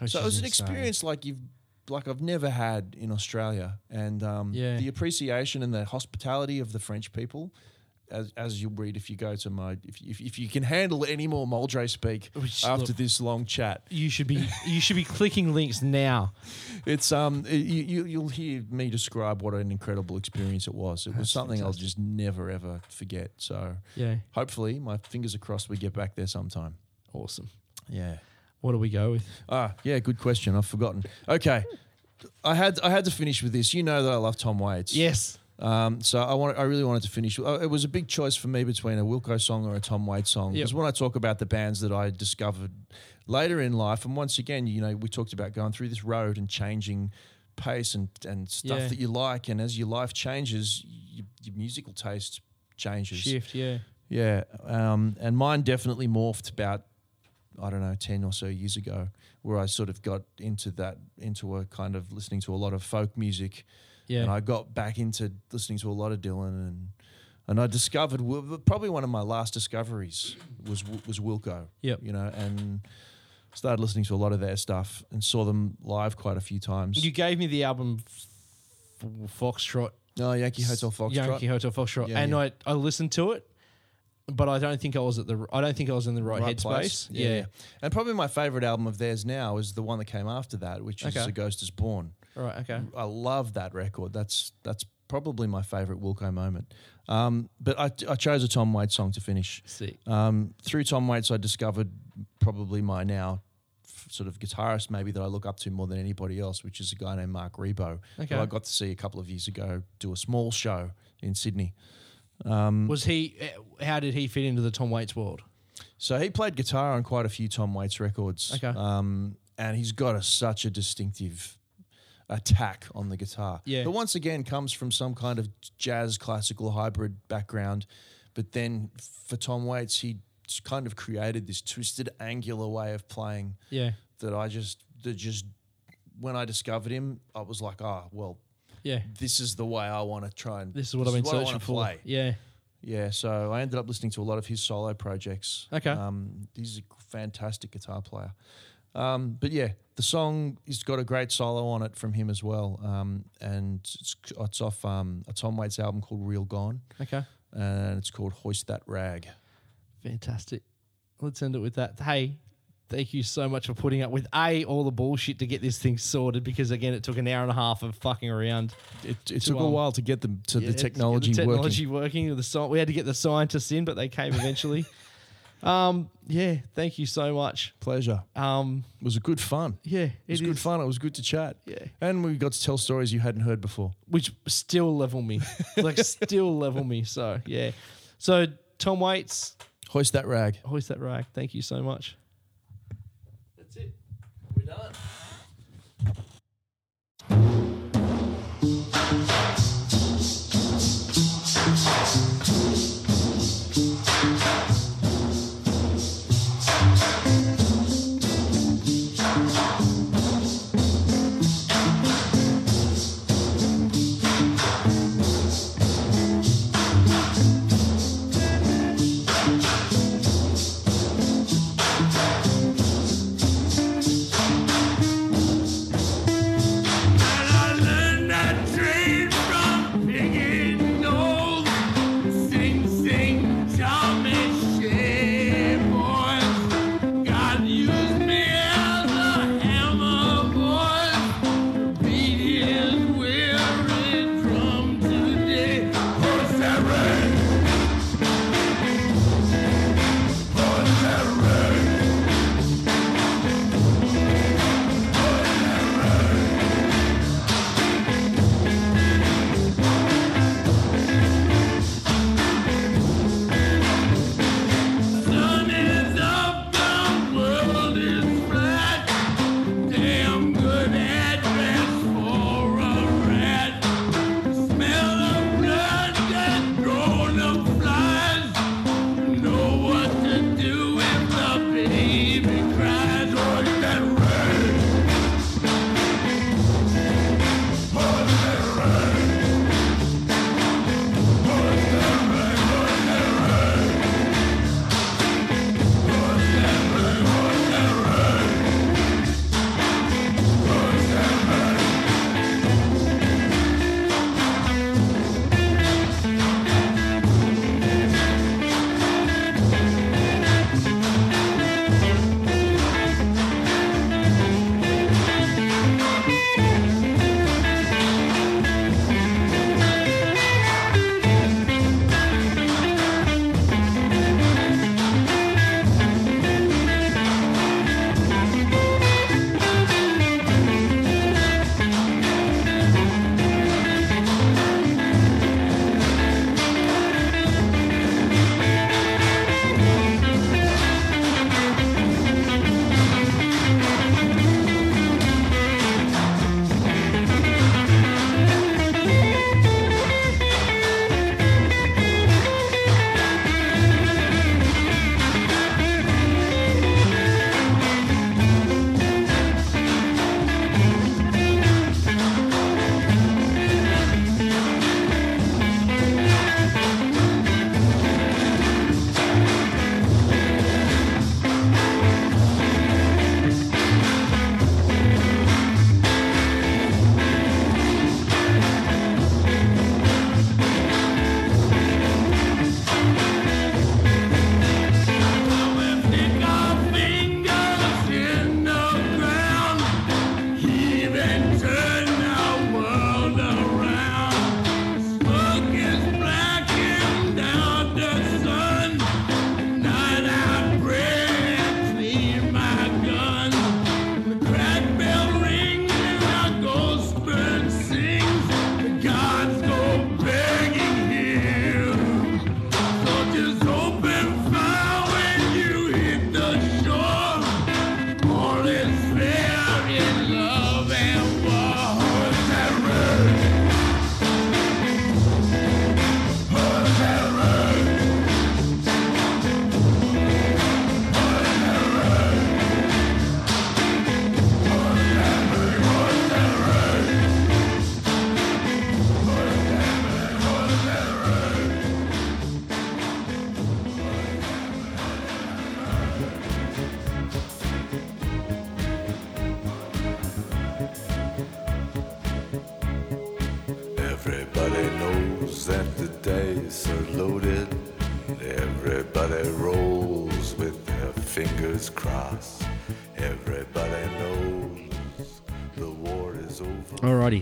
Which so it was an insane. experience like you've like I've never had in Australia, and um, Yeah. the appreciation and the hospitality of the French people, as, as you'll read if you go to my if, if, if you can handle any more Moldre speak Which, after look- this long chat, You should be you should be clicking links now. it's um you, you you'll hear me describe what an incredible experience it was. It was That's something I'll just never ever forget. So Yeah. hopefully, my fingers are crossed, we get back there sometime. Awesome. Yeah. What do we go with? Ah, yeah, good question. I've forgotten. Okay. I had I had to finish with this. You know that I love Tom Waits. Yes. Um, so I want I really wanted to finish. uh, It was a big choice for me between a Wilco song or a Tom Waits song. Yep. Because when I talk about the bands that I discovered later in life, and once again, you know, we talked about going through this road and changing pace and and stuff Yeah. that you like, and as your life changes, your, your musical taste changes. Shift. Yeah. Yeah, um, and mine definitely morphed about I don't know ten or so years ago, where I sort of got into that into a kind of listening to a lot of folk music, Yeah. and I got back into listening to a lot of Dylan and and I discovered probably one of my last discoveries was was Wilco. Yep. you know, and started listening to a lot of their stuff and saw them live quite a few times. You gave me the album F- Foxtrot. oh, Yankee Hotel Foxtrot. Yankee Hotel Foxtrot, Yeah, and yeah. I, I listened to it, but I don't think I was at the I don't think I was in the right, Right headspace. place. Yeah. and probably my favorite album of theirs now is the one that came after that, which is Okay. "A Ghost Is Born." Right. Okay. I love that record. That's that's probably my favorite Wilco moment. Um, but I, I chose a Tom Waits song to finish. Sick. Um, through Tom Waits, I discovered probably my now f- sort of guitarist, maybe that I look up to more than anybody else, which is a guy named Marc Ribot, Okay. who I got to see a couple of years ago do a small show in Sydney. Um, Was he? eh, How did he fit into the Tom Waits world? So he played guitar on quite a few Tom Waits records. Okay. Um, and he's got a, such a distinctive attack on the guitar. Yeah. But once again, comes from some kind of jazz classical hybrid background. But then for Tom Waits, he kind of created this twisted, angular way of playing Yeah. that I just, that just, when I discovered him, I was like, oh, well, Yeah. this is the way I want to try and. This is what I've been searching for. Play. Yeah. Yeah, so I ended up listening to a lot of his solo projects. Okay. Um, he's a fantastic guitar player. Um, but yeah, the song has got a great solo on it from him as well. Um, and it's, it's off um, a Tom Waits album called Real Gone, Okay. and it's called Hoist That Rag. Fantastic. Let's end it with that. Hey, thank you so much for putting up with a all the bullshit to get this thing sorted because again it took an hour and a half of fucking around. It, it To, took a um, while to get them to Yeah, the technology, the technology working. working. The sci- we had to get the scientists in, but they came eventually. um, yeah, thank you so much. Pleasure. Um, It was a good fun. yeah, It was it good is- fun. It was good to chat. Yeah, And we got to tell stories you hadn't heard before. which still level me, like still level me. So yeah, so Tom Waits, Hoist That Rag. hoist that rag. Thank you so much. That's it. We're done.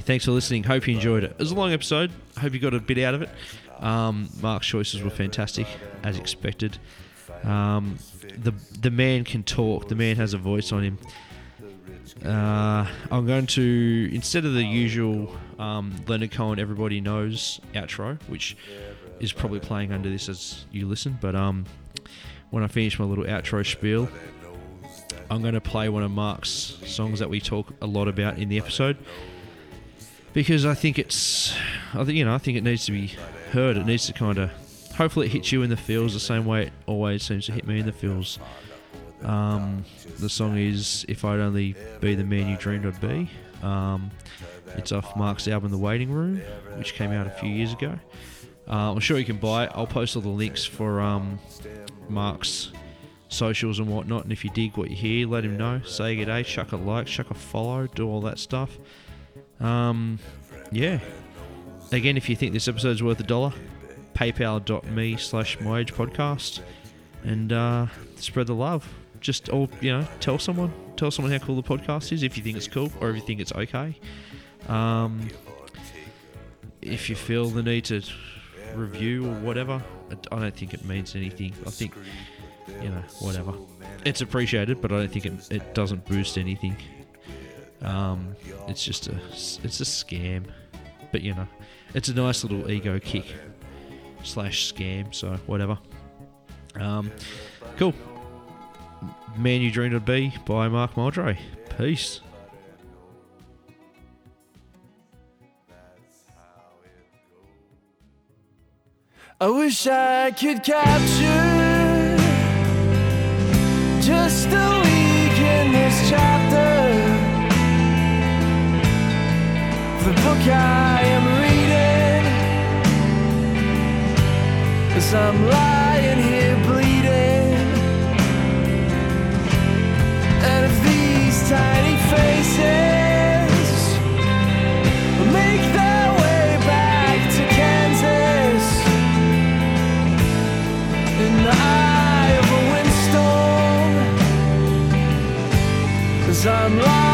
Thanks for listening. Hope you enjoyed it. It was a long episode. Hope you got a bit out of it. Um, Mark's choices were fantastic, as expected. Um, the the man can talk. The man has a voice on him. Uh, I'm going to instead of the usual um, Leonard Cohen "Everybody Knows" outro, which is probably playing under this as you listen. But um, when I finish my little outro spiel, I'm going to play one of Mark's songs that we talk a lot about in the episode because I think it's, I think you know, I think it needs to be heard. It needs to kind of, hopefully, it hits you in the feels the same way it always seems to hit me in the feels. Um, the song is "If I'd Only Be the Man You Dreamed I'd Be." Um, it's off Mark's album "The Waiting Room," which came out a few years ago. Uh, I'm sure you can buy it. I'll post all the links for um, Mark's socials and whatnot. And if you dig what you hear, let him know. Say good day, chuck a like, chuck a follow, do all that stuff. Um, yeah. Again, if you think this episode's worth a dollar, paypal.me slash my age podcast and uh, spread the love. Just all you know, tell someone, tell someone how cool the podcast is if you think it's cool or if you think it's okay. Um, if you feel the need to review or whatever, I don't think it means anything. I think you know, whatever. It's appreciated, but I don't think it, it doesn't boost anything. Um, it's just a it's a scam, but you know, it's a nice little ego kick slash scam. So whatever. Um, cool. Man You Dreamed Would Be by Mark Moldre. Peace. I wish I could capture just a book I am reading as I'm lying here bleeding. And if these tiny faces make their way back to Kansas in the eye of a windstorm as I'm lying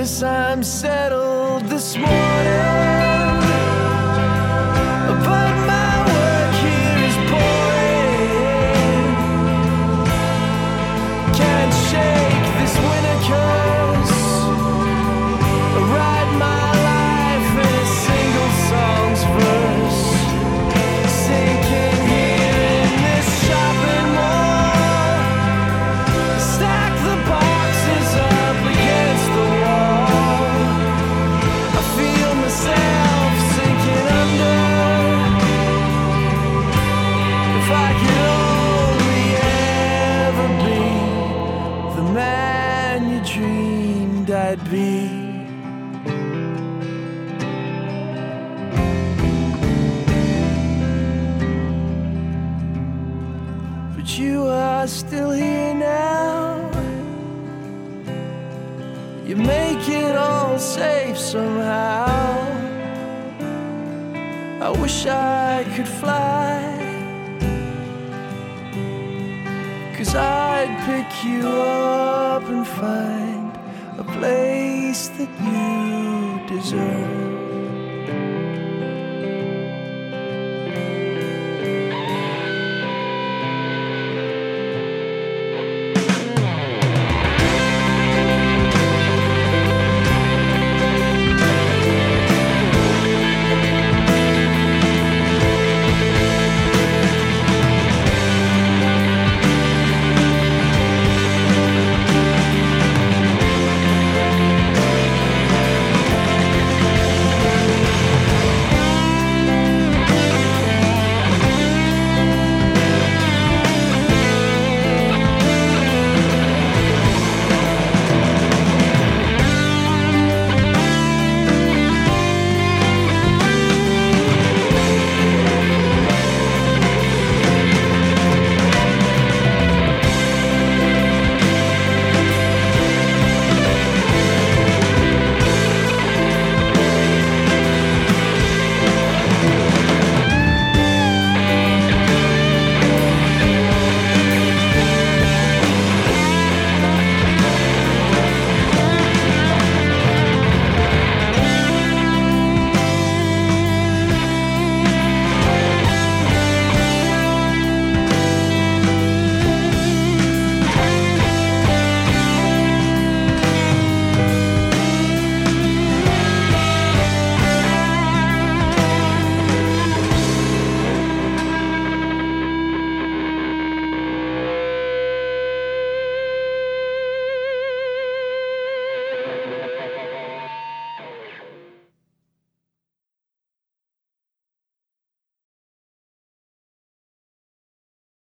Guess I'm settled this morning. You make it all safe somehow. I wish I could fly. Cause I'd pick you up and find a place that you deserve.